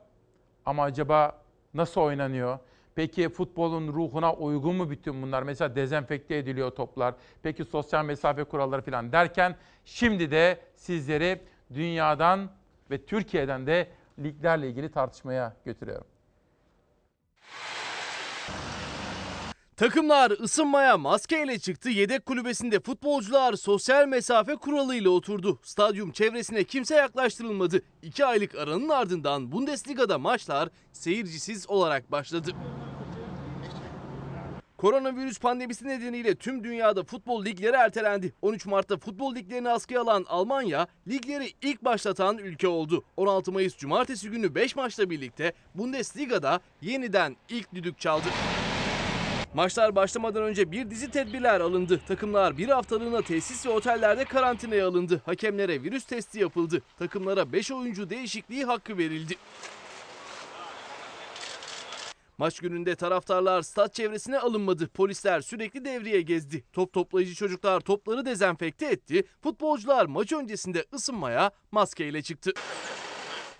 Ama acaba nasıl oynanıyor? Peki futbolun ruhuna uygun mu bütün bunlar? Mesela dezenfekte ediliyor toplar. Peki sosyal mesafe kuralları falan derken şimdi de sizleri dünyadan ve Türkiye'den de liglerle ilgili tartışmaya götürüyorum. Takımlar ısınmaya maskeyle çıktı. Yedek kulübesinde futbolcular sosyal mesafe kuralıyla oturdu. Stadyum çevresine kimse yaklaştırılmadı. İki aylık aranın ardından Bundesliga'da maçlar seyircisiz olarak başladı. Koronavirüs pandemisi nedeniyle tüm dünyada futbol ligleri ertelendi. 13 Mart'ta futbol liglerini askıya alan Almanya, ligleri ilk başlatan ülke oldu. 16 Mayıs Cumartesi günü 5 maçla birlikte Bundesliga'da yeniden ilk düdük çaldı. Maçlar başlamadan önce bir dizi tedbirler alındı. Takımlar bir haftalığına tesis ve otellerde karantinaya alındı. Hakemlere virüs testi yapıldı. Takımlara 5 oyuncu değişikliği hakkı verildi. Maç gününde taraftarlar stat çevresine alınmadı. Polisler sürekli devriye gezdi. Top toplayıcı çocuklar topları dezenfekte etti. Futbolcular maç öncesinde ısınmaya maskeyle çıktı.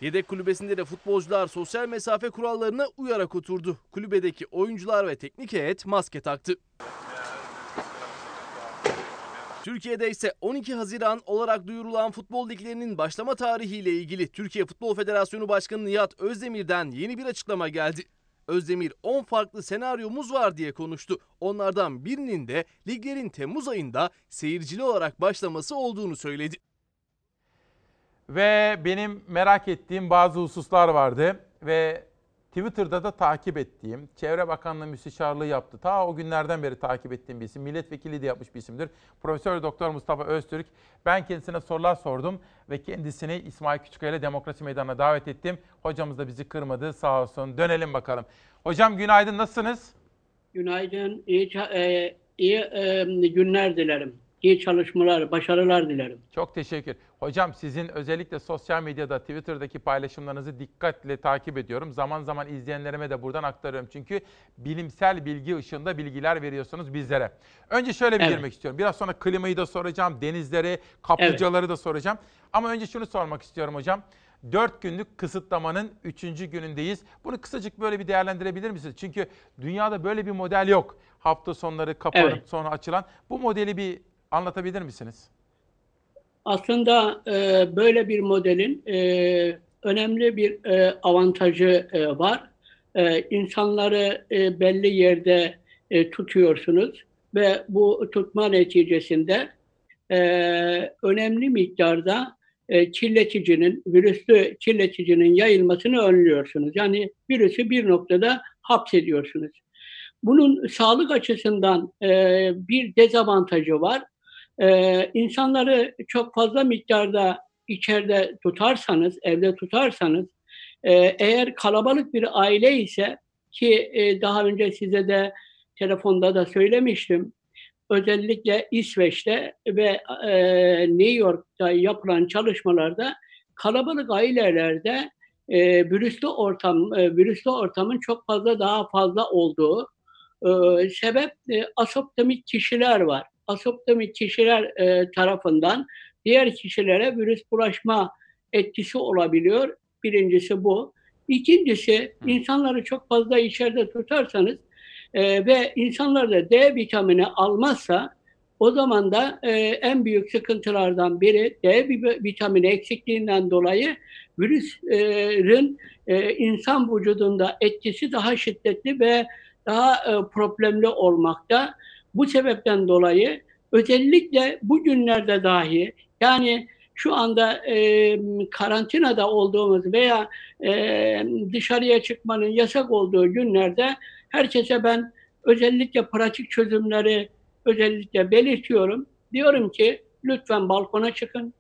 Yedek kulübesinde de futbolcular sosyal mesafe kurallarına uyarak oturdu. Kulübedeki oyuncular ve teknik heyet maske taktı. Türkiye'de ise 12 Haziran olarak duyurulan futbol liglerinin başlama tarihiyle ilgili Türkiye Futbol Federasyonu Başkanı Nihat Özdemir'den yeni bir açıklama geldi. Özdemir 10 farklı senaryomuz var diye konuştu. Onlardan birinin de liglerin Temmuz ayında seyircili olarak başlaması olduğunu söyledi. Ve benim merak ettiğim bazı hususlar vardı ve Twitter'da da takip ettiğim, Çevre Bakanlığı müsteşarlığı yaptı. Ta o günlerden beri takip ettiğim bir isim, milletvekili de yapmış bir isimdir. Profesör Doktor Mustafa Öztürk. Ben kendisine sorular sordum ve kendisini İsmail Küçükkaya Demokrasi Meydanı'na davet ettim. Hocamız da bizi kırmadı sağ olsun. Dönelim bakalım. Hocam günaydın nasılsınız? Günaydın, iyi, e, iyi e, günler dilerim. İyi çalışmalar, başarılar dilerim. Çok teşekkür. Hocam sizin özellikle sosyal medyada, Twitter'daki paylaşımlarınızı dikkatle takip ediyorum. Zaman zaman izleyenlerime de buradan aktarıyorum. Çünkü bilimsel bilgi ışığında bilgiler veriyorsunuz bizlere. Önce şöyle bir Evet. girmek istiyorum. Biraz sonra klimayı da soracağım, denizleri, kaplıcaları da soracağım. Ama önce şunu sormak istiyorum hocam. 4 günlük kısıtlamanın 3. günündeyiz. Bunu kısacık böyle bir değerlendirebilir misiniz? Çünkü dünyada böyle bir model yok. Hafta sonları kapanıp Evet. sonra açılan. Bu modeli bir anlatabilir misiniz? Aslında e, böyle bir modelin e, önemli bir e, avantajı e, var. E, insanları e, belli yerde e, tutuyorsunuz ve bu tutma neticesinde e, önemli miktarda e, kirleticinin, virüslü kirleticinin yayılmasını önlüyorsunuz. Yani virüsü bir noktada hapsediyorsunuz. Bunun sağlık açısından e, bir dezavantajı var. Ee, insanları çok fazla miktarda içeride tutarsanız, evde tutarsanız, e, eğer kalabalık bir aile ise ki e, daha önce size de telefonda da söylemiştim, özellikle İsveç'te ve e, New York'ta yapılan çalışmalarda kalabalık ailelerde e, virüslü ortam, e, virüslü ortamın çok fazla daha fazla olduğu e, sebep e, asoptomik kişiler var. Asoptomik kişiler e, tarafından diğer kişilere virüs bulaşma etkisi olabiliyor. Birincisi bu. İkincisi insanları çok fazla içeride tutarsanız e, ve insanlar da D vitamini almazsa o zaman da e, en büyük sıkıntılardan biri D vi- vitamini eksikliğinden dolayı virüsün e, insan vücudunda etkisi daha şiddetli ve daha e, problemli olmakta. Bu sebepten dolayı özellikle bu günlerde dahi yani şu anda e, karantinada olduğumuz veya e, dışarıya çıkmanın yasak olduğu günlerde herkese ben özellikle pratik çözümleri özellikle belirtiyorum. Diyorum ki lütfen balkona çıkın,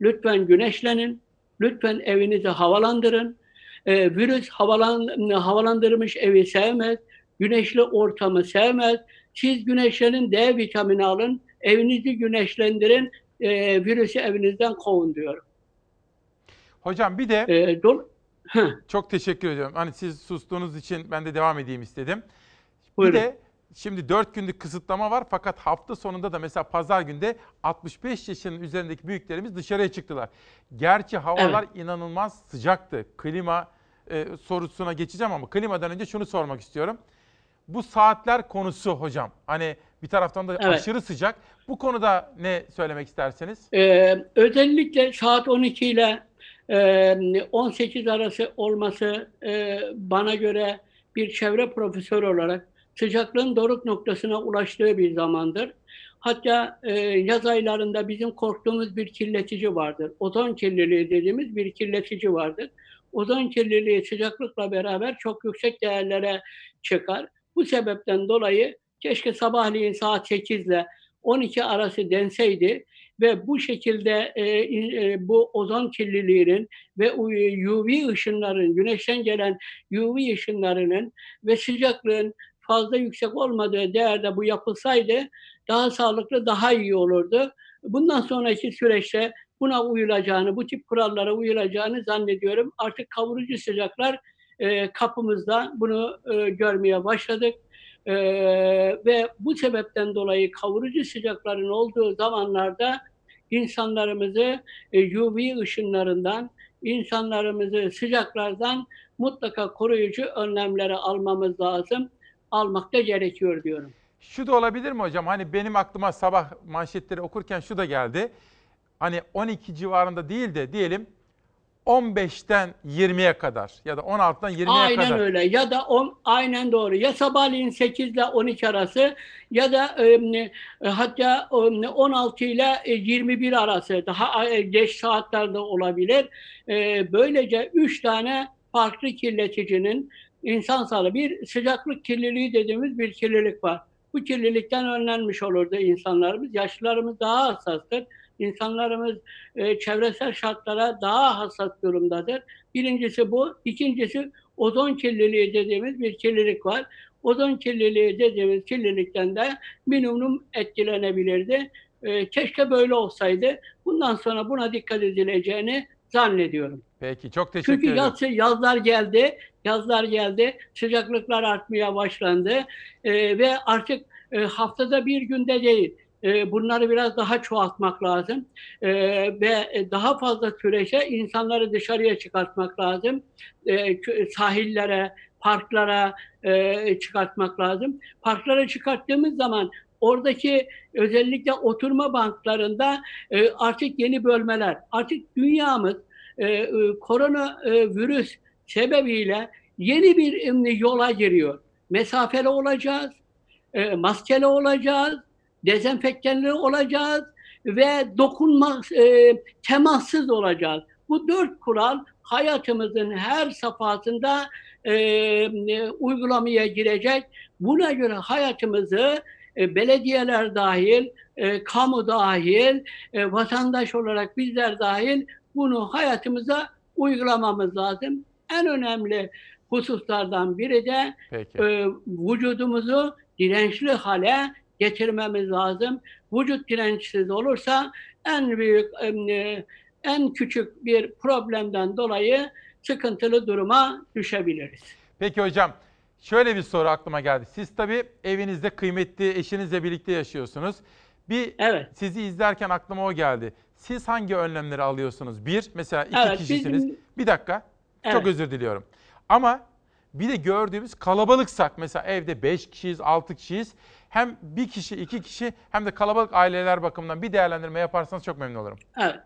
lütfen güneşlenin, lütfen evinizi havalandırın. E, virüs havalan, havalandırmış evi sevmez, güneşli ortamı sevmez. Siz güneşlenin D vitamini alın, evinizi güneşlendirin, e, virüsü evinizden kovun diyorum. Hocam bir de E, dol- çok teşekkür ediyorum. Hani siz sustuğunuz için ben de devam edeyim istedim. Buyurun. Bir de şimdi 4 günlük kısıtlama var fakat hafta sonunda da mesela pazar günde 65 yaşının üzerindeki büyüklerimiz dışarıya çıktılar. Gerçi havalar inanılmaz sıcaktı. Klima e, sorusuna geçeceğim ama klimadan önce şunu sormak istiyorum. Bu saatler konusu hocam. Hani bir taraftan da Evet. aşırı sıcak. Bu konuda ne söylemek isterseniz? Ee, özellikle saat 12 ile e, 18 arası olması e, bana göre bir çevre profesörü olarak sıcaklığın doruk noktasına ulaştığı bir zamandır. Hatta e, yaz aylarında bizim korktuğumuz bir kirletici vardır. Ozon kirliliği dediğimiz bir kirletici vardır. Ozon kirliliği sıcaklıkla beraber çok yüksek değerlere çıkar. Bu sebepten dolayı keşke sabahleyin saat 8 ile 12 arası denseydi ve bu şekilde e, e, bu ozon kirliliğinin ve UV ışınların, güneşten gelen UV ışınlarının ve sıcaklığın fazla yüksek olmadığı değerde bu yapılsaydı daha sağlıklı, daha iyi olurdu. Bundan sonraki süreçte buna uyulacağını, bu tip kurallara uyulacağını zannediyorum. Artık kavurucu sıcaklar e, kapımızda bunu e, görmeye başladık. Ee, ve bu sebepten dolayı kavurucu sıcakların olduğu zamanlarda insanlarımızı e, UV ışınlarından, insanlarımızı sıcaklardan mutlaka koruyucu önlemleri almamız lazım, almak da gerekiyor diyorum. Şu da olabilir mi hocam? Hani benim aklıma sabah manşetleri okurken şu da geldi. Hani 12 civarında değil de diyelim 15'ten 20'ye kadar ya da 16'dan 20'ye Aynen kadar. öyle ya da on, aynen doğru ya sabahleyin 8 ile 12 arası ya da e, hatta e, 16 ile e, 21 arası daha e, geç saatlerde olabilir. E, böylece 3 tane farklı kirleticinin insan sağlığı bir sıcaklık kirliliği dediğimiz bir kirlilik var. Bu kirlilikten önlenmiş olurdu insanlarımız. Yaşlılarımız daha hassastır. İnsanlarımız e, çevresel şartlara daha hassas durumdadır. Birincisi bu. İkincisi ozon kirliliği dediğimiz bir kirlilik var. Ozon kirliliği dediğimiz kirlilikten de minimum etkilenebilirdi. E, keşke böyle olsaydı. Bundan sonra buna dikkat edileceğini zannediyorum. Peki çok teşekkür Çünkü ederim. yaz, yazlar geldi, yazlar geldi, sıcaklıklar artmaya başlandı Ee, ve artık e, haftada bir günde değil, e, bunları biraz daha çoğaltmak lazım Ee, ve daha fazla süreçte insanları dışarıya çıkartmak lazım, kö- sahillere, parklara e, çıkartmak lazım. Parklara çıkarttığımız zaman oradaki özellikle oturma banklarında e, artık yeni bölmeler, artık dünyamız e, e, korona e, virüs sebebiyle yeni bir e, yola giriyor. Mesafeli olacağız, e, maskeli olacağız, dezenfektanlı olacağız ve dokunma, e, temassız olacağız. Bu dört kural hayatımızın her safhasında e, e, uygulamaya girecek. Buna göre hayatımızı e, belediyeler dahil, e, kamu dahil, e, vatandaş olarak bizler dahil bunu hayatımıza uygulamamız lazım. En önemli hususlardan biri de Peki. e, vücudumuzu dirençli hale getirmemiz lazım. Vücut dirençsiz olursa en büyük, e, en küçük bir problemden dolayı sıkıntılı duruma düşebiliriz. Peki hocam şöyle bir soru aklıma geldi. Siz tabii evinizde kıymetli eşinizle birlikte yaşıyorsunuz. Bir sizi izlerken aklıma o geldi. Siz hangi önlemleri alıyorsunuz? Bir, mesela iki Evet, kişisiniz. bizim- Bir dakika. Çok Evet. özür diliyorum. Ama bir de gördüğümüz kalabalıksak mesela evde 5 kişiyiz, 6 kişiyiz. Hem bir kişi, iki kişi hem de kalabalık aileler bakımından bir değerlendirme yaparsanız çok memnun olurum. Evet.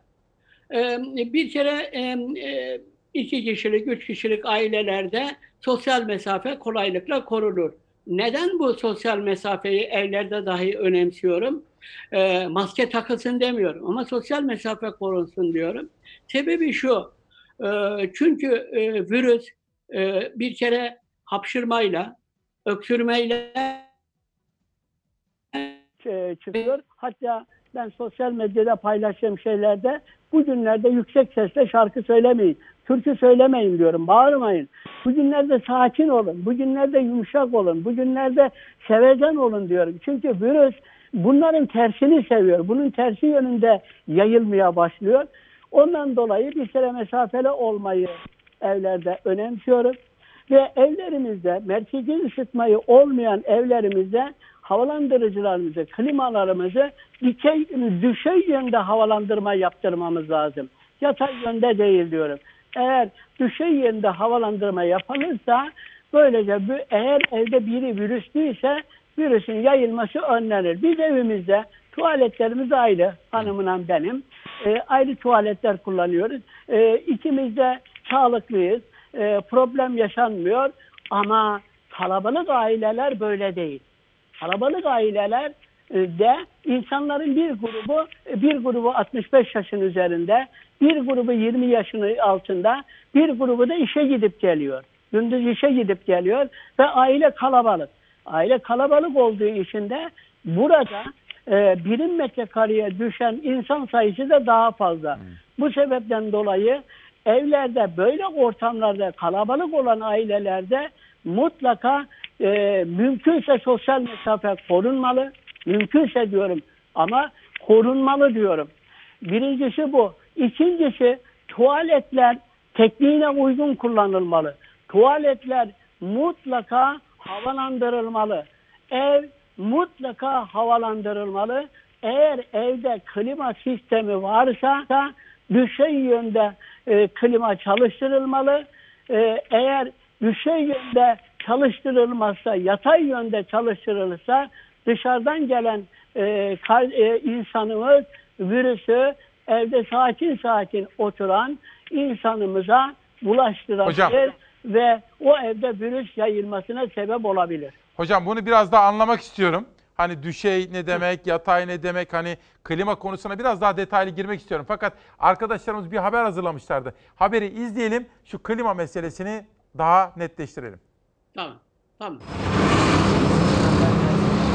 Ee, bir kere e, e, iki kişilik, üç kişilik ailelerde sosyal mesafe kolaylıkla korunur. Neden bu sosyal mesafeyi evlerde dahi önemsiyorum? Ee, maske takılsın demiyorum ama sosyal mesafe korunsun diyorum. Sebebi şu, e, çünkü e, virüs e, bir kere hapşırmayla, öksürmeyle e, çıkıyor. Hatta ben sosyal medyada paylaştığım şeylerde bugünlerde yüksek sesle şarkı söylemeyin, türkü söylemeyin diyorum, bağırmayın. Bugünlerde sakin olun, bugünlerde yumuşak olun, bugünlerde sevecen olun diyorum. Çünkü virüs bunların tersini seviyor. Bunun tersi yönünde yayılmaya başlıyor. Ondan dolayı bir kere mesafeli olmayı evlerde önemsiyorum. Ve evlerimizde merkezi ısıtmayı olmayan evlerimizde havalandırıcılarımızı, klimalarımızı dikey, düşey yönde havalandırma yaptırmamız lazım. Yatay yönde değil diyorum. Eğer düşey yönde havalandırma yapılırsa böylece eğer evde biri virüslüyse virüsün yayılması önlenir. Biz evimizde tuvaletlerimiz ayrı, hanımla benim. E, ayrı tuvaletler kullanıyoruz. E, ikimiz de sağlıklıyız. E, problem yaşanmıyor ama kalabalık aileler böyle değil. Kalabalık aileler e, de insanların bir grubu bir grubu 65 yaşın üzerinde, bir grubu 20 yaşın altında, bir grubu da işe gidip geliyor. Gündüz işe gidip geliyor ve aile kalabalık. Aile kalabalık olduğu için de burada e, birim metrekareye düşen insan sayısı da daha fazla. Bu sebepten dolayı evlerde böyle ortamlarda kalabalık olan ailelerde mutlaka e, mümkünse sosyal mesafe korunmalı. Mümkünse diyorum ama korunmalı diyorum. Birincisi bu. İkincisi tuvaletler tekniğine uygun kullanılmalı. Tuvaletler mutlaka havalandırılmalı. Ev mutlaka havalandırılmalı. Eğer evde klima sistemi varsa da düşey yönde e, klima çalıştırılmalı. E, eğer düşey yönde çalıştırılmazsa, yatay yönde çalıştırılırsa dışarıdan gelen e, kal- e, insanımız virüsü evde sakin sakin oturan insanımıza bulaştırabilir Hocam. ve o evde virüs yayılmasına sebep olabilir. Hocam bunu biraz daha anlamak istiyorum. Hani düşey ne demek, yatay ne demek, hani klima konusuna biraz daha detaylı girmek istiyorum. Fakat arkadaşlarımız bir haber hazırlamışlardı. Haberi izleyelim, şu klima meselesini daha netleştirelim. Tamam. Tamam.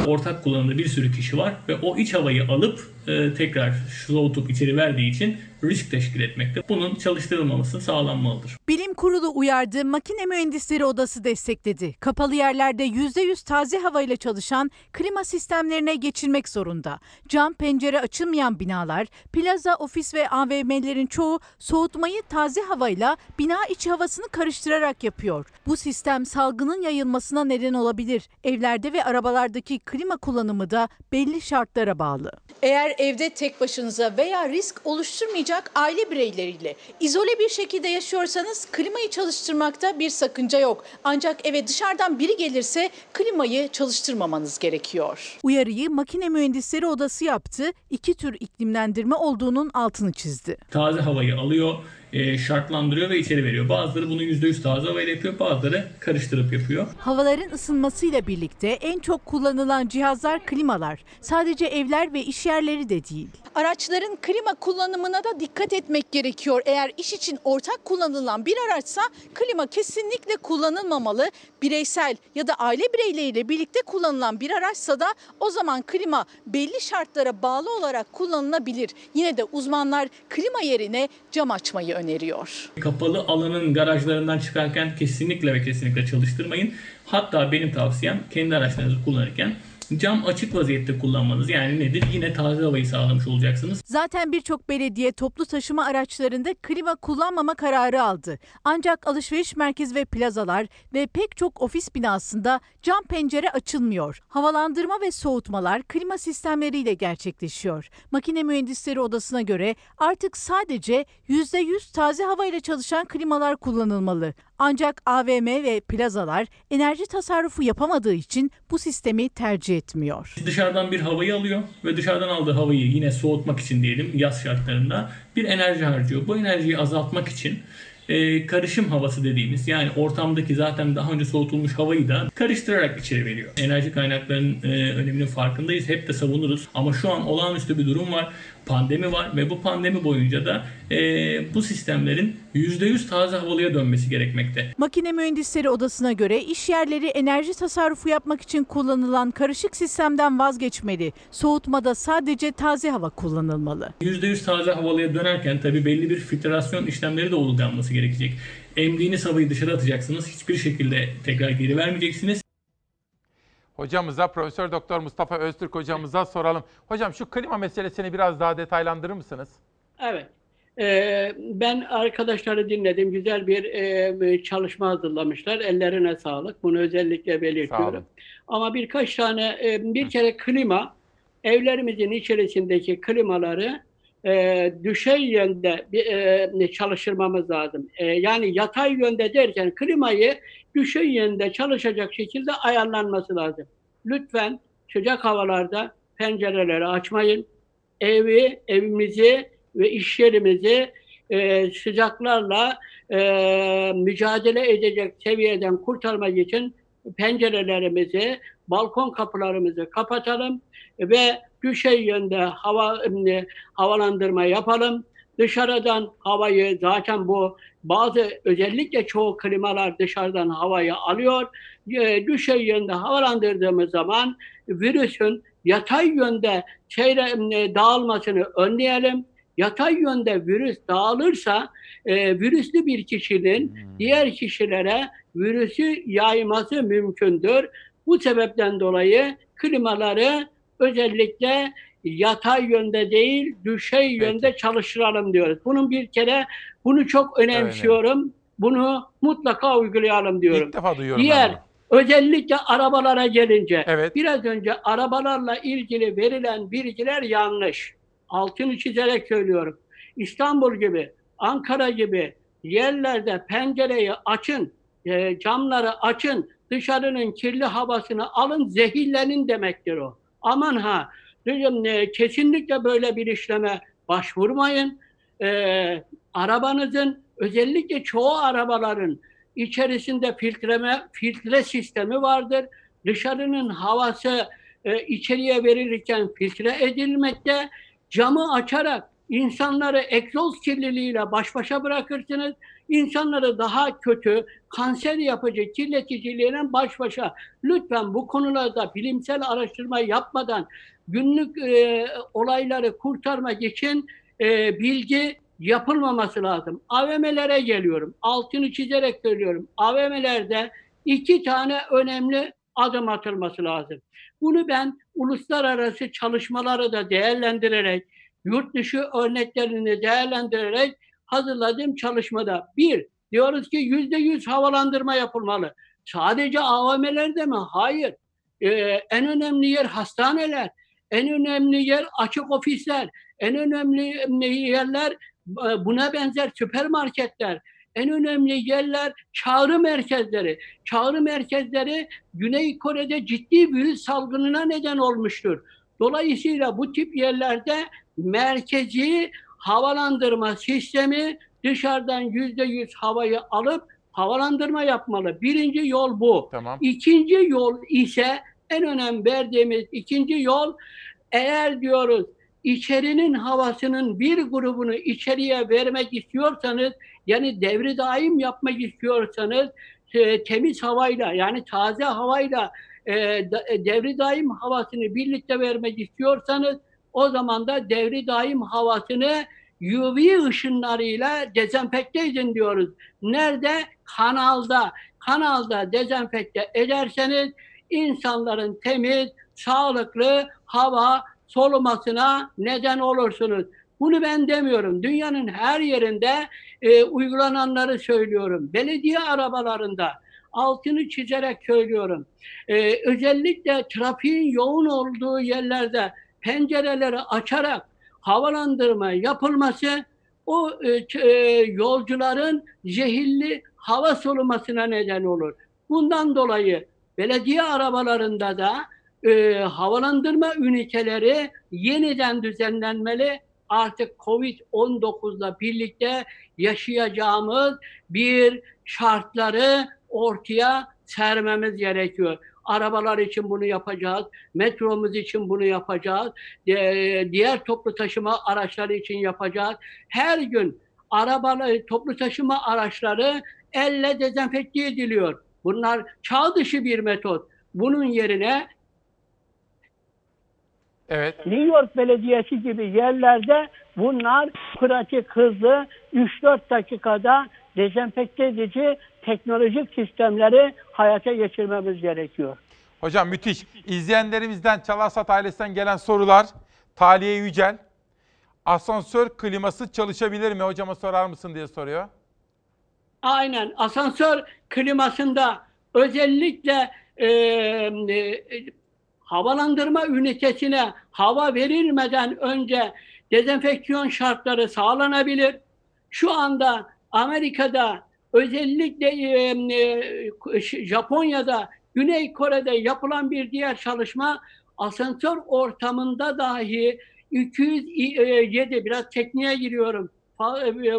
ortak kullanımda bir sürü kişi var ve o iç havayı alıp e, tekrar soğutup içeri verdiği için risk teşkil etmekte. Bunun çalıştırılmaması sağlanmalıdır. Bilim Kurulu uyardı, Makine Mühendisleri Odası destekledi. Kapalı yerlerde %100 taze havayla çalışan klima sistemlerine geçilmek zorunda. Cam pencere açılmayan binalar, plaza, ofis ve AVM'lerin çoğu soğutmayı taze havayla bina içi havasını karıştırarak yapıyor. Bu sistem salgının yayılmasına neden olabilir. Evlerde ve arabalardaki klima kullanımı da belli şartlara bağlı. Eğer evde tek başınıza veya risk oluşturmayacak aile bireyleriyle izole bir şekilde yaşıyorsanız klimayı çalıştırmakta bir sakınca yok. Ancak eve dışarıdan biri gelirse klimayı çalıştırmamanız gerekiyor. Uyarıyı Makine Mühendisleri Odası yaptı. İki tür iklimlendirme olduğunun altını çizdi. Taze havayı alıyor, e, şartlandırıyor ve içeri veriyor. Bazıları bunu %100 taze havayla yapıyor, bazıları karıştırıp yapıyor. Havaların ısınmasıyla birlikte en çok kullanılan cihazlar klimalar. Sadece evler ve iş yerleri de değil. Araçların klima kullanımına da dikkat etmek gerekiyor. Eğer iş için ortak kullanılan bir araçsa klima kesinlikle kullanılmamalı. Bireysel ya da aile bireyleriyle birlikte kullanılan bir araçsa da o zaman klima belli şartlara bağlı olarak kullanılabilir. Yine de uzmanlar klima yerine cam açmayı öneriyor. Kapalı alanın garajlarından çıkarken kesinlikle ve kesinlikle çalıştırmayın. Hatta benim tavsiyem kendi araçlarınızı kullanırken cam açık vaziyette kullanmanız. Yani nedir? Yine taze havayı sağlamış olacaksınız. Zaten birçok belediye toplu taşıma araçlarında klima kullanmama kararı aldı. Ancak alışveriş merkez ve plazalar ve pek çok ofis binasında cam pencere açılmıyor. Havalandırma ve soğutmalar klima sistemleriyle gerçekleşiyor. Makine Mühendisleri Odası'na göre artık sadece %100 taze havayla çalışan klimalar kullanılmalı. Ancak AVM ve plazalar enerji tasarrufu yapamadığı için bu sistemi tercih etmiyor. Dışarıdan bir havayı alıyor ve dışarıdan aldığı havayı yine soğutmak için diyelim yaz şartlarında bir enerji harcıyor. Bu enerjiyi azaltmak için e, karışım havası dediğimiz yani ortamdaki zaten daha önce soğutulmuş havayı da karıştırarak içeri veriyor. Enerji kaynaklarının e, öneminin farkındayız. Hep de savunuruz. Ama şu an olağanüstü bir durum var. Pandemi var ve bu pandemi boyunca da e, bu sistemlerin %100 taze havalıya dönmesi gerekmekte. Makine Mühendisleri Odası'na göre iş yerleri enerji tasarrufu yapmak için kullanılan karışık sistemden vazgeçmeli. Soğutmada sadece taze hava kullanılmalı. %100 taze havalıya dönerken tabii belli bir filtrasyon işlemleri de uygulanması gerekecek. Emdiğiniz havayı dışarı atacaksınız. Hiçbir şekilde tekrar geri vermeyeceksiniz. Hocamıza, Profesör Doktor Mustafa Öztürk hocamıza soralım. Hocam şu klima meselesini biraz daha detaylandırır mısınız? Evet. Ee, ben arkadaşları dinledim. Güzel bir e, çalışma hazırlamışlar. Ellerine sağlık. Bunu özellikle belirtiyorum. Ama birkaç tane, e, bir kere klima, evlerimizin içerisindeki klimaları e, düşey yönde bir, e, çalıştırmamız lazım. E, yani yatay yönde derken klimayı düşey yönde çalışacak şekilde ayarlanması lazım. Lütfen sıcak havalarda pencereleri açmayın. Evi, evimizi ve iş yerimizi e, sıcaklarla e, mücadele edecek seviyeden kurtarmak için pencerelerimizi, balkon kapılarımızı kapatalım ve düşey yönde hava e, havalandırma yapalım. Dışarıdan havayı zaten bu bazı özellikle çoğu klimalar dışarıdan havayı alıyor. E, düşey yönde havalandırdığımız zaman virüsün yatay yönde şeyle, e, dağılmasını önleyelim. Yatay yönde virüs dağılırsa e, virüslü bir kişinin diğer kişilere virüsü yayması mümkündür. Bu sebepten dolayı klimaları özellikle yatay yönde değil, düşey yönde çalıştıralım diyoruz. Bunun bir kere bunu çok önemsiyorum. Bunu mutlaka uygulayalım diyorum. İlk defa duyuyorum Diğer ben özellikle arabalara gelince biraz önce arabalarla ilgili verilen bilgiler yanlış. Altını çizerek söylüyorum. İstanbul gibi, Ankara gibi yerlerde pencereyi açın, e, camları açın, dışarının kirli havasını alın, zehirlenin demektir o. Aman ha diyorum, e, kesinlikle böyle bir işleme başvurmayın. E, arabanızın özellikle çoğu arabaların içerisinde filtreme filtre sistemi vardır. Dışarının havası e, içeriye verilirken filtre edilmekte. Camı açarak insanları egzoz kirliliğiyle baş başa bırakırsınız. İnsanları daha kötü, kanser yapıcı kirleticiliğine baş başa. Lütfen bu konularda bilimsel araştırma yapmadan günlük e, olayları kurtarmak için e, bilgi yapılmaması lazım. AVM'lere geliyorum. Altını çizerek söylüyorum. AVM'lerde iki tane önemli adım atılması lazım. Bunu ben uluslararası çalışmaları da değerlendirerek, yurt dışı örneklerini değerlendirerek hazırladığım çalışmada bir, diyoruz ki yüzde yüz havalandırma yapılmalı. Sadece AVM'lerde mi? Hayır. Ee, en önemli yer hastaneler, en önemli yer açık ofisler, en önemli yerler buna benzer süpermarketler, en önemli yerler çağrı merkezleri. Çağrı merkezleri Güney Kore'de ciddi virüs salgınına neden olmuştur. Dolayısıyla bu tip yerlerde merkezi havalandırma sistemi dışarıdan yüzde yüz havayı alıp havalandırma yapmalı. Birinci yol bu. Tamam. İkinci yol ise en önem verdiğimiz ikinci yol eğer diyoruz içerinin havasının bir grubunu içeriye vermek istiyorsanız yani devri daim yapmak istiyorsanız e, temiz havayla yani taze havayla e, e, devri daim havasını birlikte vermek istiyorsanız o zaman da devri daim havasını UV ışınlarıyla dezenfekte edin diyoruz. Nerede? Kanalda. Kanalda dezenfekte ederseniz insanların temiz, sağlıklı hava solumasına neden olursunuz. Bunu ben demiyorum. Dünyanın her yerinde e, uygulananları söylüyorum. Belediye arabalarında altını çizerek söylüyorum. E, özellikle trafiğin yoğun olduğu yerlerde pencereleri açarak havalandırma yapılması o e, e, yolcuların zehirli hava solumasına neden olur. Bundan dolayı belediye arabalarında da e, havalandırma üniteleri yeniden düzenlenmeli. Artık Covid-19'la birlikte yaşayacağımız bir şartları ortaya sermemiz gerekiyor. Arabalar için bunu yapacağız, metromuz için bunu yapacağız, e, diğer toplu taşıma araçları için yapacağız. Her gün arabaları, toplu taşıma araçları elle dezenfekte ediliyor. Bunlar çağ dışı bir metot. Bunun yerine Evet. New York Belediyesi gibi yerlerde bunlar pratik hızlı 3-4 dakikada dezenfekte edici teknolojik sistemleri hayata geçirmemiz gerekiyor. Hocam müthiş. İzleyenlerimizden Çalarsat ailesinden gelen sorular. Taliye Yücel. Asansör kliması çalışabilir mi hocama sorar mısın diye soruyor. Aynen asansör klimasında özellikle e, e, havalandırma ünitesine hava verilmeden önce dezenfeksiyon şartları sağlanabilir. Şu anda Amerika'da özellikle e, Japonya'da Güney Kore'de yapılan bir diğer çalışma asansör ortamında dahi 207 biraz tekniğe giriyorum.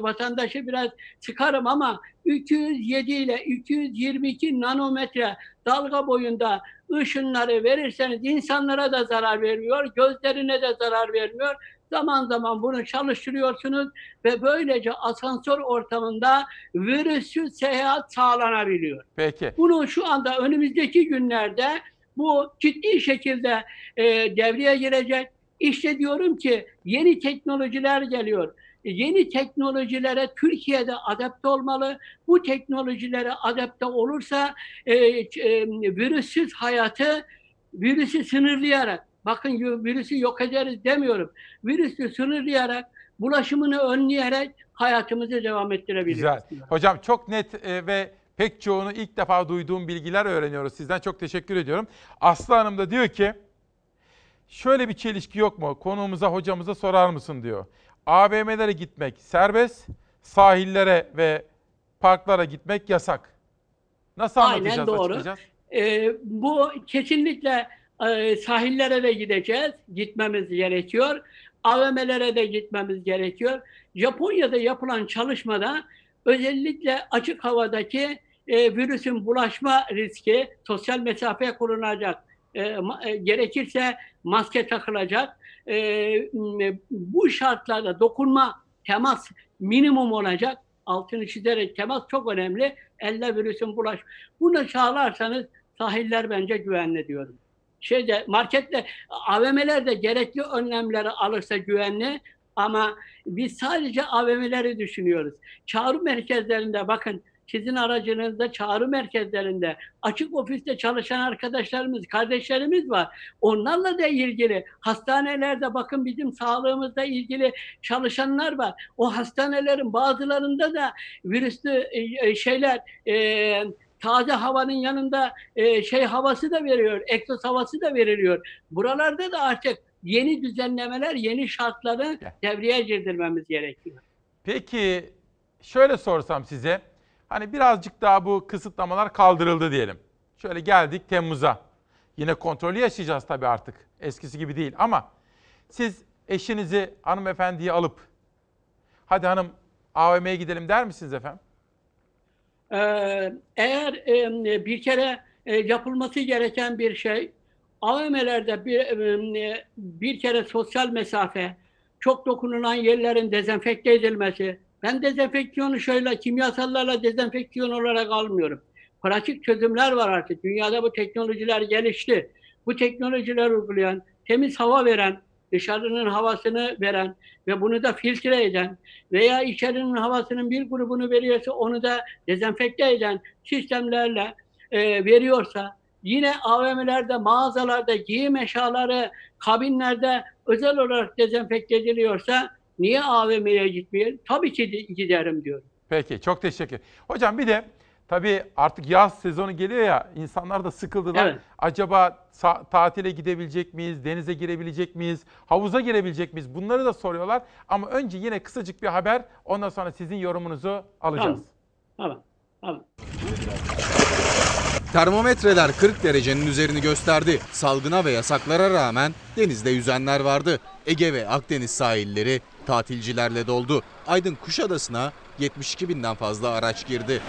Vatandaşı biraz çıkarım ama 207 ile 222 nanometre dalga boyunda ışınları verirseniz insanlara da zarar vermiyor, gözlerine de zarar vermiyor. Zaman zaman bunu çalıştırıyorsunuz ve böylece asansör ortamında virüsüz seyahat sağlanabiliyor. Peki. Bunu şu anda önümüzdeki günlerde bu ciddi şekilde e, devreye girecek. İşte diyorum ki yeni teknolojiler geliyor. Yeni teknolojilere Türkiye'de adapte olmalı. Bu teknolojilere adapte olursa e, e, virüsüz hayatı virüsü sınırlayarak bakın virüsü yok ederiz demiyorum. Virüsü sınırlayarak bulaşımını önleyerek hayatımızı devam ettirebiliriz. Güzel. Hocam çok net e, ve pek çoğunu ilk defa duyduğum bilgiler öğreniyoruz. Sizden çok teşekkür ediyorum. Aslı Hanım da diyor ki şöyle bir çelişki yok mu? Konuğumuza hocamıza sorar mısın diyor. AVM'lere gitmek serbest, sahillere ve parklara gitmek yasak. Nasıl Aynen anlatacağız, doğru. açıklayacağız? Ee, bu kesinlikle e, sahillere de gideceğiz, gitmemiz gerekiyor. AVM'lere de gitmemiz gerekiyor. Japonya'da yapılan çalışmada özellikle açık havadaki e, virüsün bulaşma riski sosyal mesafe korunacak. E, ma- e, gerekirse maske takılacak. E, bu şartlarda dokunma, temas minimum olacak. Altını çizerek temas çok önemli. Elle virüsün bulaş. Bunu sağlarsanız sahiller bence güvenli diyorum. Şeyde markette AVM'lerde gerekli önlemleri alırsa güvenli ama biz sadece AVM'leri düşünüyoruz. Çağrı merkezlerinde bakın sizin aracınızda çağrı merkezlerinde açık ofiste çalışan arkadaşlarımız, kardeşlerimiz var. Onlarla da ilgili hastanelerde bakın bizim sağlığımızla ilgili çalışanlar var. O hastanelerin bazılarında da virüslü e, e, şeyler e, taze havanın yanında e, şey havası da veriyor, egzoz havası da veriliyor. Buralarda da artık yeni düzenlemeler, yeni şartları devreye girdirmemiz gerekiyor. Peki şöyle sorsam size. Hani birazcık daha bu kısıtlamalar kaldırıldı diyelim. Şöyle geldik Temmuz'a. Yine kontrolü yaşayacağız tabii artık. Eskisi gibi değil ama siz eşinizi hanımefendiyi alıp hadi hanım AVM'ye gidelim der misiniz efendim? Ee, eğer bir kere e, yapılması gereken bir şey AVM'lerde bir, e, bir kere sosyal mesafe, çok dokunulan yerlerin dezenfekte edilmesi. Ben dezenfeksiyonu şöyle kimyasallarla dezenfeksiyon olarak almıyorum. Pratik çözümler var artık. Dünyada bu teknolojiler gelişti. Bu teknolojiler uygulayan, temiz hava veren, dışarının havasını veren ve bunu da filtre eden veya içerinin havasının bir grubunu veriyorsa onu da dezenfekte eden sistemlerle e, veriyorsa yine AVM'lerde, mağazalarda, giyim eşyaları, kabinlerde özel olarak dezenfekte ediliyorsa niye AVM'ye gitmeyelim? Tabii ki de giderim diyorum. Peki çok teşekkür. Hocam bir de tabii artık yaz sezonu geliyor ya insanlar da sıkıldılar. Evet. Acaba tatile gidebilecek miyiz? Denize girebilecek miyiz? Havuza girebilecek miyiz? Bunları da soruyorlar. Ama önce yine kısacık bir haber ondan sonra sizin yorumunuzu alacağız. Tamam. Tamam. Termometreler 40 derecenin üzerini gösterdi. Salgına ve yasaklara rağmen denizde yüzenler vardı. Ege ve Akdeniz sahilleri tatilcilerle doldu. Aydın Kuşadası'na 72 binden fazla araç girdi.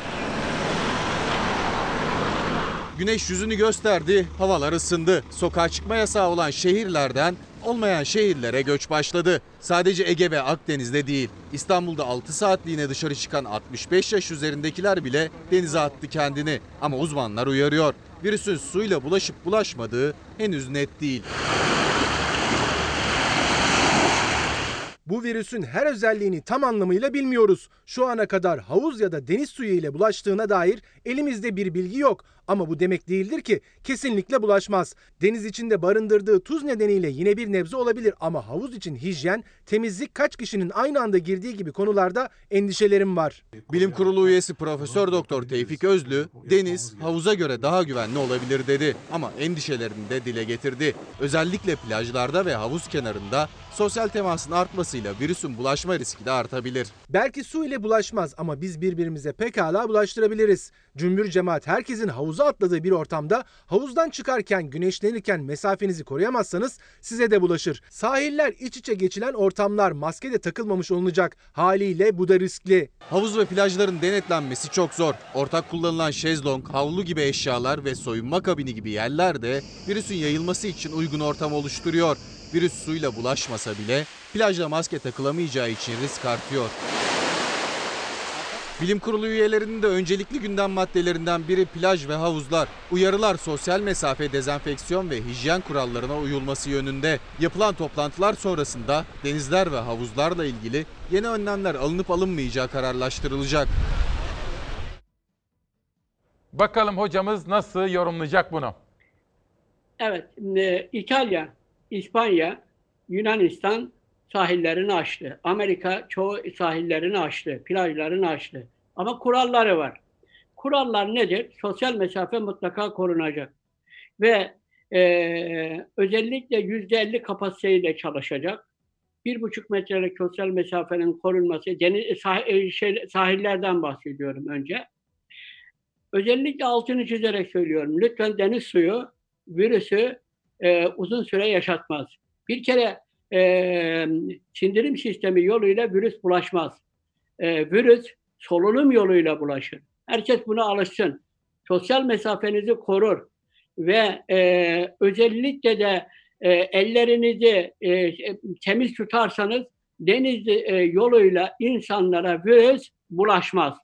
Güneş yüzünü gösterdi, havalar ısındı. Sokağa çıkma yasağı olan şehirlerden olmayan şehirlere göç başladı. Sadece Ege ve Akdeniz'de değil. İstanbul'da 6 saatliğine dışarı çıkan 65 yaş üzerindekiler bile denize attı kendini. Ama uzmanlar uyarıyor. Virüsün suyla bulaşıp bulaşmadığı henüz net değil. Bu virüsün her özelliğini tam anlamıyla bilmiyoruz. Şu ana kadar havuz ya da deniz suyu ile bulaştığına dair elimizde bir bilgi yok. Ama bu demek değildir ki kesinlikle bulaşmaz. Deniz içinde barındırdığı tuz nedeniyle yine bir nebze olabilir ama havuz için hijyen, temizlik kaç kişinin aynı anda girdiği gibi konularda endişelerim var. Bilim Kurulu üyesi Profesör Doktor Tevfik Özlü, deniz havuza göre daha güvenli olabilir dedi ama endişelerini de dile getirdi. Özellikle plajlarda ve havuz kenarında sosyal temasın artmasıyla virüsün bulaşma riski de artabilir. Belki su ile bulaşmaz ama biz birbirimize pekala bulaştırabiliriz. Cümbür cemaat herkesin havuza atladığı bir ortamda havuzdan çıkarken güneşlenirken mesafenizi koruyamazsanız size de bulaşır. Sahiller iç içe geçilen ortamlar maske de takılmamış olunacak. Haliyle bu da riskli. Havuz ve plajların denetlenmesi çok zor. Ortak kullanılan şezlong, havlu gibi eşyalar ve soyunma kabini gibi yerler de virüsün yayılması için uygun ortam oluşturuyor. Virüs suyla bulaşmasa bile plajda maske takılamayacağı için risk artıyor. Bilim kurulu üyelerinin de öncelikli gündem maddelerinden biri plaj ve havuzlar. Uyarılar sosyal mesafe, dezenfeksiyon ve hijyen kurallarına uyulması yönünde. Yapılan toplantılar sonrasında denizler ve havuzlarla ilgili yeni önlemler alınıp alınmayacağı kararlaştırılacak. Bakalım hocamız nasıl yorumlayacak bunu? Evet, İtalya, İspanya, Yunanistan sahillerini açtı. Amerika çoğu sahillerini açtı, plajlarını açtı. Ama kuralları var. Kurallar nedir? Sosyal mesafe mutlaka korunacak. Ve e, özellikle yüzde elli kapasiteyle çalışacak. Bir buçuk metrelik sosyal mesafenin korunması, deniz, sah, e, şey, sahillerden bahsediyorum önce. Özellikle altını çizerek söylüyorum. Lütfen deniz suyu virüsü e, uzun süre yaşatmaz. Bir kere e, sindirim sistemi yoluyla virüs bulaşmaz. E, virüs solunum yoluyla bulaşır. Herkes buna alışsın. Sosyal mesafenizi korur ve e, özellikle de e, ellerinizi e, temiz tutarsanız deniz e, yoluyla insanlara virüs bulaşmaz.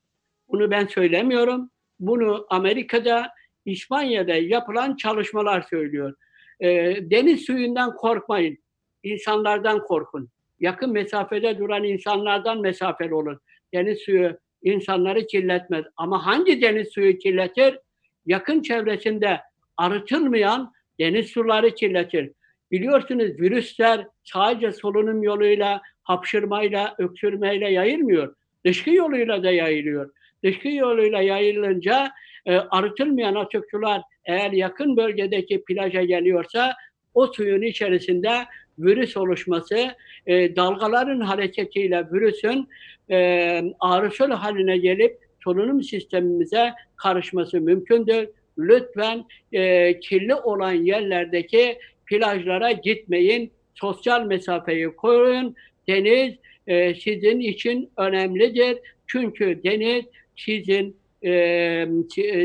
Bunu ben söylemiyorum. Bunu Amerika'da, İspanya'da yapılan çalışmalar söylüyor. E, deniz suyundan korkmayın. İnsanlardan korkun. Yakın mesafede duran insanlardan mesafeli olun. Deniz suyu insanları kirletmez. Ama hangi deniz suyu kirletir? Yakın çevresinde arıtılmayan deniz suları kirletir. Biliyorsunuz virüsler sadece solunum yoluyla, hapşırmayla, öksürmeyle yayılmıyor. Dışkı yoluyla da yayılıyor. Dışkı yoluyla yayılınca e, arıtılmayan atık sular eğer yakın bölgedeki plaja geliyorsa o suyun içerisinde virüs oluşması, e, dalgaların hareketiyle virüsün e, aerosol haline gelip solunum sistemimize karışması mümkündür. Lütfen e, kirli olan yerlerdeki plajlara gitmeyin. Sosyal mesafeyi koruyun. Deniz e, sizin için önemlidir. Çünkü deniz sizin e,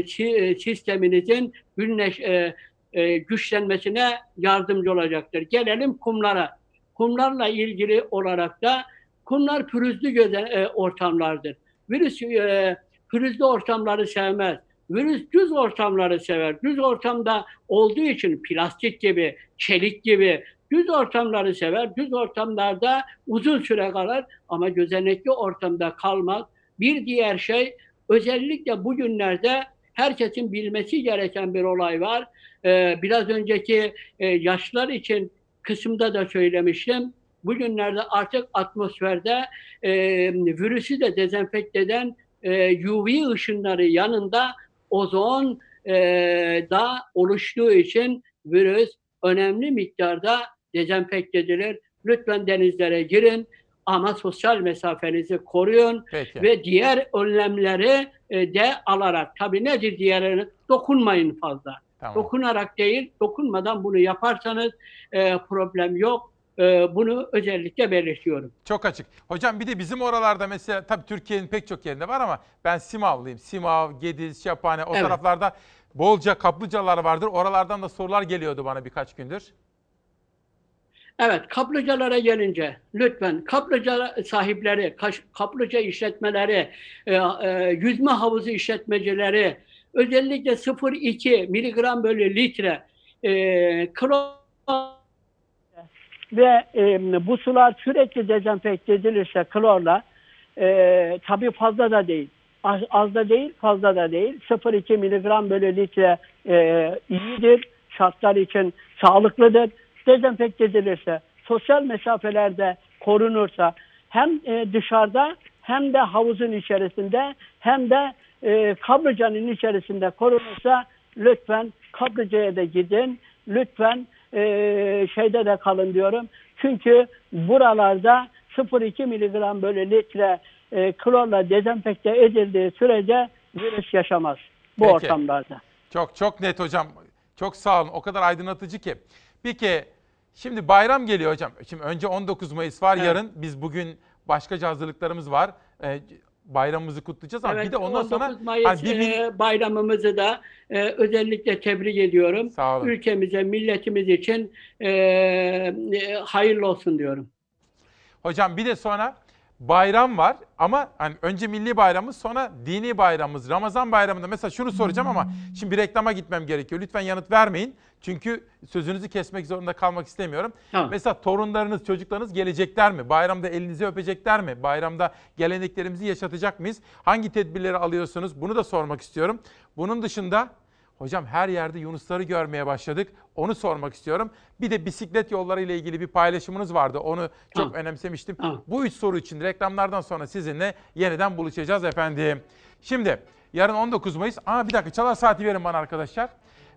si- sisteminizin günleş, e, e, güçlenmesine yardımcı olacaktır. Gelelim kumlara. Kumlarla ilgili olarak da kumlar pürüzlü göze, e, ortamlardır. Virüs e, pürüzlü ortamları sevmez. Virüs düz ortamları sever. Düz ortamda olduğu için plastik gibi, çelik gibi düz ortamları sever. Düz ortamlarda uzun süre kalır ama gözenekli ortamda kalmaz. Bir diğer şey özellikle bugünlerde herkesin bilmesi gereken bir olay var. Ee, biraz önceki e, yaşlar için kısımda da söylemiştim. Bugünlerde artık atmosferde e, virüsü de dezenfekte eden e, UV ışınları yanında ozon e, da oluştuğu için virüs önemli miktarda dezenfekte edilir. Lütfen denizlere girin ama sosyal mesafenizi koruyun Peki. ve diğer önlemleri de alarak. Tabii nedir diğerlerine? Dokunmayın fazla. Tamam. Dokunarak değil, dokunmadan bunu yaparsanız e, problem yok. E, bunu özellikle belirtiyorum. Çok açık. Hocam bir de bizim oralarda mesela tabii Türkiye'nin pek çok yerinde var ama ben Simavlıyım. Simav, Gediz, Şaphane o Evet. taraflarda bolca kaplıcalar vardır. Oralardan da sorular geliyordu bana birkaç gündür. Evet, kaplıcalara gelince lütfen kaplıca sahipleri, kaplıca işletmeleri, e, e, yüzme havuzu işletmecileri özellikle 0,2 miligram bölü litre e, klor ve e, bu sular sürekli dezenfekte edilirse klorla e, tabii fazla da değil. Az, az da değil, fazla da değil. 0,2 miligram bölü litre e, iyidir. Şartlar için sağlıklıdır. Dezenfekte edilirse, sosyal mesafelerde korunursa hem e, dışarıda hem de havuzun içerisinde hem de e, içerisinde korunursa lütfen kaplıcaya da gidin. Lütfen e, şeyde de kalın diyorum. Çünkü buralarda 0,2 miligram bölü litre e, klorla dezenfekte edildiği sürece virüs yaşamaz bu Peki. ortamlarda. Çok çok net hocam. Çok sağ olun. O kadar aydınlatıcı ki. Peki şimdi bayram geliyor hocam. Şimdi önce 19 Mayıs var Evet. yarın. Biz bugün başkaca hazırlıklarımız var. Ee, bayramımızı kutlayacağız ama Evet, bir de ondan 19 sonra Mayıs hani bir mil- e, bayramımızı da e, özellikle tebrik ediyorum. Sağ olun. Ülkemize, milletimiz için e, e, hayırlı olsun diyorum. Hocam bir de sonra bayram var ama hani önce milli bayramımız sonra dini bayramımız. Ramazan bayramında mesela şunu soracağım ama şimdi bir reklama gitmem gerekiyor. Lütfen yanıt vermeyin. Çünkü sözünüzü kesmek zorunda kalmak istemiyorum. Tamam. Mesela torunlarınız, çocuklarınız gelecekler mi? Bayramda elinizi öpecekler mi? Bayramda geleneklerimizi yaşatacak mıyız? Hangi tedbirleri alıyorsunuz? Bunu da sormak istiyorum. Bunun dışında Hocam her yerde yunusları görmeye başladık. Onu sormak istiyorum. Bir de bisiklet yolları ile ilgili bir paylaşımınız vardı. Onu çok Tamam. önemsemiştim. Tamam. Bu üç soru için reklamlardan sonra sizinle yeniden buluşacağız efendim. Şimdi yarın 19 Mayıs. Aa bir dakika çalar saati verin bana arkadaşlar.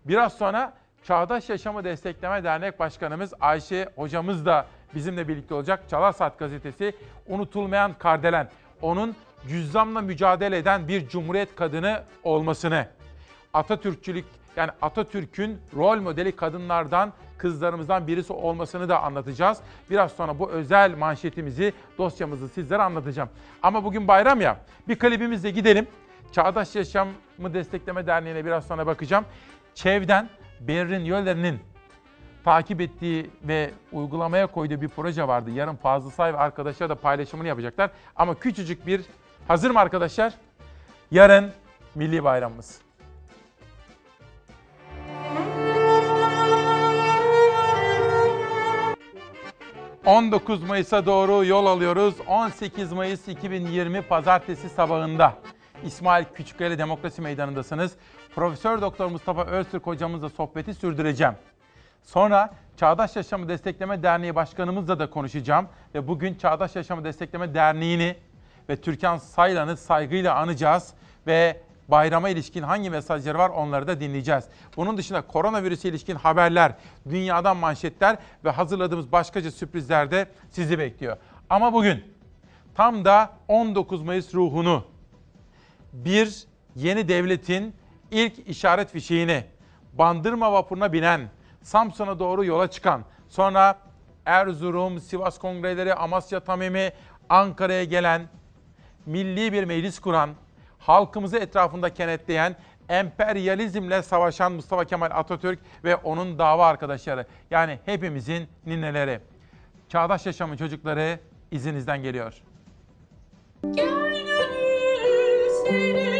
Biraz sonra Çağdaş Yaşamı Destekleme Dernek Başkanımız Ayşe hocamız da bizimle birlikte olacak. Çalar Saat gazetesi unutulmayan kardelen. Onun cüzzamla mücadele eden bir cumhuriyet kadını olmasını, Atatürkçülük yani Atatürk'ün rol modeli kadınlardan kızlarımızdan birisi olmasını da anlatacağız. Biraz sonra bu özel manşetimizi, dosyamızı sizlere anlatacağım. Ama bugün bayram ya, bir klibimizle gidelim. Çağdaş Yaşamı Destekleme Derneği'ne biraz sonra bakacağım. Çev'den Berrin Yöller'in takip ettiği ve uygulamaya koyduğu bir proje vardı. Yarın Fazıl Say ve arkadaşlar da paylaşımını yapacaklar. Ama küçücük bir, hazır mı arkadaşlar? Yarın Milli Bayramımız. ...19 Mayıs'a doğru yol alıyoruz. 18 Mayıs 2020 Pazartesi sabahında... İsmail Küçükkaya Demokrasi Meydanı'ndasınız. Profesör Doktor Mustafa Öztürk hocamızla sohbeti sürdüreceğim. Sonra Çağdaş Yaşamı Destekleme Derneği Başkanımızla da konuşacağım. Ve bugün Çağdaş Yaşamı Destekleme Derneği'ni ve Türkan Saylan'ı saygıyla anacağız. Ve bayrama ilişkin hangi mesajları var onları da dinleyeceğiz. Bunun dışında koronavirüse ilişkin haberler, dünyadan manşetler ve hazırladığımız başkaca sürprizler de sizi bekliyor. Ama bugün tam da 19 Mayıs ruhunu, bir yeni devletin ilk işaret fişeğini, Bandırma vapuruna binen, Samsun'a doğru yola çıkan, sonra Erzurum, Sivas kongreleri, Amasya Tamimi, Ankara'ya gelen, milli bir meclis kuran, halkımızı etrafında kenetleyen, emperyalizmle savaşan Mustafa Kemal Atatürk ve onun dava arkadaşları. Yani hepimizin nineleri. Çağdaş Yaşamın çocukları izinizden geliyor. Gel gönül seninle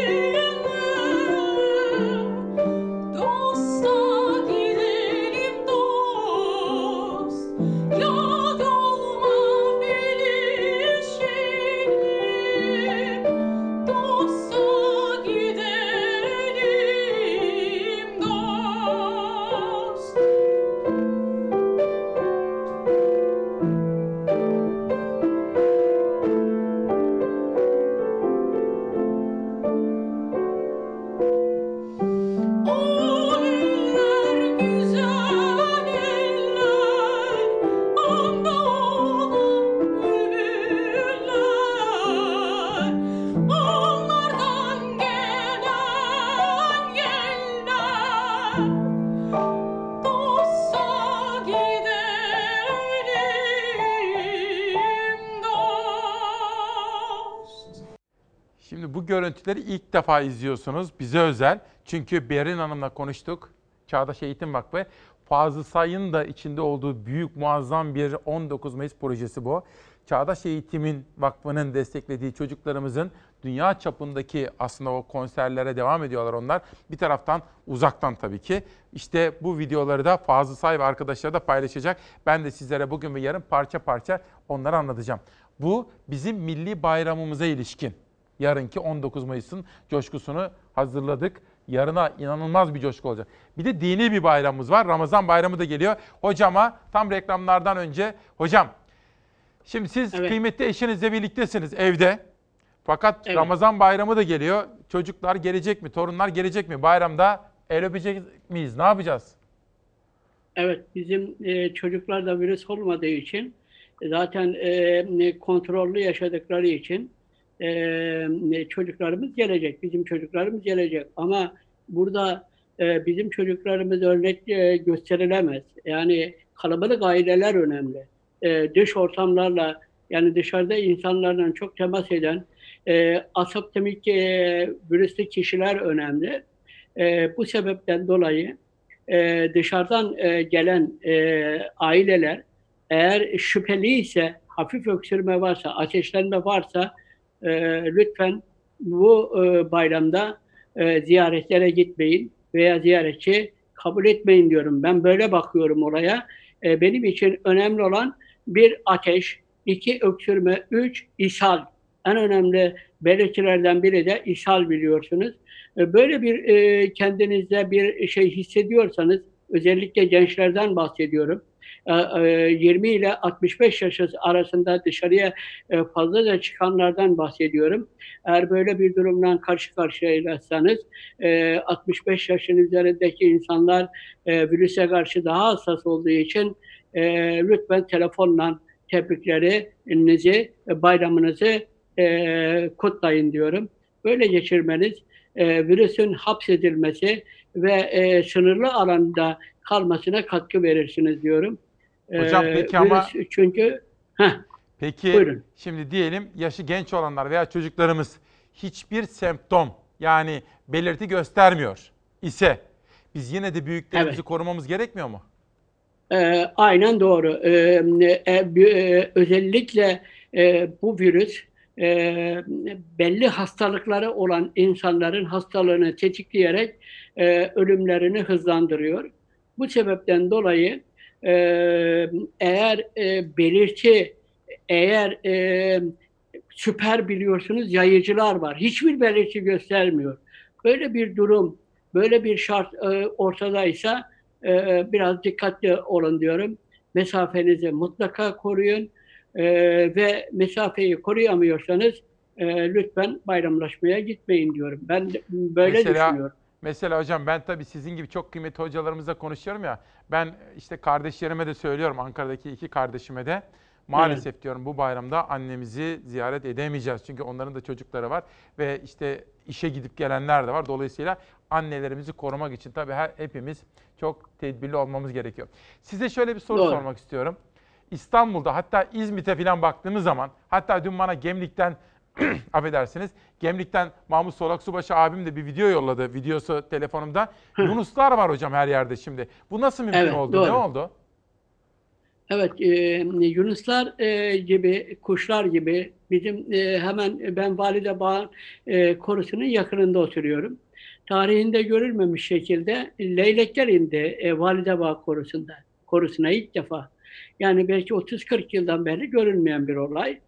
Görüntüleri ilk defa izliyorsunuz. Bize özel. Çünkü Berin Hanım'la konuştuk. Çağdaş Eğitim Vakfı. Fazıl Say'ın da içinde olduğu büyük muazzam bir 19 Mayıs projesi bu. Çağdaş Eğitim'in vakfının desteklediği çocuklarımızın dünya çapındaki aslında o konserlere devam ediyorlar onlar. Bir taraftan uzaktan tabii ki. İşte bu videoları da Fazıl Say ve arkadaşları da paylaşacak. Ben de sizlere bugün ve yarın parça parça onları anlatacağım. Bu bizim milli bayramımıza ilişkin yarınki 19 Mayıs'ın coşkusunu hazırladık. Yarına inanılmaz bir coşku olacak. Bir de dini bir bayramımız var. Ramazan bayramı da geliyor. Hocama tam reklamlardan önce hocam şimdi siz kıymetli eşinizle birliktesiniz evde. Fakat Evet. Ramazan bayramı da geliyor. Çocuklar gelecek mi? Torunlar gelecek mi? Bayramda el öpecek miyiz? Ne yapacağız? Evet, bizim e, çocuklar da virüs olmadığı için e, zaten e, kontrollü yaşadıkları için e, çocuklarımız gelecek, bizim çocuklarımız gelecek. Ama burada e, bizim çocuklarımız örnek e, gösterilemez. Yani kalabalık aileler önemli. E, dış ortamlarla yani dışarıda insanlarla çok temas eden e, asaptemik e, virüslü kişiler önemli. E, bu sebepten dolayı e, dışarıdan e, gelen e, aileler eğer şüpheli ise, hafif öksürme varsa, ateşlenme varsa e, lütfen bu e, bayramda e, ziyaretlere gitmeyin veya ziyaretçi kabul etmeyin diyorum. Ben böyle bakıyorum olaya. E, benim için önemli olan bir ateş, iki öksürme, üç ishal. En önemli belirtilerden biri de ishal biliyorsunuz. E, Böyle bir e, kendinizde bir şey hissediyorsanız, özellikle gençlerden bahsediyorum. E, e, 20 ile 65 yaş arasında dışarıya e, fazlaca çıkanlardan bahsediyorum. Eğer böyle bir durumdan karşı karşıyaysanız, e, 65 yaşın üzerindeki insanlar e, virüse karşı daha hassas olduğu için e, lütfen telefonla tebriklerinizi, e, bayramınızı e, kutlayın diyorum. Böyle geçirmeniz e, virüsün hapsedilmesi ve e, sınırlı alanda kalmasına katkı verirsiniz diyorum. Hocam Ee, peki ama- çünkü heh, Peki Buyurun. şimdi diyelim yaşı genç olanlar veya çocuklarımız hiçbir semptom yani belirti göstermiyor ise biz yine de büyüklerimizi Evet. korumamız gerekmiyor mu? Ee, aynen doğru. Ee, e, e, özellikle e, bu virüs e, belli hastalıkları olan insanların hastalığını tetikleyerek e, ölümlerini hızlandırıyor. Bu sebepten dolayı e, eğer e, belirti eğer e, süper biliyorsunuz yayıcılar var. Hiçbir belirti göstermiyor. Böyle bir durum, böyle bir şart e, ortadaysa e, biraz dikkatli olun diyorum. Mesafenizi mutlaka koruyun E, ve mesafeyi koruyamıyorsanız e, lütfen bayramlaşmaya gitmeyin diyorum. Ben böyle düşünüyorum. Mesela hocam ben tabii sizin gibi çok kıymetli hocalarımızla konuşuyorum ya. Ben işte kardeşlerime de söylüyorum Ankara'daki iki kardeşime de. Maalesef diyorum bu bayramda annemizi ziyaret edemeyeceğiz. Çünkü onların da çocukları var ve işte işe gidip gelenler de var. Dolayısıyla annelerimizi korumak için tabii her, hepimiz çok tedbirli olmamız gerekiyor. Size şöyle bir soru Doğru. sormak istiyorum. İstanbul'da hatta İzmit'e falan baktığımız zaman hatta dün bana Gemlik'ten affedersiniz Gemlik'ten Mahmut Solak Subaşı abim de bir video yolladı. Videosu telefonumda. Yunuslar var hocam her yerde şimdi. Bu nasıl mümkün Evet, oldu? doğru. Ne oldu? Evet, e, yunuslar e, gibi, kuşlar gibi bizim e, hemen ben Valide Bağ e, korusunun yakınında oturuyorum. Tarihinde görülmemiş şekilde leylekler indi e, Valide Bağ korusunda, korusuna ilk defa. Yani belki 30-40 yıldan beri görülmeyen bir olay.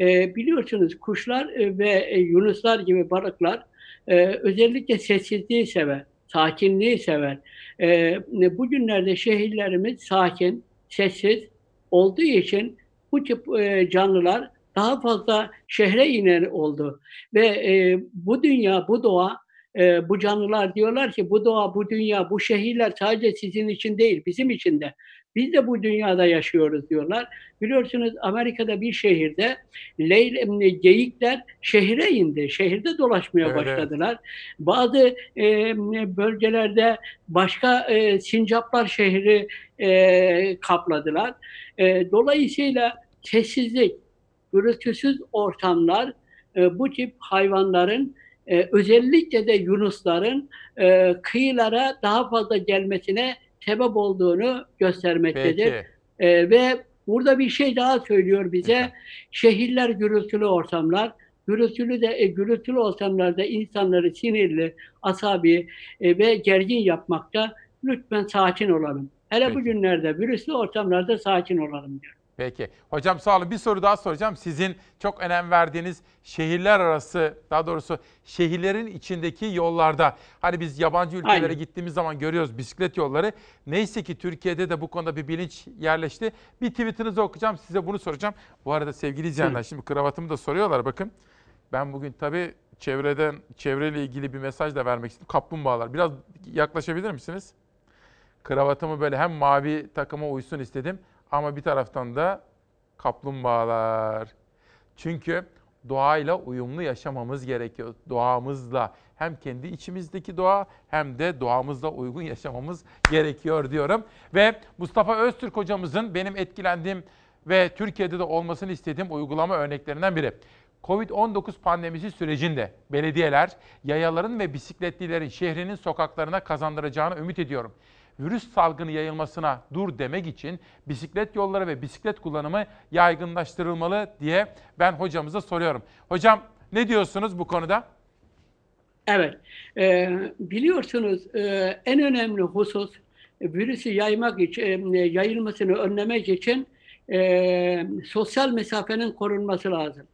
E, biliyorsunuz kuşlar e, ve e, yunuslar gibi balıklar e, özellikle sessizliği sever, sakinliği sever. E, bugünlerde şehirlerimiz sakin, sessiz olduğu için bu tip e, canlılar daha fazla şehre iner oldu. Ve e, bu dünya, bu doğa, e, bu canlılar diyorlar ki bu doğa, bu dünya, bu şehirler sadece sizin için değil, bizim için de. Biz de bu dünyada yaşıyoruz diyorlar. Biliyorsunuz Amerika'da bir şehirde leyle, geyikler şehre indi. Şehirde dolaşmaya evet. başladılar. Bazı e, bölgelerde başka e, sincaplar şehri e, kapladılar. E, dolayısıyla sessizlik, gürültüsüz ortamlar e, bu tip hayvanların e, özellikle de yunusların e, kıyılara daha fazla gelmesine sebep olduğunu göstermektedir. Peki. E, ve burada bir şey daha söylüyor bize. Şehirler gürültülü ortamlar. Gürültülü de e, gürültülü ortamlarda insanları sinirli, asabi e, ve gergin yapmakta. Lütfen sakin olalım. Hele Peki. bu günlerde virüslü ortamlarda sakin olalım diyor. Peki. Hocam sağ olun. Bir soru daha soracağım. Sizin çok önem verdiğiniz şehirler arası, daha doğrusu şehirlerin içindeki yollarda. Hani biz yabancı ülkelere Aynen. gittiğimiz zaman görüyoruz bisiklet yolları. Neyse ki Türkiye'de de bu konuda bir bilinç yerleşti. Bir tweetinizi okuyacağım. Size bunu soracağım. Bu arada sevgili izleyenler şimdi kravatımı da soruyorlar. Bakın ben bugün tabii çevreden, çevreyle ilgili bir mesaj da vermek istedim. Kaplumbağalar. Biraz yaklaşabilir misiniz? kravatımı böyle hem mavi takıma uysun istedim ama bir taraftan da kaplumbağalar. Çünkü doğayla uyumlu yaşamamız gerekiyor. Doğamızla hem kendi içimizdeki doğa hem de doğamızla uygun yaşamamız gerekiyor diyorum. Ve Mustafa Öztürk hocamızın benim etkilendiğim ve Türkiye'de de olmasını istediğim uygulama örneklerinden biri. Covid-19 pandemisi sürecinde belediyeler yayaların ve bisikletlilerin şehrinin sokaklarına kazandıracağını ümit ediyorum. Virüs salgını yayılmasına dur demek için bisiklet yolları ve bisiklet kullanımı yaygınlaştırılmalı diye ben hocamıza soruyorum. Hocam ne diyorsunuz bu konuda? Evet, e, biliyorsunuz e, en önemli husus virüsü yaymak için, e, yayılmasını önlemek için e, sosyal mesafenin korunması lazım.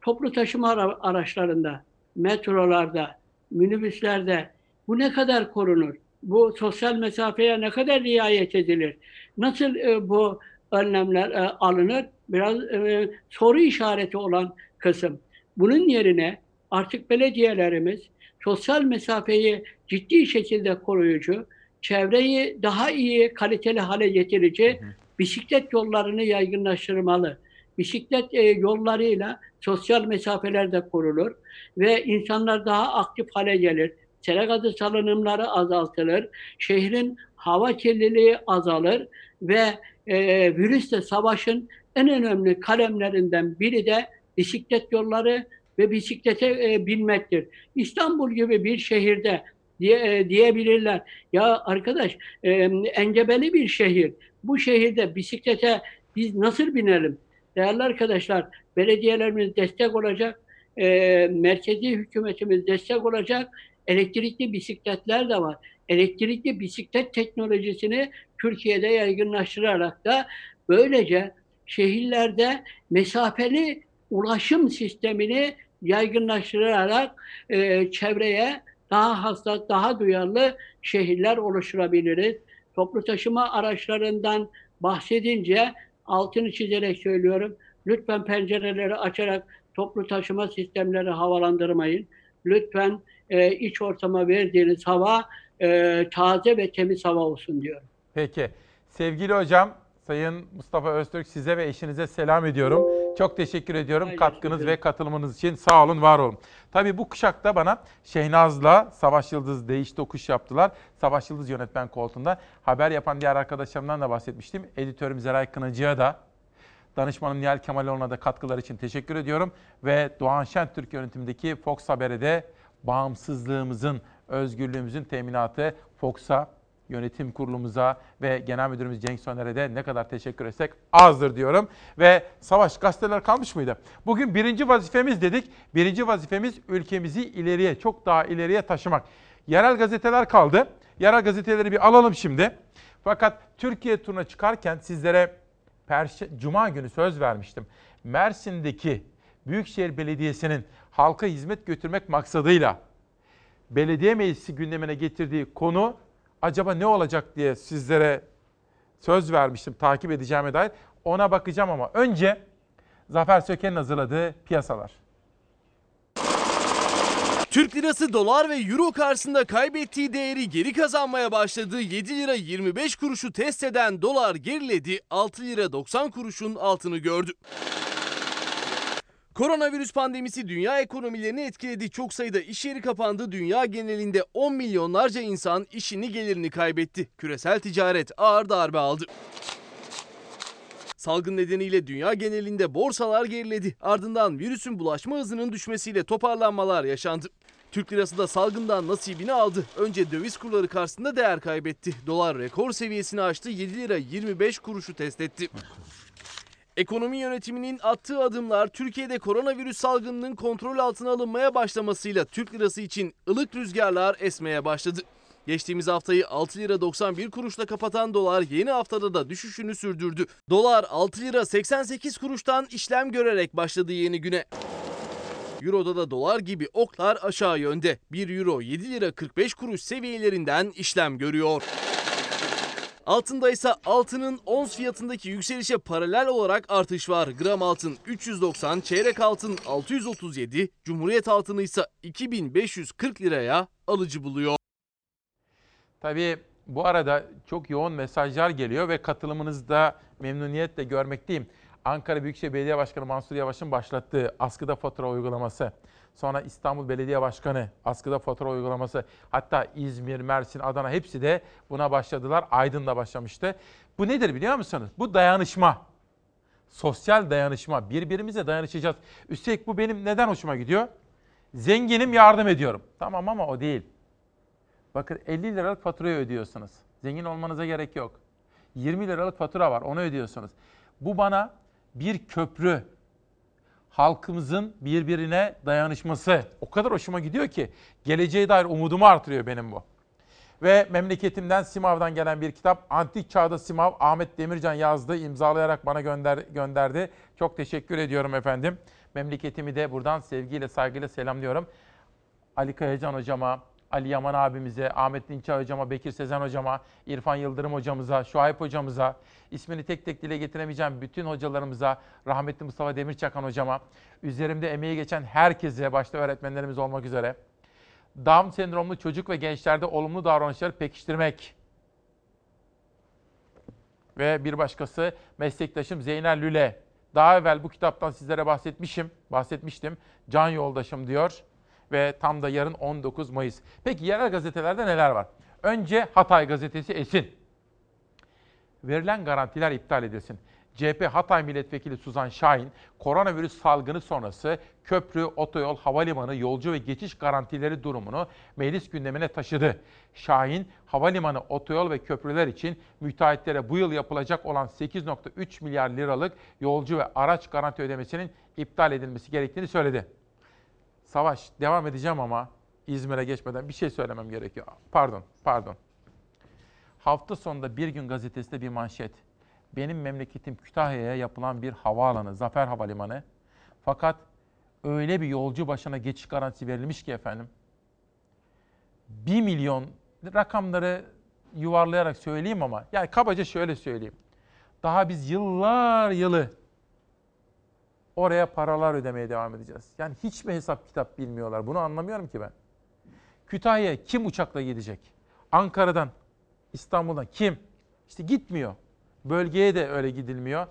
Toplu taşıma ara- araçlarında, metrolarda, minibüslerde bu ne kadar korunur? Bu sosyal mesafeye ne kadar riayet edilir? Nasıl e, bu önlemler e, alınır? Biraz e, soru işareti olan kısım. Bunun yerine artık belediyelerimiz sosyal mesafeyi ciddi şekilde koruyucu, çevreyi daha iyi, kaliteli hale getirici bisiklet yollarını yaygınlaştırmalı. Bisiklet e, yollarıyla sosyal mesafeler de korunur ve insanlar daha aktif hale gelir. Sera gazı salınımları azaltılır. Şehrin hava kirliliği azalır ve e, virüsle savaşın en önemli kalemlerinden biri de bisiklet yolları ve bisiklete e, binmektir. İstanbul gibi bir şehirde diye, e, diyebilirler. Ya arkadaş e, engebeli bir şehir. Bu şehirde bisiklete biz nasıl binelim? Değerli arkadaşlar belediyelerimiz destek olacak. E, merkezi hükümetimiz destek olacak. Elektrikli bisikletler de var. Elektrikli bisiklet teknolojisini Türkiye'de yaygınlaştırarak da böylece şehirlerde mesafeli ulaşım sistemini yaygınlaştırarak e, çevreye daha hassas, daha duyarlı şehirler oluşturabiliriz. Toplu taşıma araçlarından bahsedince altını çizerek söylüyorum. Lütfen pencereleri açarak toplu taşıma sistemleri havalandırmayın. Lütfen e, iç ortama verdiğiniz hava e, taze ve temiz hava olsun diyorum. Peki. Sevgili hocam, Sayın Mustafa Öztürk size ve eşinize selam ediyorum. Çok teşekkür ediyorum katkınız ve katılımınız için. Sağ olun, var olun. Tabii bu kuşakta bana Şehnaz'la Savaş Yıldız değiş tokuş yaptılar. Savaş Yıldız yönetmen koltuğunda. Haber yapan diğer arkadaşlarımdan da bahsetmiştim. Editörüm Zeray Kınacı'ya da Danışmanım Nihal Kemaloğlu'na da katkılar için teşekkür ediyorum. Ve Doğan Şentürk yönetimindeki Fox Haber'e de bağımsızlığımızın, özgürlüğümüzün teminatı Fox'a, yönetim kurulumuza ve genel müdürümüz Cenk Soner'e de ne kadar teşekkür etsek azdır diyorum. Ve Savaş gazeteler kalmış mıydı? Bugün birinci vazifemiz dedik. Birinci vazifemiz ülkemizi ileriye, çok daha ileriye taşımak. Yerel gazeteler kaldı. Yerel gazeteleri bir alalım şimdi. Fakat Türkiye turuna çıkarken sizlere Perşe, Cuma günü söz vermiştim. Mersin'deki Büyükşehir Belediyesi'nin halka hizmet götürmek maksadıyla belediye meclisi gündemine getirdiği konu acaba ne olacak diye sizlere söz vermiştim takip edeceğime dair. Ona bakacağım ama önce Zafer Söken'in hazırladığı piyasalar. Türk lirası dolar ve euro karşısında kaybettiği değeri geri kazanmaya başladığı 7 lira 25 kuruşu test eden dolar geriledi 6 lira 90 kuruşun altını gördü. Koronavirüs pandemisi dünya ekonomilerini etkiledi. Çok sayıda iş yeri kapandı. Dünya genelinde 10 milyonlarca insan işini gelirini kaybetti. Küresel ticaret ağır darbe aldı. Salgın nedeniyle dünya genelinde borsalar geriledi. Ardından virüsün bulaşma hızının düşmesiyle toparlanmalar yaşandı. Türk lirası da salgından nasibini aldı. Önce döviz kurları karşısında değer kaybetti. Dolar rekor seviyesini aştı 7 lira 25 kuruşu test etti. Ekonomi yönetiminin attığı adımlar Türkiye'de koronavirüs salgınının kontrol altına alınmaya başlamasıyla Türk lirası için ılık rüzgarlar esmeye başladı. Geçtiğimiz haftayı 6 lira 91 kuruşla kapatan dolar yeni haftada da düşüşünü sürdürdü. Dolar 6 lira 88 kuruştan işlem görerek başladı yeni güne. Euro'da da dolar gibi oklar aşağı yönde. 1 euro 7 lira 45 kuruş seviyelerinden işlem görüyor. Altında ise altının ons fiyatındaki yükselişe paralel olarak artış var. Gram altın 390, çeyrek altın 637, Cumhuriyet altını ise 2540 liraya alıcı buluyor. Tabii bu arada çok yoğun mesajlar geliyor ve katılımınızı da memnuniyetle görmekteyim. Ankara Büyükşehir Belediye Başkanı Mansur Yavaş'ın başlattığı askıda fatura uygulaması, sonra İstanbul Belediye Başkanı askıda fatura uygulaması, hatta İzmir, Mersin, Adana hepsi de buna başladılar. Aydın'da başlamıştı. Bu nedir biliyor musunuz? Bu dayanışma. Sosyal dayanışma. Birbirimize dayanışacağız. Üstelik bu benim neden hoşuma gidiyor? Zenginim yardım ediyorum. Tamam ama o değil. Bakın 50 liralık faturayı ödüyorsunuz. Zengin olmanıza gerek yok. 20 liralık fatura var onu ödüyorsunuz. Bu bana bir köprü. Halkımızın birbirine dayanışması o kadar hoşuma gidiyor ki geleceğe dair umudumu artırıyor benim bu. Ve memleketimden Simav'dan gelen bir kitap. Antik Çağda Simav Ahmet Demircan yazdı. imzalayarak bana gönder, gönderdi. Çok teşekkür ediyorum efendim. Memleketimi de buradan sevgiyle saygıyla selamlıyorum. Ali Kayacan hocama, Ali Yaman abimize, Ahmet Dinçay hocama, Bekir Sezen hocama, İrfan Yıldırım hocamıza, Şuayb hocamıza, ismini tek tek dile getiremeyeceğim bütün hocalarımıza, rahmetli Mustafa Demirçakan hocama, üzerimde emeği geçen herkese, başta öğretmenlerimiz olmak üzere, Down sendromlu çocuk ve gençlerde olumlu davranışları pekiştirmek. Ve bir başkası meslektaşım Zeynel Lüle. Daha evvel bu kitaptan sizlere bahsetmişim, bahsetmiştim. Can yoldaşım diyor ve tam da yarın 19 Mayıs. Peki yerel gazetelerde neler var? Önce Hatay gazetesi Esin. Verilen garantiler iptal edilsin. CHP Hatay Milletvekili Suzan Şahin, koronavirüs salgını sonrası köprü, otoyol, havalimanı, yolcu ve geçiş garantileri durumunu meclis gündemine taşıdı. Şahin, havalimanı, otoyol ve köprüler için müteahhitlere bu yıl yapılacak olan 8.3 milyar liralık yolcu ve araç garanti ödemesinin iptal edilmesi gerektiğini söyledi. Savaş, devam edeceğim ama İzmir'e geçmeden bir şey söylemem gerekiyor. Pardon, pardon. Hafta sonunda Bir Gün gazetesinde bir manşet. Benim memleketim Kütahya'ya yapılan bir havaalanı, Zafer Havalimanı. Fakat öyle bir yolcu başına geçiş garantisi verilmiş ki efendim. 1 milyon rakamları yuvarlayarak söyleyeyim ama yani kabaca şöyle söyleyeyim. Daha biz yıllar yılı oraya paralar ödemeye devam edeceğiz. Yani hiç mi hesap kitap bilmiyorlar? Bunu anlamıyorum ki ben. Kütahya'ya kim uçakla gidecek? Ankara'dan, İstanbul'dan kim? İşte gitmiyor. Bölgeye de öyle gidilmiyor.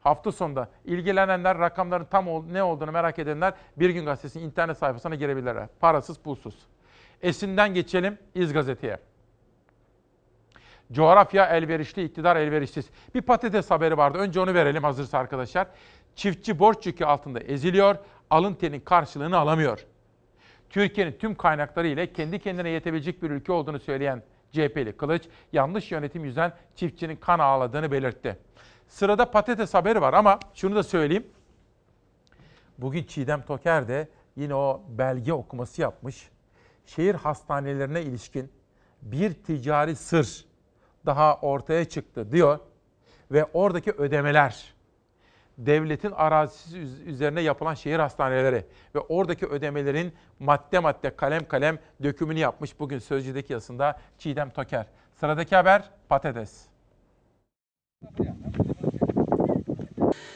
Hafta sonunda ilgilenenler rakamların tam ne olduğunu merak edenler Bir Gün Gazetesi'nin internet sayfasına girebilirler. Parasız pulsuz. Esin'den geçelim İz Gazete'ye. Coğrafya elverişli, iktidar elverişsiz. Bir patates haberi vardı. Önce onu verelim hazırsa arkadaşlar. Çiftçi borç yükü altında eziliyor, alın terin karşılığını alamıyor. Türkiye'nin tüm kaynakları ile kendi kendine yetebilecek bir ülke olduğunu söyleyen CHP'li Kılıç, yanlış yönetim yüzünden çiftçinin kan ağladığını belirtti. Sırada patates haberi var ama şunu da söyleyeyim. Bugün Çiğdem Toker de yine o belge okuması yapmış. Şehir hastanelerine ilişkin bir ticari sır daha ortaya çıktı diyor. Ve oradaki ödemeler, devletin arazisi üz- üzerine yapılan şehir hastaneleri ve oradaki ödemelerin madde madde kalem kalem dökümünü yapmış bugün Sözcü'deki yazısında Çiğdem Toker. Sıradaki haber patates.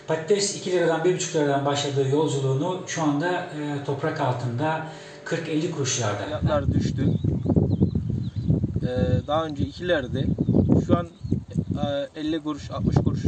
Patates 2 liradan 1,5 liradan başladığı yolculuğunu şu anda e, toprak altında 40-50 kuruşlarda. Fiyatlar düştü. Ee, daha önce 2 liraydı. Şu an e, 50 kuruş, 60 kuruş.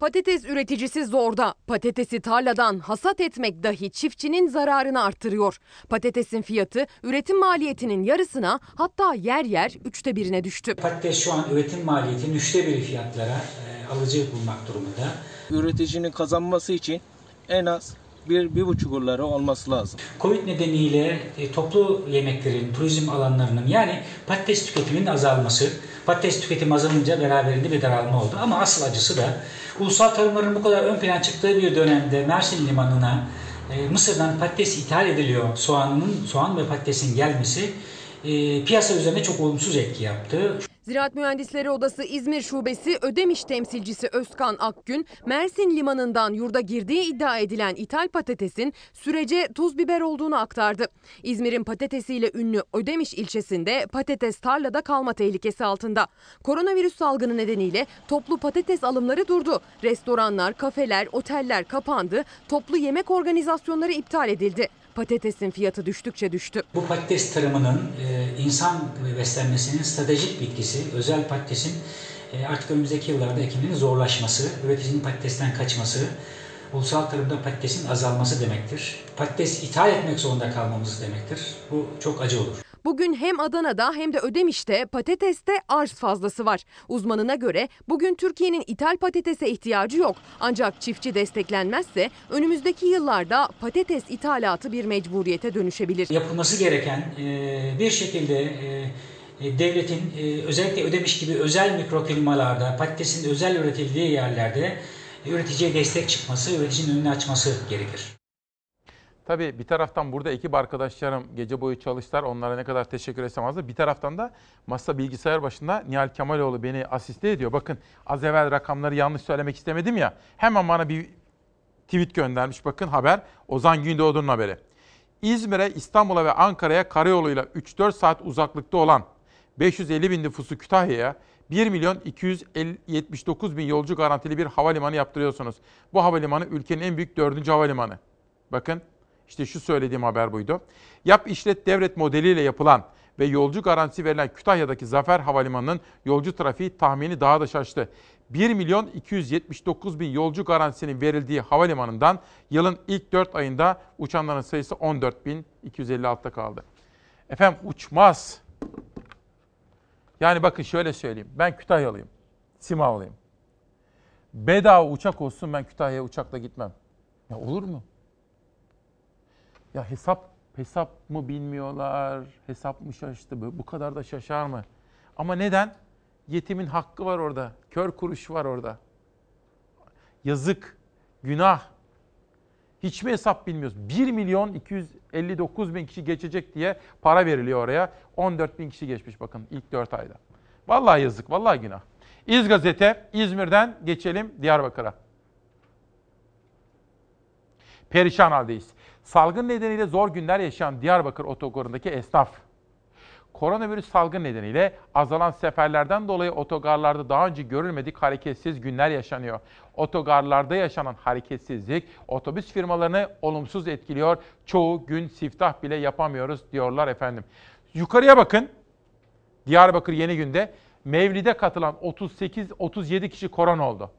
Patates üreticisi zorda. Patatesi tarladan hasat etmek dahi çiftçinin zararını arttırıyor. Patatesin fiyatı üretim maliyetinin yarısına hatta yer yer üçte birine düştü. Patates şu an üretim maliyetinin üçte biri fiyatlara e, alıcı bulmak durumunda. Üreticinin kazanması için en az 1-1,5 lira olması lazım. Covid nedeniyle e, toplu yemeklerin, turizm alanlarının yani patates tüketiminin azalması, patates tüketimi azalınca beraberinde bir daralma oldu. Ama asıl acısı da ulusal tarımların bu kadar ön plana çıktığı bir dönemde Mersin Limanı'na e, Mısır'dan patates ithal ediliyor. Soğanın, soğan ve patatesin gelmesi e, piyasa üzerine çok olumsuz etki yaptı. Ziraat Mühendisleri Odası İzmir Şubesi Ödemiş temsilcisi Özkan Akgün, Mersin limanından yurda girdiği iddia edilen ithal patatesin sürece tuz biber olduğunu aktardı. İzmir'in patatesiyle ünlü Ödemiş ilçesinde patates tarlada kalma tehlikesi altında. Koronavirüs salgını nedeniyle toplu patates alımları durdu. Restoranlar, kafeler, oteller kapandı. Toplu yemek organizasyonları iptal edildi. Patatesin fiyatı düştükçe düştü. Bu patates tarımının e, insan beslenmesinin stratejik bitkisi, özel patatesin e, artık önümüzdeki yıllarda ekiminin zorlaşması, üreticinin patatesten kaçması, ulusal tarımda patatesin azalması demektir. Patates ithal etmek zorunda kalmamız demektir. Bu çok acı olur. Bugün hem Adana'da hem de Ödemiş'te patateste arz fazlası var. Uzmanına göre bugün Türkiye'nin ithal patatese ihtiyacı yok. Ancak çiftçi desteklenmezse önümüzdeki yıllarda patates ithalatı bir mecburiyete dönüşebilir. Yapılması gereken e, bir şekilde e, e, devletin özellikle Ödemiş gibi özel mikroklimalarda, patatesin özel üretildiği yerlerde üreticiye destek çıkması, üreticinin önünü açması gerekir. Tabii bir taraftan burada ekip arkadaşlarım gece boyu çalıştılar. Onlara ne kadar teşekkür etsem azdır. Bir taraftan da masa bilgisayar başında Nihal Kemaloğlu beni asiste ediyor. Bakın az evvel rakamları yanlış söylemek istemedim ya. Hemen bana bir tweet göndermiş. Bakın haber Ozan Gündoğdu'nun haberi. İzmir'e, İstanbul'a ve Ankara'ya karayoluyla 3-4 saat uzaklıkta olan 550 bin nüfusu Kütahya'ya 1 milyon 279 bin yolcu garantili bir havalimanı yaptırıyorsunuz. Bu havalimanı ülkenin en büyük dördüncü havalimanı. Bakın işte şu söylediğim haber buydu. Yap işlet devlet modeliyle yapılan ve yolcu garantisi verilen Kütahya'daki Zafer Havalimanı'nın yolcu trafiği tahmini daha da şaştı. 1 milyon 279 bin yolcu garantisinin verildiği havalimanından yılın ilk 4 ayında uçanların sayısı 14 bin 256'da kaldı. Efendim uçmaz. Yani bakın şöyle söyleyeyim. Ben Kütahyalıyım. Simavlıyım. Bedava uçak olsun ben Kütahya'ya uçakla gitmem. Ya olur mu? Ya hesap hesap mı bilmiyorlar, hesap mı şaştı bu, bu kadar da şaşar mı? Ama neden? Yetimin hakkı var orada, kör kuruş var orada. Yazık, günah. Hiç mi hesap bilmiyoruz? 1 milyon 259 bin kişi geçecek diye para veriliyor oraya. 14 bin kişi geçmiş bakın ilk 4 ayda. Vallahi yazık, vallahi günah. İz Gazete, İzmir'den geçelim Diyarbakır'a. Perişan haldeyiz. Salgın nedeniyle zor günler yaşayan Diyarbakır otogarındaki esnaf. Koronavirüs salgın nedeniyle azalan seferlerden dolayı otogarlarda daha önce görülmedik hareketsiz günler yaşanıyor. Otogarlarda yaşanan hareketsizlik otobüs firmalarını olumsuz etkiliyor. Çoğu gün siftah bile yapamıyoruz diyorlar efendim. Yukarıya bakın. Diyarbakır Yeni Gün'de Mevlid'e katılan 38-37 kişi korona oldu.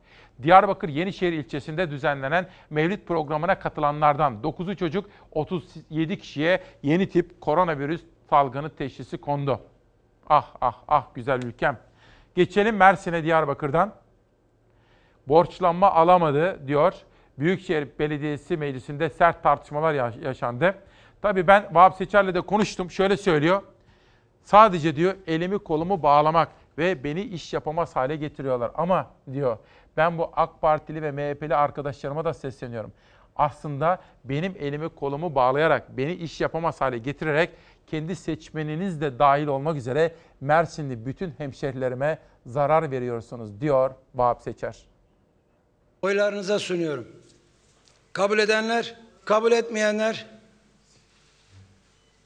Diyarbakır Yenişehir ilçesinde düzenlenen Mevlid programına katılanlardan 9'u çocuk 37 kişiye yeni tip koronavirüs salgını teşhisi kondu. Ah ah ah güzel ülkem. Geçelim Mersin'e Diyarbakır'dan. Borçlanma alamadı diyor. Büyükşehir Belediyesi Meclisi'nde sert tartışmalar yaşandı. Tabii ben Vahap Seçer'le de konuştum. Şöyle söylüyor. Sadece diyor elimi kolumu bağlamak ve beni iş yapamaz hale getiriyorlar. Ama diyor ben bu AK Partili ve MHP'li arkadaşlarıma da sesleniyorum. Aslında benim elimi kolumu bağlayarak, beni iş yapamaz hale getirerek kendi seçmeniniz de dahil olmak üzere Mersinli bütün hemşehrilerime zarar veriyorsunuz diyor Vahap Seçer. Oylarınıza sunuyorum. Kabul edenler, kabul etmeyenler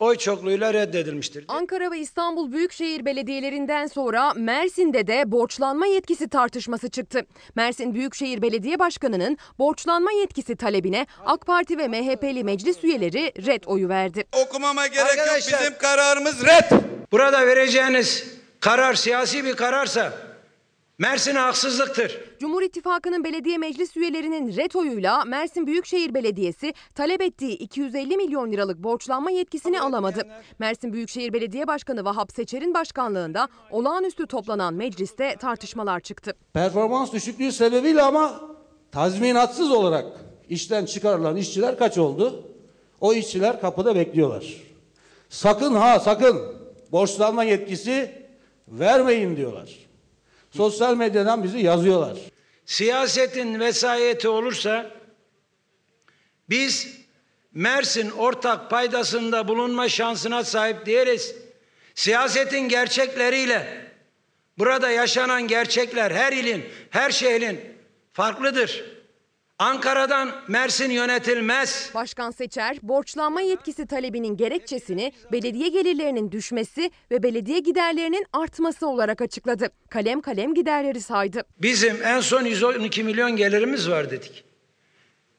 oy çokluğuyla reddedilmiştir. Ankara ve İstanbul Büyükşehir Belediyelerinden sonra Mersin'de de borçlanma yetkisi tartışması çıktı. Mersin Büyükşehir Belediye Başkanı'nın borçlanma yetkisi talebine AK Parti ve MHP'li meclis üyeleri red oyu verdi. Okumama gerek yok. Bizim kararımız red. Burada vereceğiniz karar siyasi bir kararsa Mersin'e haksızlıktır. Cumhur İttifakı'nın belediye meclis üyelerinin red oyuyla Mersin Büyükşehir Belediyesi talep ettiği 250 milyon liralık borçlanma yetkisini alamadı. Mersin Büyükşehir Belediye Başkanı Vahap Seçer'in başkanlığında olağanüstü toplanan mecliste tartışmalar çıktı. Performans düşüklüğü sebebiyle ama tazminatsız olarak işten çıkarılan işçiler kaç oldu? O işçiler kapıda bekliyorlar. Sakın ha sakın borçlanma yetkisi vermeyin diyorlar. Sosyal medyadan bizi yazıyorlar. Siyasetin vesayeti olursa biz Mersin ortak paydasında bulunma şansına sahip değiliz. Siyasetin gerçekleriyle burada yaşanan gerçekler her ilin, her şehrin farklıdır. Ankara'dan Mersin yönetilmez. Başkan Seçer, borçlanma yetkisi talebinin gerekçesini belediye gelirlerinin düşmesi ve belediye giderlerinin artması olarak açıkladı. Kalem kalem giderleri saydı. Bizim en son 112 milyon gelirimiz var dedik.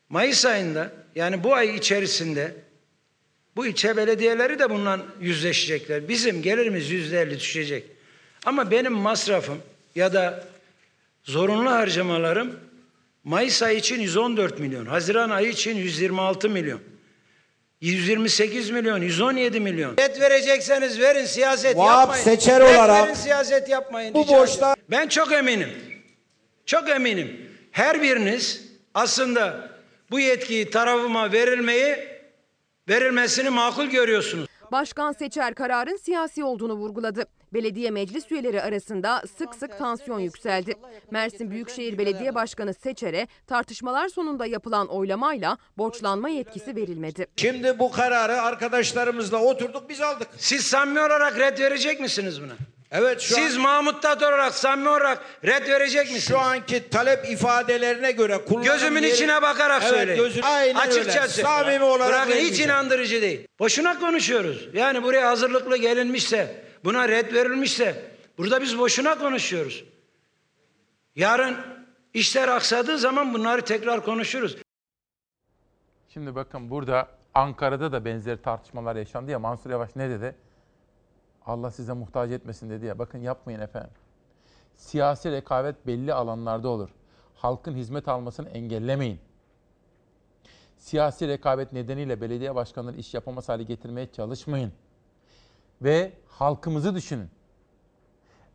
Mayıs ayında yani bu ay içerisinde bu ilçe belediyeleri de bundan yüzleşecekler. Bizim gelirimiz yüzde elli düşecek. Ama benim masrafım ya da zorunlu harcamalarım Mayıs ayı için 114 milyon, Haziran ayı için 126 milyon. 128 milyon, 117 milyon. Et verecekseniz verin, siyaset Vahap yapmayın. Seçer Et olarak verin, siyaset yapmayın. bu borçlar- Ben çok eminim. Çok eminim. Her biriniz aslında bu yetkiyi tarafıma verilmeyi, verilmesini makul görüyorsunuz. Başkan Seçer kararın siyasi olduğunu vurguladı. Belediye meclis üyeleri arasında sık sık tansiyon yükseldi. Mersin Büyükşehir Belediye Başkanı Seçer'e tartışmalar sonunda yapılan oylamayla borçlanma yetkisi verilmedi. Şimdi bu kararı arkadaşlarımızla oturduk biz aldık. Siz samimi olarak red verecek misiniz buna? Evet şu Siz an, Mahmut Tat olarak samimi olarak red verecek misiniz? şu anki talep ifadelerine göre kullanım Gözümün yeri- içine bakarak Evet, söyleyin. gözün- Aynen Açıkça öyle. Samimi olarak Bırakın hiç inandırıcı değil. Boşuna konuşuyoruz. Yani buraya hazırlıklı gelinmişse, buna red verilmişse burada biz boşuna konuşuyoruz. Yarın işler aksadığı zaman bunları tekrar konuşuruz. Şimdi bakın burada Ankara'da da benzeri tartışmalar yaşandı ya Mansur Yavaş ne dedi? Allah size muhtaç etmesin dedi ya. Bakın yapmayın efendim. Siyasi rekabet belli alanlarda olur. Halkın hizmet almasını engellemeyin. Siyasi rekabet nedeniyle belediye başkanları iş yapamaz hale getirmeye çalışmayın. Ve halkımızı düşünün.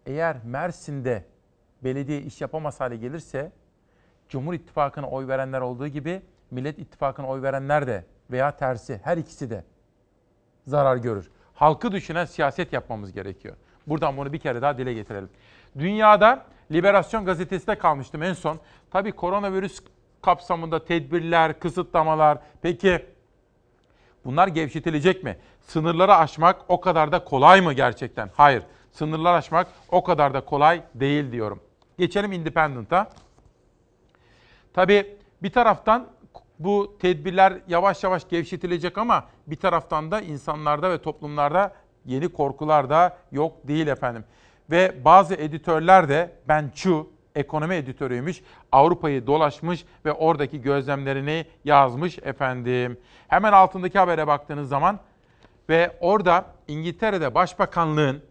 eğer Mersin'de belediye iş yapamaz hale gelirse Cumhur İttifakı'na oy verenler olduğu gibi Millet İttifakı'na oy verenler de veya tersi her ikisi de zarar görür. Halkı düşünen siyaset yapmamız gerekiyor. Buradan bunu bir kere daha dile getirelim. Dünyada Liberasyon gazetesinde kalmıştım en son. Tabii koronavirüs kapsamında tedbirler, kısıtlamalar. Peki bunlar gevşetilecek mi? Sınırları aşmak o kadar da kolay mı gerçekten? Hayır. Sınırlar aşmak o kadar da kolay değil diyorum. Geçelim Independent'a. Tabii bir taraftan bu tedbirler yavaş yavaş gevşetilecek ama bir taraftan da insanlarda ve toplumlarda yeni korkular da yok değil efendim. Ve bazı editörler de Ben Chu ekonomi editörüymüş. Avrupa'yı dolaşmış ve oradaki gözlemlerini yazmış efendim. Hemen altındaki habere baktığınız zaman ve orada İngiltere'de başbakanlığın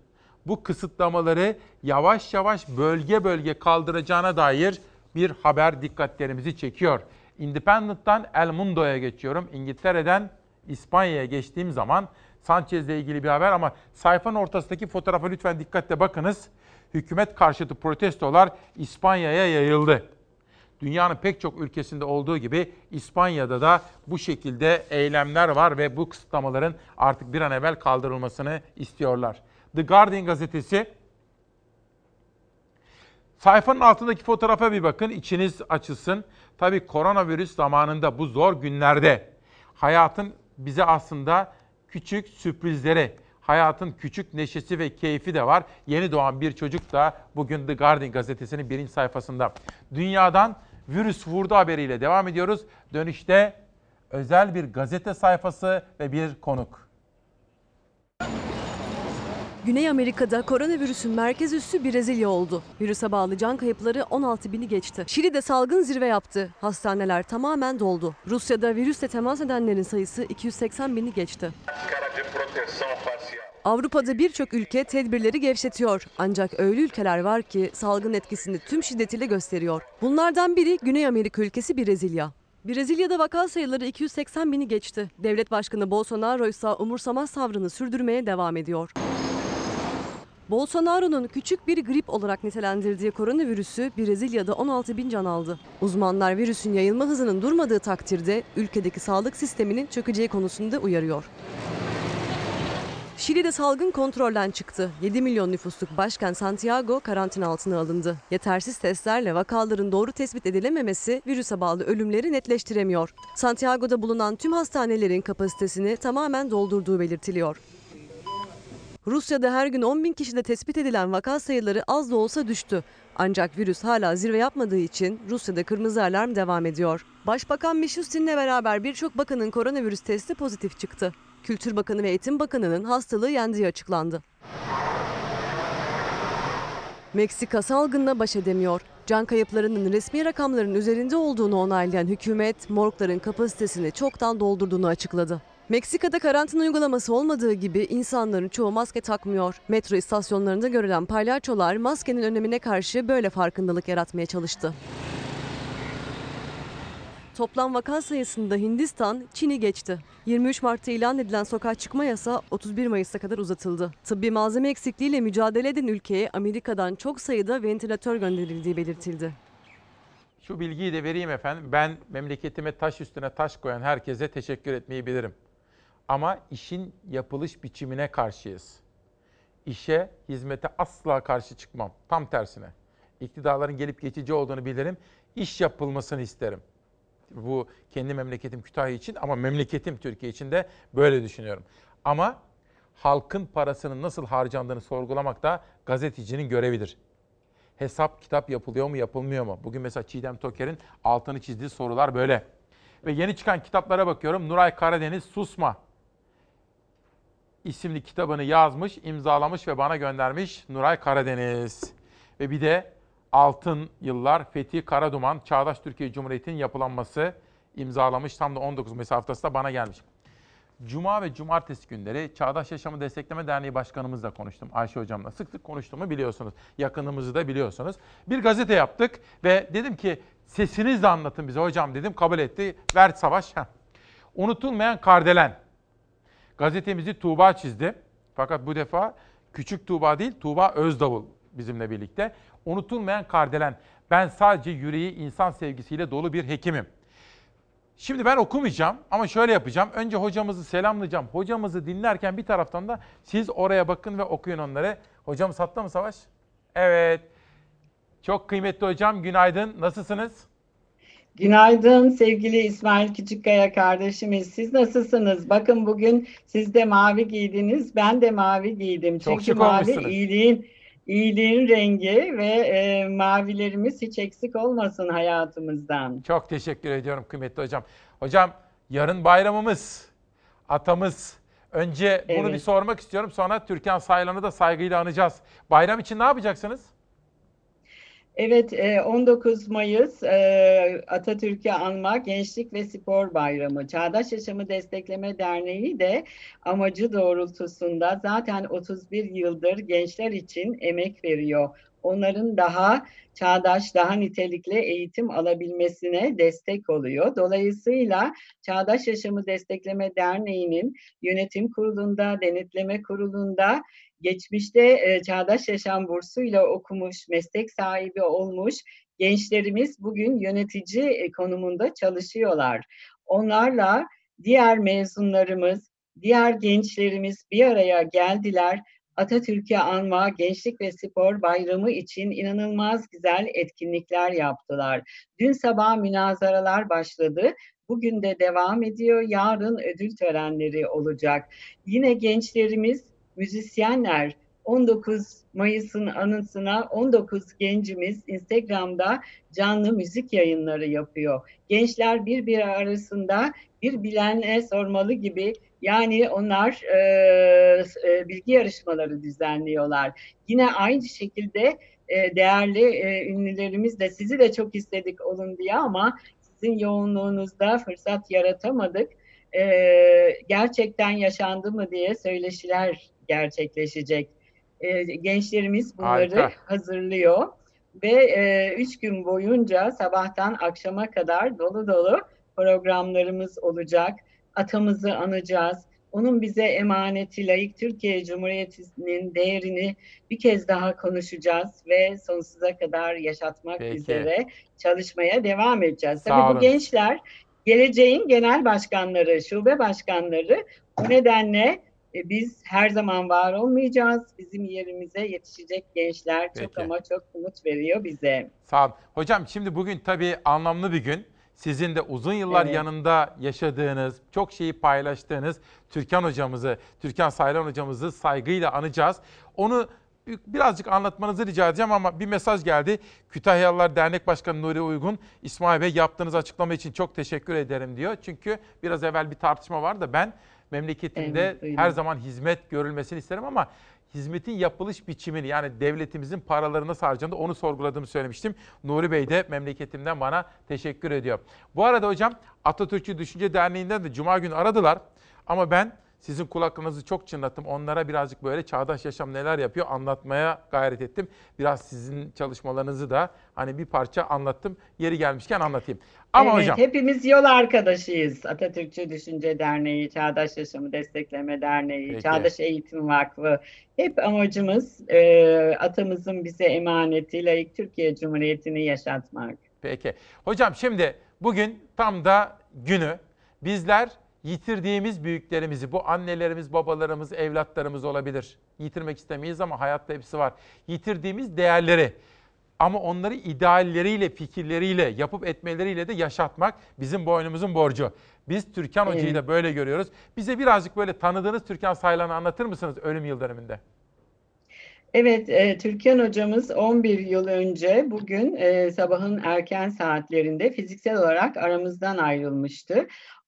bu kısıtlamaları yavaş yavaş bölge bölge kaldıracağına dair bir haber dikkatlerimizi çekiyor. Independent'tan El Mundo'ya geçiyorum. İngiltere'den İspanya'ya geçtiğim zaman Sanchez'le ilgili bir haber ama sayfanın ortasındaki fotoğrafa lütfen dikkatle bakınız. Hükümet karşıtı protestolar İspanya'ya yayıldı. Dünyanın pek çok ülkesinde olduğu gibi İspanya'da da bu şekilde eylemler var ve bu kısıtlamaların artık bir an evvel kaldırılmasını istiyorlar. The Guardian gazetesi sayfanın altındaki fotoğrafa bir bakın, içiniz açılsın. Tabii koronavirüs zamanında bu zor günlerde hayatın bize aslında küçük sürprizleri, hayatın küçük neşesi ve keyfi de var. Yeni doğan bir çocuk da bugün The Guardian gazetesinin birinci sayfasında. Dünyadan virüs vurdu haberiyle devam ediyoruz. Dönüşte özel bir gazete sayfası ve bir konuk. Güney Amerika'da koronavirüsün merkez üssü Brezilya oldu. Virüse bağlı can kayıpları 16 bini geçti. Şili'de salgın zirve yaptı. Hastaneler tamamen doldu. Rusya'da virüsle temas edenlerin sayısı 280 bini geçti. Avrupa'da birçok ülke tedbirleri gevşetiyor. Ancak öyle ülkeler var ki salgın etkisini tüm şiddetiyle gösteriyor. Bunlardan biri Güney Amerika ülkesi Brezilya. Brezilya'da vaka sayıları 280 bini geçti. Devlet Başkanı Bolsonaro ise umursamaz tavrını sürdürmeye devam ediyor. Bolsonaro'nun küçük bir grip olarak nitelendirdiği koronavirüsü Brezilya'da 16 bin can aldı. Uzmanlar virüsün yayılma hızının durmadığı takdirde ülkedeki sağlık sisteminin çökeceği konusunda uyarıyor. Şili'de salgın kontrolden çıktı. 7 milyon nüfusluk başkent Santiago karantina altına alındı. Yetersiz testlerle vakaların doğru tespit edilememesi virüse bağlı ölümleri netleştiremiyor. Santiago'da bulunan tüm hastanelerin kapasitesini tamamen doldurduğu belirtiliyor. Rusya'da her gün 10 bin kişide tespit edilen vaka sayıları az da olsa düştü. Ancak virüs hala zirve yapmadığı için Rusya'da kırmızı alarm devam ediyor. Başbakan Mishustin'le beraber birçok bakanın koronavirüs testi pozitif çıktı. Kültür Bakanı ve Eğitim Bakanı'nın hastalığı yendiği açıklandı. Meksika salgınla baş edemiyor. Can kayıplarının resmi rakamların üzerinde olduğunu onaylayan hükümet, morgların kapasitesini çoktan doldurduğunu açıkladı. Meksika'da karantina uygulaması olmadığı gibi insanların çoğu maske takmıyor. Metro istasyonlarında görülen palyaçolar maskenin önemine karşı böyle farkındalık yaratmaya çalıştı. Toplam vaka sayısında Hindistan, Çin'i geçti. 23 Mart'ta ilan edilen sokağa çıkma yasağı 31 Mayıs'a kadar uzatıldı. Tıbbi malzeme eksikliğiyle mücadele eden ülkeye Amerika'dan çok sayıda ventilatör gönderildiği belirtildi. Şu bilgiyi de vereyim efendim. Ben memleketime taş üstüne taş koyan herkese teşekkür etmeyi bilirim. Ama işin yapılış biçimine karşıyız. İşe, hizmete asla karşı çıkmam. Tam tersine. İktidarların gelip geçici olduğunu bilirim. İş yapılmasını isterim. Bu kendi memleketim Kütahya için ama memleketim Türkiye için de böyle düşünüyorum. Ama halkın parasının nasıl harcandığını sorgulamak da gazetecinin görevidir. Hesap kitap yapılıyor mu yapılmıyor mu? Bugün mesela Çiğdem Toker'in altını çizdiği sorular böyle. Ve yeni çıkan kitaplara bakıyorum. Nuray Karadeniz Susma isimli kitabını yazmış, imzalamış ve bana göndermiş Nuray Karadeniz. Ve bir de Altın Yıllar Fethi Karaduman Çağdaş Türkiye Cumhuriyeti'nin yapılanması imzalamış. Tam da 19 Mayıs haftasında bana gelmiş. Cuma ve cumartesi günleri Çağdaş Yaşamı Destekleme Derneği Başkanımızla konuştum. Ayşe Hocam'la sık sık konuştuğumu biliyorsunuz. Yakınımızı da biliyorsunuz. Bir gazete yaptık ve dedim ki sesinizle anlatın bize hocam dedim. Kabul etti. Ver Savaş. Heh. Unutulmayan Kardelen. Gazetemizi Tuğba çizdi. Fakat bu defa küçük Tuğba değil Tuğba Özdavul bizimle birlikte. Unutulmayan Kardelen. Ben sadece yüreği insan sevgisiyle dolu bir hekimim. Şimdi ben okumayacağım ama şöyle yapacağım. Önce hocamızı selamlayacağım. Hocamızı dinlerken bir taraftan da siz oraya bakın ve okuyun onları. Hocam sattı mı Savaş? Evet. Çok kıymetli hocam günaydın. Nasılsınız? Günaydın sevgili İsmail Küçükkaya kardeşimiz. Siz nasılsınız? Bakın bugün siz de mavi giydiniz, ben de mavi giydim. Çok Çünkü mavi iyiliğin iyiliğin rengi ve e, mavilerimiz hiç eksik olmasın hayatımızdan. Çok teşekkür ediyorum kıymetli hocam. Hocam yarın bayramımız, atamız. Önce bunu Evet. bir sormak istiyorum. Sonra Türkan Saylan'ı da saygıyla anacağız. Bayram için ne yapacaksınız? Evet, e, 19 Mayıs e, Atatürk'ü anma Gençlik ve Spor Bayramı. Çağdaş Yaşamı Destekleme Derneği de amacı doğrultusunda zaten 31 yıldır gençler için emek veriyor. Onların daha çağdaş, daha nitelikli eğitim alabilmesine destek oluyor. Dolayısıyla Çağdaş Yaşamı Destekleme Derneği'nin yönetim kurulunda, denetleme kurulunda geçmişte e, Çağdaş Yaşam bursuyla okumuş, meslek sahibi olmuş gençlerimiz bugün yönetici e, konumunda çalışıyorlar. Onlarla diğer mezunlarımız, diğer gençlerimiz bir araya geldiler. Atatürk'ü anma Gençlik ve Spor Bayramı için inanılmaz güzel etkinlikler yaptılar. Dün sabah münazaralar başladı. Bugün de devam ediyor. Yarın ödül törenleri olacak. Yine gençlerimiz müzisyenler 19 Mayıs'ın anısına 19 gencimiz Instagram'da canlı müzik yayınları yapıyor. Gençler birbiri arasında bir bilene sormalı gibi yani onlar e, e, bilgi yarışmaları düzenliyorlar. Yine aynı şekilde e, değerli e, ünlülerimiz de sizi de çok istedik olun diye ama sizin yoğunluğunuzda fırsat yaratamadık. E, gerçekten yaşandı mı diye söyleşiler gerçekleşecek. E, gençlerimiz bunları Harika. hazırlıyor ve e, üç gün boyunca sabahtan akşama kadar dolu dolu programlarımız olacak. Atamızı anacağız. Onun bize emaneti layık Türkiye Cumhuriyeti'nin değerini bir kez daha konuşacağız ve sonsuza kadar yaşatmak Peki. üzere çalışmaya devam edeceğiz. Sağ Tabii olun. bu gençler geleceğin genel başkanları, şube başkanları. Bu nedenle e, biz her zaman var olmayacağız. Bizim yerimize yetişecek gençler çok Peki. ama çok umut veriyor bize. Sağ olun. Hocam şimdi bugün tabii anlamlı bir gün. Sizin de uzun yıllar Evet. yanında yaşadığınız, çok şeyi paylaştığınız Türkan hocamızı, Türkan Saylan hocamızı saygıyla anacağız. Onu birazcık anlatmanızı rica edeceğim ama bir mesaj geldi. Kütahyalılar Dernek Başkanı Nuri Uygun, İsmail Bey yaptığınız açıklama için çok teşekkür ederim diyor. Çünkü biraz evvel bir tartışma var da ben memleketimde Evet, her zaman hizmet görülmesini isterim ama hizmetin yapılış biçimini yani devletimizin paraları nasıl harcandı onu sorguladığımı söylemiştim. Nuri Bey de memleketimden bana teşekkür ediyor. Bu arada hocam Atatürkçü Düşünce Derneği'nden de Cuma günü aradılar ama ben sizin kulaklarınızı çok çınlattım. Onlara birazcık böyle çağdaş yaşam neler yapıyor anlatmaya gayret ettim. Biraz sizin çalışmalarınızı da hani bir parça anlattım. Yeri gelmişken anlatayım. Ama evet, hocam hepimiz yol arkadaşıyız. Atatürkçü Düşünce Derneği, Çağdaş Yaşamı Destekleme Derneği, Peki. Çağdaş Eğitim Vakfı. Hep amacımız e, atamızın bize emaneti layık Türkiye Cumhuriyeti'ni yaşatmak. Peki. Hocam şimdi bugün tam da günü bizler yitirdiğimiz büyüklerimizi, bu annelerimiz, babalarımız, evlatlarımız olabilir. Yitirmek istemeyiz ama hayatta hepsi var. Yitirdiğimiz değerleri ama onları idealleriyle, fikirleriyle, yapıp etmeleriyle de yaşatmak bizim boynumuzun borcu. Biz Türkan Hoca'yı da böyle görüyoruz. Bize birazcık böyle tanıdığınız Türkan Saylan'ı anlatır mısınız ölüm yıl? Evet, e, Türkan hocamız 11 yıl önce bugün e, sabahın erken saatlerinde fiziksel olarak aramızdan ayrılmıştı.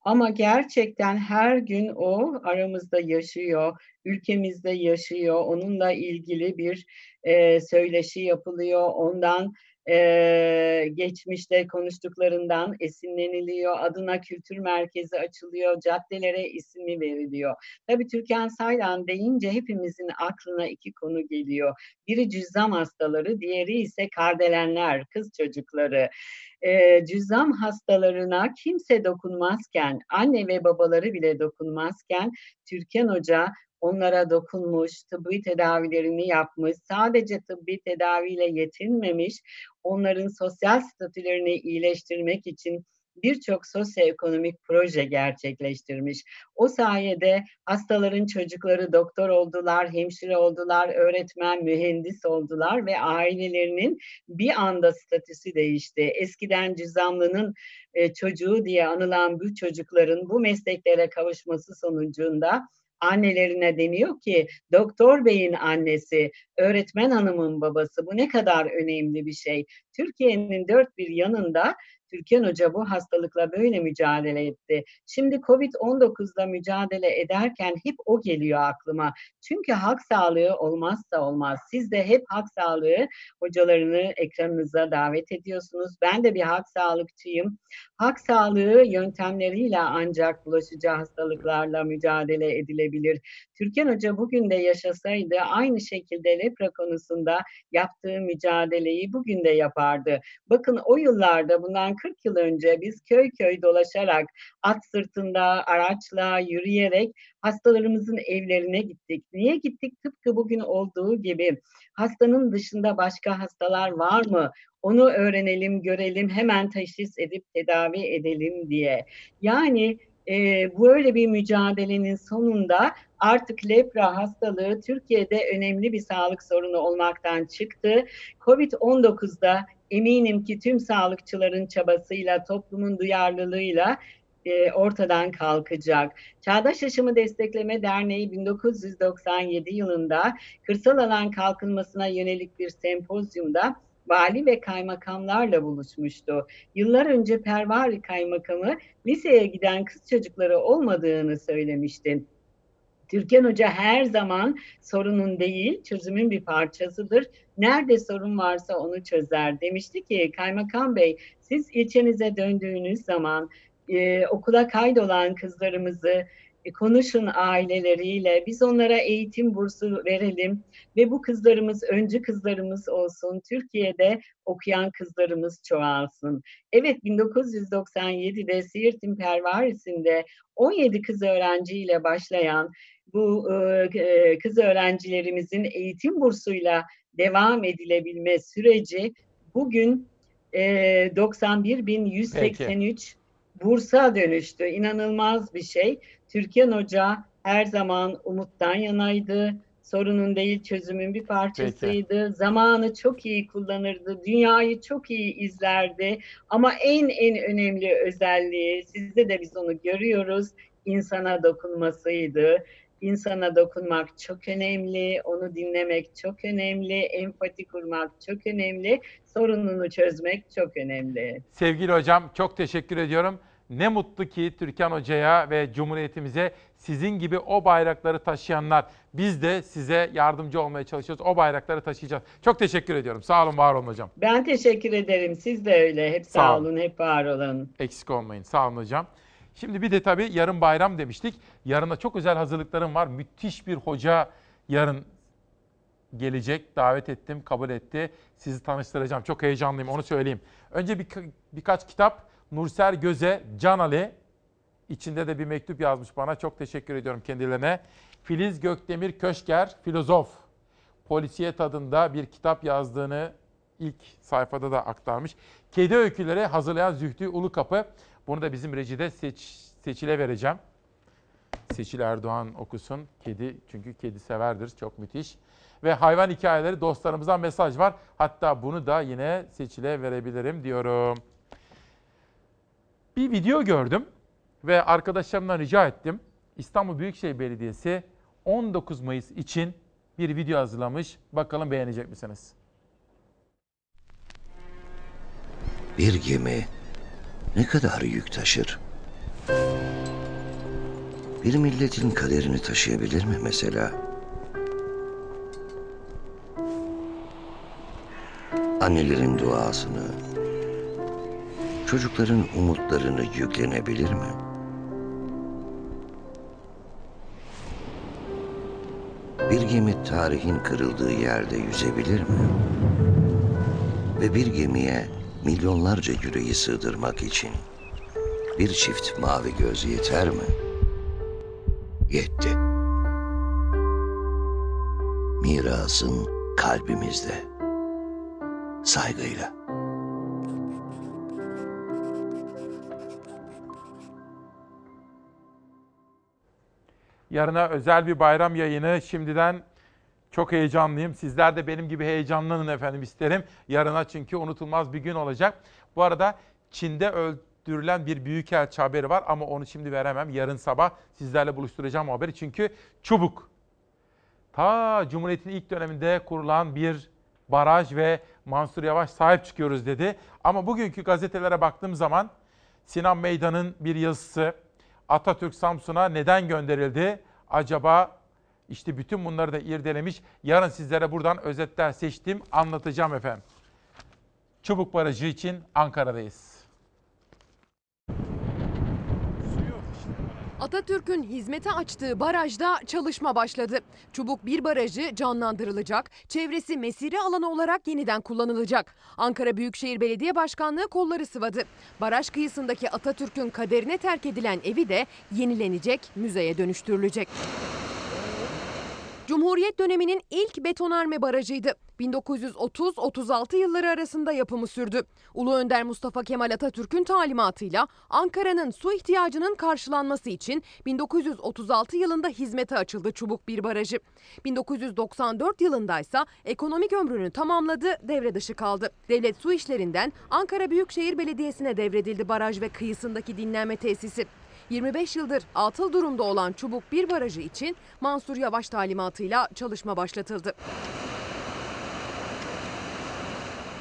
Ama gerçekten her gün o aramızda yaşıyor, ülkemizde yaşıyor. Onunla ilgili bir e, söyleşi yapılıyor. Ondan e, geçmişte konuştuklarından esinleniliyor. Adına kültür merkezi açılıyor. Caddelere ismi veriliyor. Tabii Türkan Saylan deyince hepimizin aklına iki konu geliyor. Biri cüzzam hastaları, diğeri ise kardelenler, kız çocukları. E, cüzzam hastalarına kimse dokunmazken, anne ve babaları bile dokunmazken Türkan Hoca onlara dokunmuş, tıbbi tedavilerini yapmış, sadece tıbbi tedaviyle yetinmemiş, onların sosyal statülerini iyileştirmek için birçok sosyoekonomik proje gerçekleştirmiş. O sayede hastaların çocukları doktor oldular, hemşire oldular, öğretmen, mühendis oldular ve ailelerinin bir anda statüsü değişti. Eskiden cüzamlının e, çocuğu diye anılan bu çocukların bu mesleklere kavuşması sonucunda annelerine deniyor ki doktor beyin annesi, öğretmen hanımın babası bu ne kadar önemli bir şey. Türkiye'nin dört bir yanında Türkan Hoca bu hastalıkla böyle mücadele etti. Şimdi Covid-19'la mücadele ederken hep o geliyor aklıma. Çünkü halk sağlığı olmazsa olmaz. Siz de hep halk sağlığı hocalarını ekranınıza davet ediyorsunuz. Ben de bir halk sağlıkçıyım. Halk sağlığı yöntemleriyle ancak bulaşıcı hastalıklarla mücadele edilebilir. Türkan Hoca bugün de yaşasaydı aynı şekilde lepra konusunda yaptığı mücadeleyi bugün de yapardı. Bakın o yıllarda bundan 40 yıl önce biz köy köy dolaşarak at sırtında, araçla, yürüyerek hastalarımızın evlerine gittik. Niye gittik? Tıpkı bugün olduğu gibi hastanın dışında başka hastalar var mı? Onu öğrenelim, görelim, hemen teşhis edip tedavi edelim diye. Yani e, böyle bir mücadelenin sonunda artık lepra hastalığı Türkiye'de önemli bir sağlık sorunu olmaktan çıktı. Covid-19'da eminim ki tüm sağlıkçıların çabasıyla, toplumun duyarlılığıyla e, ortadan kalkacak. Çağdaş Yaşamı Destekleme Derneği 1997 yılında kırsal alan kalkınmasına yönelik bir sempozyumda vali ve kaymakamlarla buluşmuştu. Yıllar önce Pervari kaymakamı liseye giden kız çocukları olmadığını söylemişti. Türkan Hoca her zaman sorunun değil, çözümün bir parçasıdır. Nerede sorun varsa onu çözer. Demişti ki Kaymakam Bey, siz ilçenize döndüğünüz zaman e, okula kaydolan kızlarımızı konuşun aileleriyle, biz onlara eğitim bursu verelim ve bu kızlarımız öncü kızlarımız olsun, Türkiye'de okuyan kızlarımız çoğalsın. Evet 1997'de Siirt'in Pervarisi'nde 17 kız öğrenciyle başlayan bu e, kız öğrencilerimizin eğitim bursuyla devam edilebilme süreci bugün e, 91.183 bursa dönüştü. İnanılmaz bir şey. Türkan Hoca her zaman umuttan yanaydı. Sorunun değil çözümün bir parçasıydı. Peki. Zamanı çok iyi kullanırdı. Dünyayı çok iyi izlerdi. Ama en en önemli özelliği sizde de biz onu görüyoruz. insana dokunmasıydı. İnsana dokunmak çok önemli, onu dinlemek çok önemli, empati kurmak çok önemli, sorununu çözmek çok önemli. Sevgili hocam çok teşekkür ediyorum. Ne mutlu ki Türkan Hoca'ya ve Cumhuriyetimize sizin gibi o bayrakları taşıyanlar. Biz de size yardımcı olmaya çalışıyoruz. O bayrakları taşıyacağız. Çok teşekkür ediyorum. Sağ olun, var olun hocam. Ben teşekkür ederim. Siz de öyle. Hep sağ, sağ olun, hep var olun. Eksik olmayın. Sağ olun hocam. Şimdi bir de tabii yarın bayram demiştik. Yarına çok özel hazırlıklarım var. Müthiş bir hoca yarın gelecek. Davet ettim, kabul etti. Sizi tanıştıracağım. Çok heyecanlıyım onu söyleyeyim. Önce bir, birkaç kitap. Nurser Göze, Can Ali. İçinde de bir mektup yazmış bana. Çok teşekkür ediyorum kendilerine. Filiz Gökdemir Köşker, filozof. Polisiye tadında bir kitap yazdığını ilk sayfada da aktarmış. Kedi öyküleri hazırlayan Zühtü Ulukapı. Bunu da bizim rejide seç, Seçil'e vereceğim. Seçil Erdoğan okusun. Kedi çünkü kedi severdir. Çok müthiş. Ve hayvan hikayeleri dostlarımızdan mesaj var. Hatta bunu da yine Seçil'e verebilirim diyorum. Bir video gördüm ve arkadaşlarımdan rica ettim. İstanbul Büyükşehir Belediyesi 19 Mayıs için bir video hazırlamış. Bakalım beğenecek misiniz? Bir gemi ne kadar yük taşır? Bir milletin kaderini taşıyabilir mi mesela? Annelerin duasını, çocukların umutlarını yüklenebilir mi? Bir gemi tarihin kırıldığı yerde yüzebilir mi? Ve bir gemiye milyonlarca yüreği sığdırmak için bir çift mavi göz yeter mi? Yetti. mirasın kalbimizde. Saygıyla. Yarına özel bir bayram yayını. Şimdiden çok heyecanlıyım. Sizler de benim gibi heyecanlanın efendim isterim. Yarına çünkü unutulmaz bir gün olacak. Bu arada Çin'de öldürülen bir büyükelçi haberi var ama onu şimdi veremem. Yarın sabah sizlerle buluşturacağım haberi. Çünkü Çubuk. Ta Cumhuriyet'in ilk döneminde kurulan bir baraj ve Mansur Yavaş sahip çıkıyoruz dedi. Ama bugünkü gazetelere baktığım zaman Sinan Meydan'ın bir yazısı, Atatürk Samsun'a neden gönderildi? Acaba işte bütün bunları da irdelemiş. Yarın sizlere buradan özetler seçtim, anlatacağım efendim. Çubuk Barajı için Ankara'dayız. Atatürk'ün hizmete açtığı barajda çalışma başladı. Çubuk bir barajı canlandırılacak, çevresi mesire alanı olarak yeniden kullanılacak. Ankara Büyükşehir Belediye Başkanlığı kolları sıvadı. Baraj kıyısındaki Atatürk'ün kaderine terk edilen evi de yenilenecek, müzeye dönüştürülecek. Cumhuriyet döneminin ilk betonarme barajıydı. 1930-36 yılları arasında yapımı sürdü. Ulu Önder Mustafa Kemal Atatürk'ün talimatıyla Ankara'nın su ihtiyacının karşılanması için 1936 yılında hizmete açıldı Çubuk Bir Barajı. 1994 yılında ise ekonomik ömrünü tamamladı, devre dışı kaldı. Devlet Su İşlerinden Ankara Büyükşehir Belediyesi'ne devredildi baraj ve kıyısındaki dinlenme tesisi. 25 yıldır atıl durumda olan Çubuk Bir Barajı için Mansur Yavaş talimatıyla çalışma başlatıldı.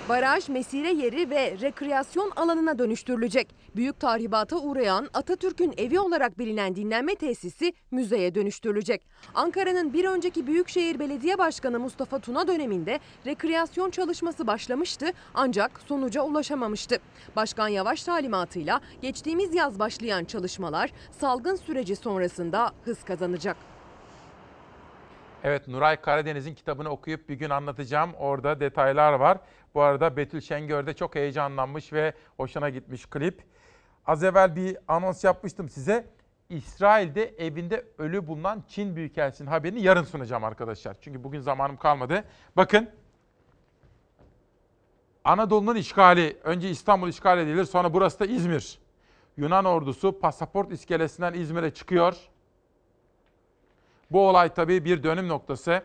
Baraj mesire yeri ve rekreasyon alanına dönüştürülecek. Büyük tahribata uğrayan Atatürk'ün evi olarak bilinen dinlenme tesisi müzeye dönüştürülecek. Ankara'nın bir önceki Büyükşehir Belediye Başkanı Mustafa Tuna döneminde rekreasyon çalışması başlamıştı ancak sonuca ulaşamamıştı. Başkan Yavaş talimatıyla geçtiğimiz yaz başlayan çalışmalar salgın süreci sonrasında hız kazanacak. Evet Nuray Karadeniz'in kitabını okuyup bir gün anlatacağım. Orada detaylar var. Bu arada Betül Şengör de çok heyecanlanmış ve hoşuna gitmiş klip. Az evvel bir anons yapmıştım size. İsrail'de evinde ölü bulunan Çin Büyükelçisi'nin haberini yarın sunacağım arkadaşlar. Çünkü bugün zamanım kalmadı. Bakın Anadolu'nun işgali, önce İstanbul işgal edilir sonra burası da İzmir. Yunan ordusu pasaport iskelesinden İzmir'e çıkıyor. Bu olay tabii bir dönüm noktası.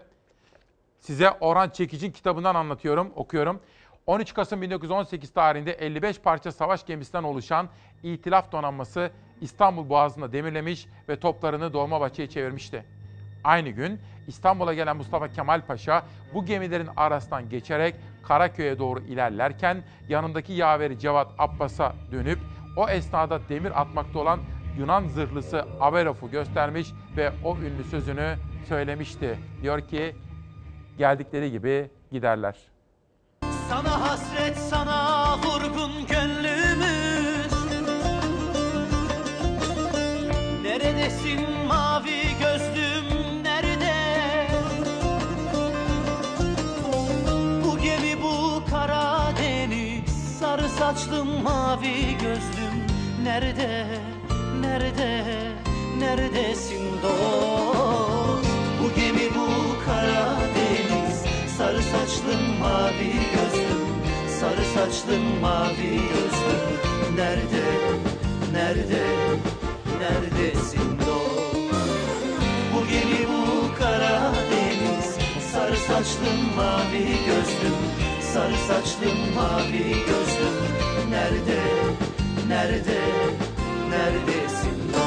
Size Orhan Çekic'in kitabından anlatıyorum, okuyorum. 13 Kasım 1918 tarihinde 55 parça savaş gemisinden oluşan İtilaf donanması İstanbul Boğazı'nda demirlemiş ve toplarını Dolmabahçe'ye çevirmişti. Aynı gün İstanbul'a gelen Mustafa Kemal Paşa bu gemilerin arasından geçerek Karaköy'e doğru ilerlerken yanındaki yaveri Cevat Abbas'a dönüp o esnada demir atmakta olan Yunan zırhlısı Averov'u göstermiş ve o ünlü sözünü söylemişti. Diyor ki geldikleri gibi giderler. Sana hasret sana vurgun gönlümüz Neredesin mavi gözlüm nerede Bu gemi bu Karadeniz Sarı saçlım mavi gözlüm nerede Nerede neredesin dost? Bu gemi bu Karadeniz. Sarı saçlım mavi gözlüm. Sarı saçlım mavi gözlüm. Nerede, nerede, neredesin dost? Bu gemi bu Karadeniz. Sarı saçlım mavi gözlüm. Sarı saçlım mavi gözlüm. Nerede, nerede, neredesin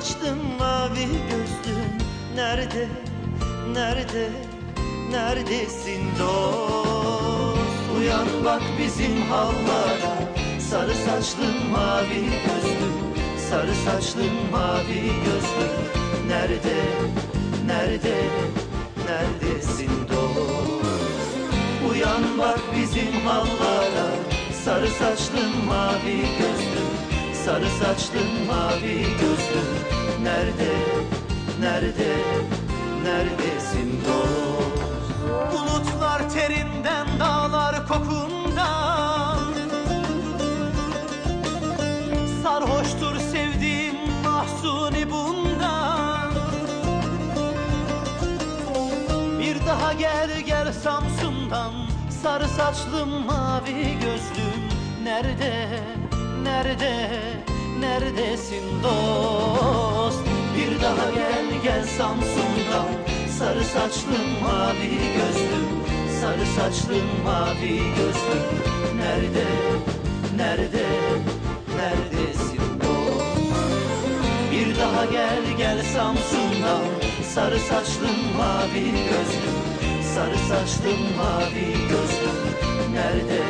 Sarı saçlın mavi gözlün Nerede, nerede, neredesin dost? Uyan bak bizim hallara. Sarı saçlın mavi gözlüm. Sarı saçlın mavi gözlüm. Nerede, Nerede, neredesin dost? Uyan bak bizim hallara. Sarı saçlın mavi gözlüm Sarı saçlın mavi gözlüm Nerede, nerede, neredesin dost? Bulutlar terinden, dağlar kokundan. Sarhoştur sevdiğim mahzuni bundan. Bir daha gel gel Samsun'dan. Sarı saçlım mavi gözlüm Nerede, nerede, neredesin dost? Bir daha gel gel Samsun'dan Sarı saçlım mavi gözlüm. Sarı saçlım mavi gözlüm. Nerede, nerede, neredesin dost? Bir daha gel gel Samsun'dan Sarı saçlım mavi gözlüm. Sarı saçlım mavi gözlüm. Nerede,